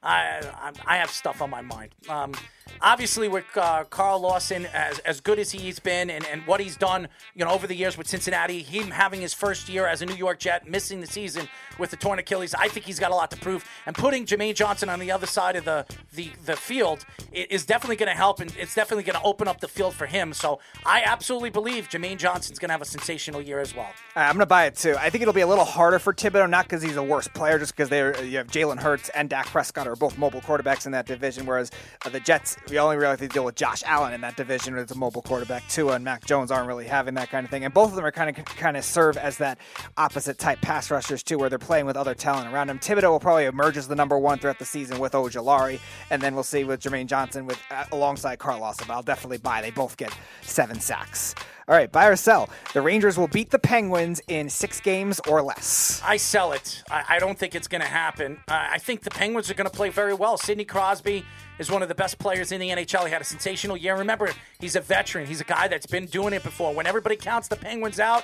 I, I, I have stuff on my mind. Um, obviously, with uh, Carl Lawson, as, as good as he's been and, and what he's done, you know, over the years with Cincinnati, him having his first year as a New York Jet, missing the season with the torn Achilles, I think he's got a lot to prove. And putting Jermaine Johnson on the other side of the the, the field is definitely going to help, and it's definitely going to open up the field for him. So I absolutely believe Jermaine Johnson's going to have a sensational year as well. I'm going to buy it too. I think it'll be a little harder for Thibodeaux, not because he's a worse player, just because they you have Jalen Hurts and Dak Prescott are both mobile quarterbacks in that division, whereas uh, the Jets, we only really have to deal with Josh Allen in that division, it's a mobile quarterback. Tua and Mac Jones aren't really having that kind of thing, and both of them are kind of kind of serve as that opposite type pass rushers too, where they're playing with other talent around them. Thibodeaux will probably emerge as the number one throughout the season with Ojulari, and then we'll see with Jermaine Johnson with uh, alongside Carl. But I'll definitely buy. They both get seven sacks. All right, buy or sell. The Rangers will beat the Penguins in six games or less. I sell it. I, I don't think it's going to happen. Uh, I think the Penguins are going to play very well. Sidney Crosby is one of the best players in the NHL. He had a sensational year. Remember, he's a veteran. He's a guy that's been doing it before. When everybody counts the Penguins out,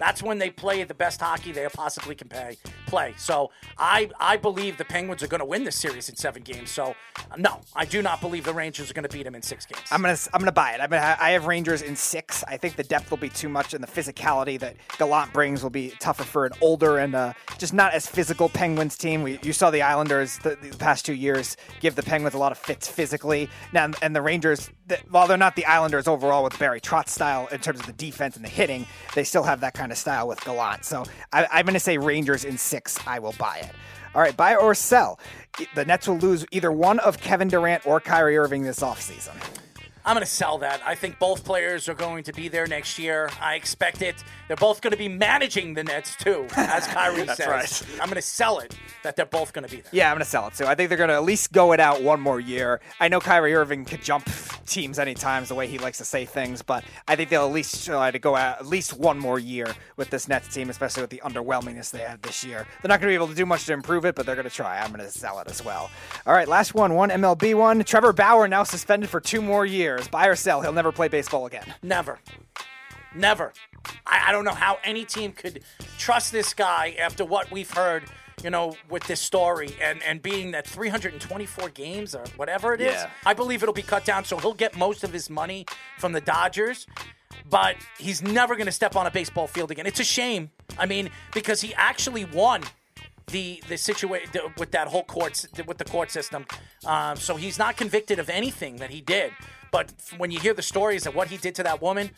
that's when they play the best hockey they possibly can pay, play. So I I believe the Penguins are going to win this series in seven games. So no, I do not believe the Rangers are going to beat them in six games. I'm gonna I'm gonna buy it. I'm gonna, I have Rangers in six. I think the depth will be too much, and the physicality that Gallant brings will be tougher for an older and uh, just not as physical Penguins team. We, you saw the Islanders the, the, past two years give the Penguins a lot of fits physically. Now and the Rangers, while they're not the Islanders overall with Barry Trotz style in terms of the defense and the hitting, they still have that kind of style with Gallant. So I, I'm going to say Rangers in six. I will buy it. All right, buy or sell. The Nets will lose either one of Kevin Durant or Kyrie Irving this offseason. I'm going to sell that. I think both players are going to be there next year. I expect it. They're both going to be managing the Nets too, as *laughs* Kyrie That's says. right. I'm going to sell it that they're both going to be there. Yeah, I'm going to sell it too. I think they're going to at least go it out one more year. I know Kyrie Irving could jump teams anytime, the way he likes to say things, but I think they'll at least try to go out at least one more year with this Nets team, especially with the underwhelmingness they had this year. They're not going to be able to do much to improve it, but they're going to try. I'm going to sell it as well. All right, last one, one MLB one. Trevor Bauer now suspended for two more years. Buy or sell? He'll never play baseball again. Never. Never. I, I don't know how any team could trust this guy after what we've heard, you know, with this story and, and being that 324 games or whatever it is. Yeah. I believe it'll be cut down so he'll get most of his money from the Dodgers, but he's never going to step on a baseball field again. It's a shame. I mean, because he actually won the the situation with that whole court with the court system. Um, so he's not convicted of anything that he did. But when you hear the stories of what he did to that woman,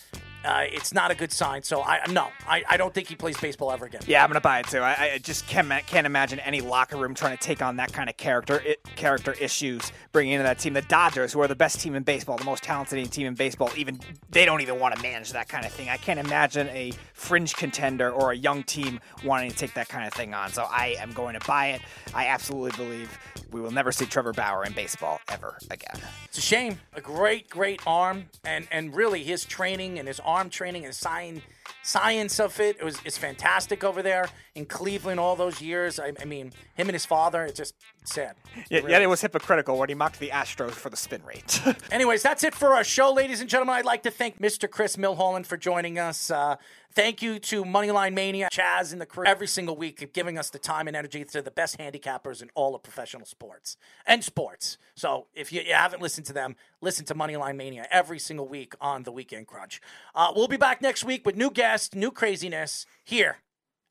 uh, it's not a good sign. So I no, I, I don't think he plays baseball ever again. Yeah, I'm gonna buy it too. I, I just can't, can't imagine any locker room trying to take on that kind of character i character issues, bringing into that team. The Dodgers, who are the best team in baseball, the most talented team in baseball, even they don't even want to manage that kind of thing. I can't imagine a fringe contender or a young team wanting to take that kind of thing on. So I am going to buy it. I absolutely believe we will never see Trevor Bauer in baseball ever again. It's a shame. A great, great arm, and and really his training and his arm training and science science of it, it was it's fantastic over there in Cleveland all those years. I, I mean, him and his father. It's just sad. Yeah, Really. yet it was hypocritical when he mocked the Astros for the spin rate. *laughs* Anyways, that's it for our show, ladies and gentlemen. I'd like to thank Mr. Chris Milholland for joining us. Uh, thank you to Moneyline Mania, Chaz, and the crew every single week of giving us the time and energy to the best handicappers in all of professional sports and sports. So if you, you haven't listened to them, listen to Moneyline Mania every single week on the Weekend Crunch. Uh, we'll be back next week with new guests, new craziness here,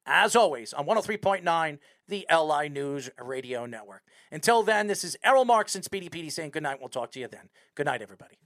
as always, on 103.9, the LI News Radio Network. Until then, this is Errol Marks and Speedy Petey saying good night. We'll talk to you then. Good night, everybody.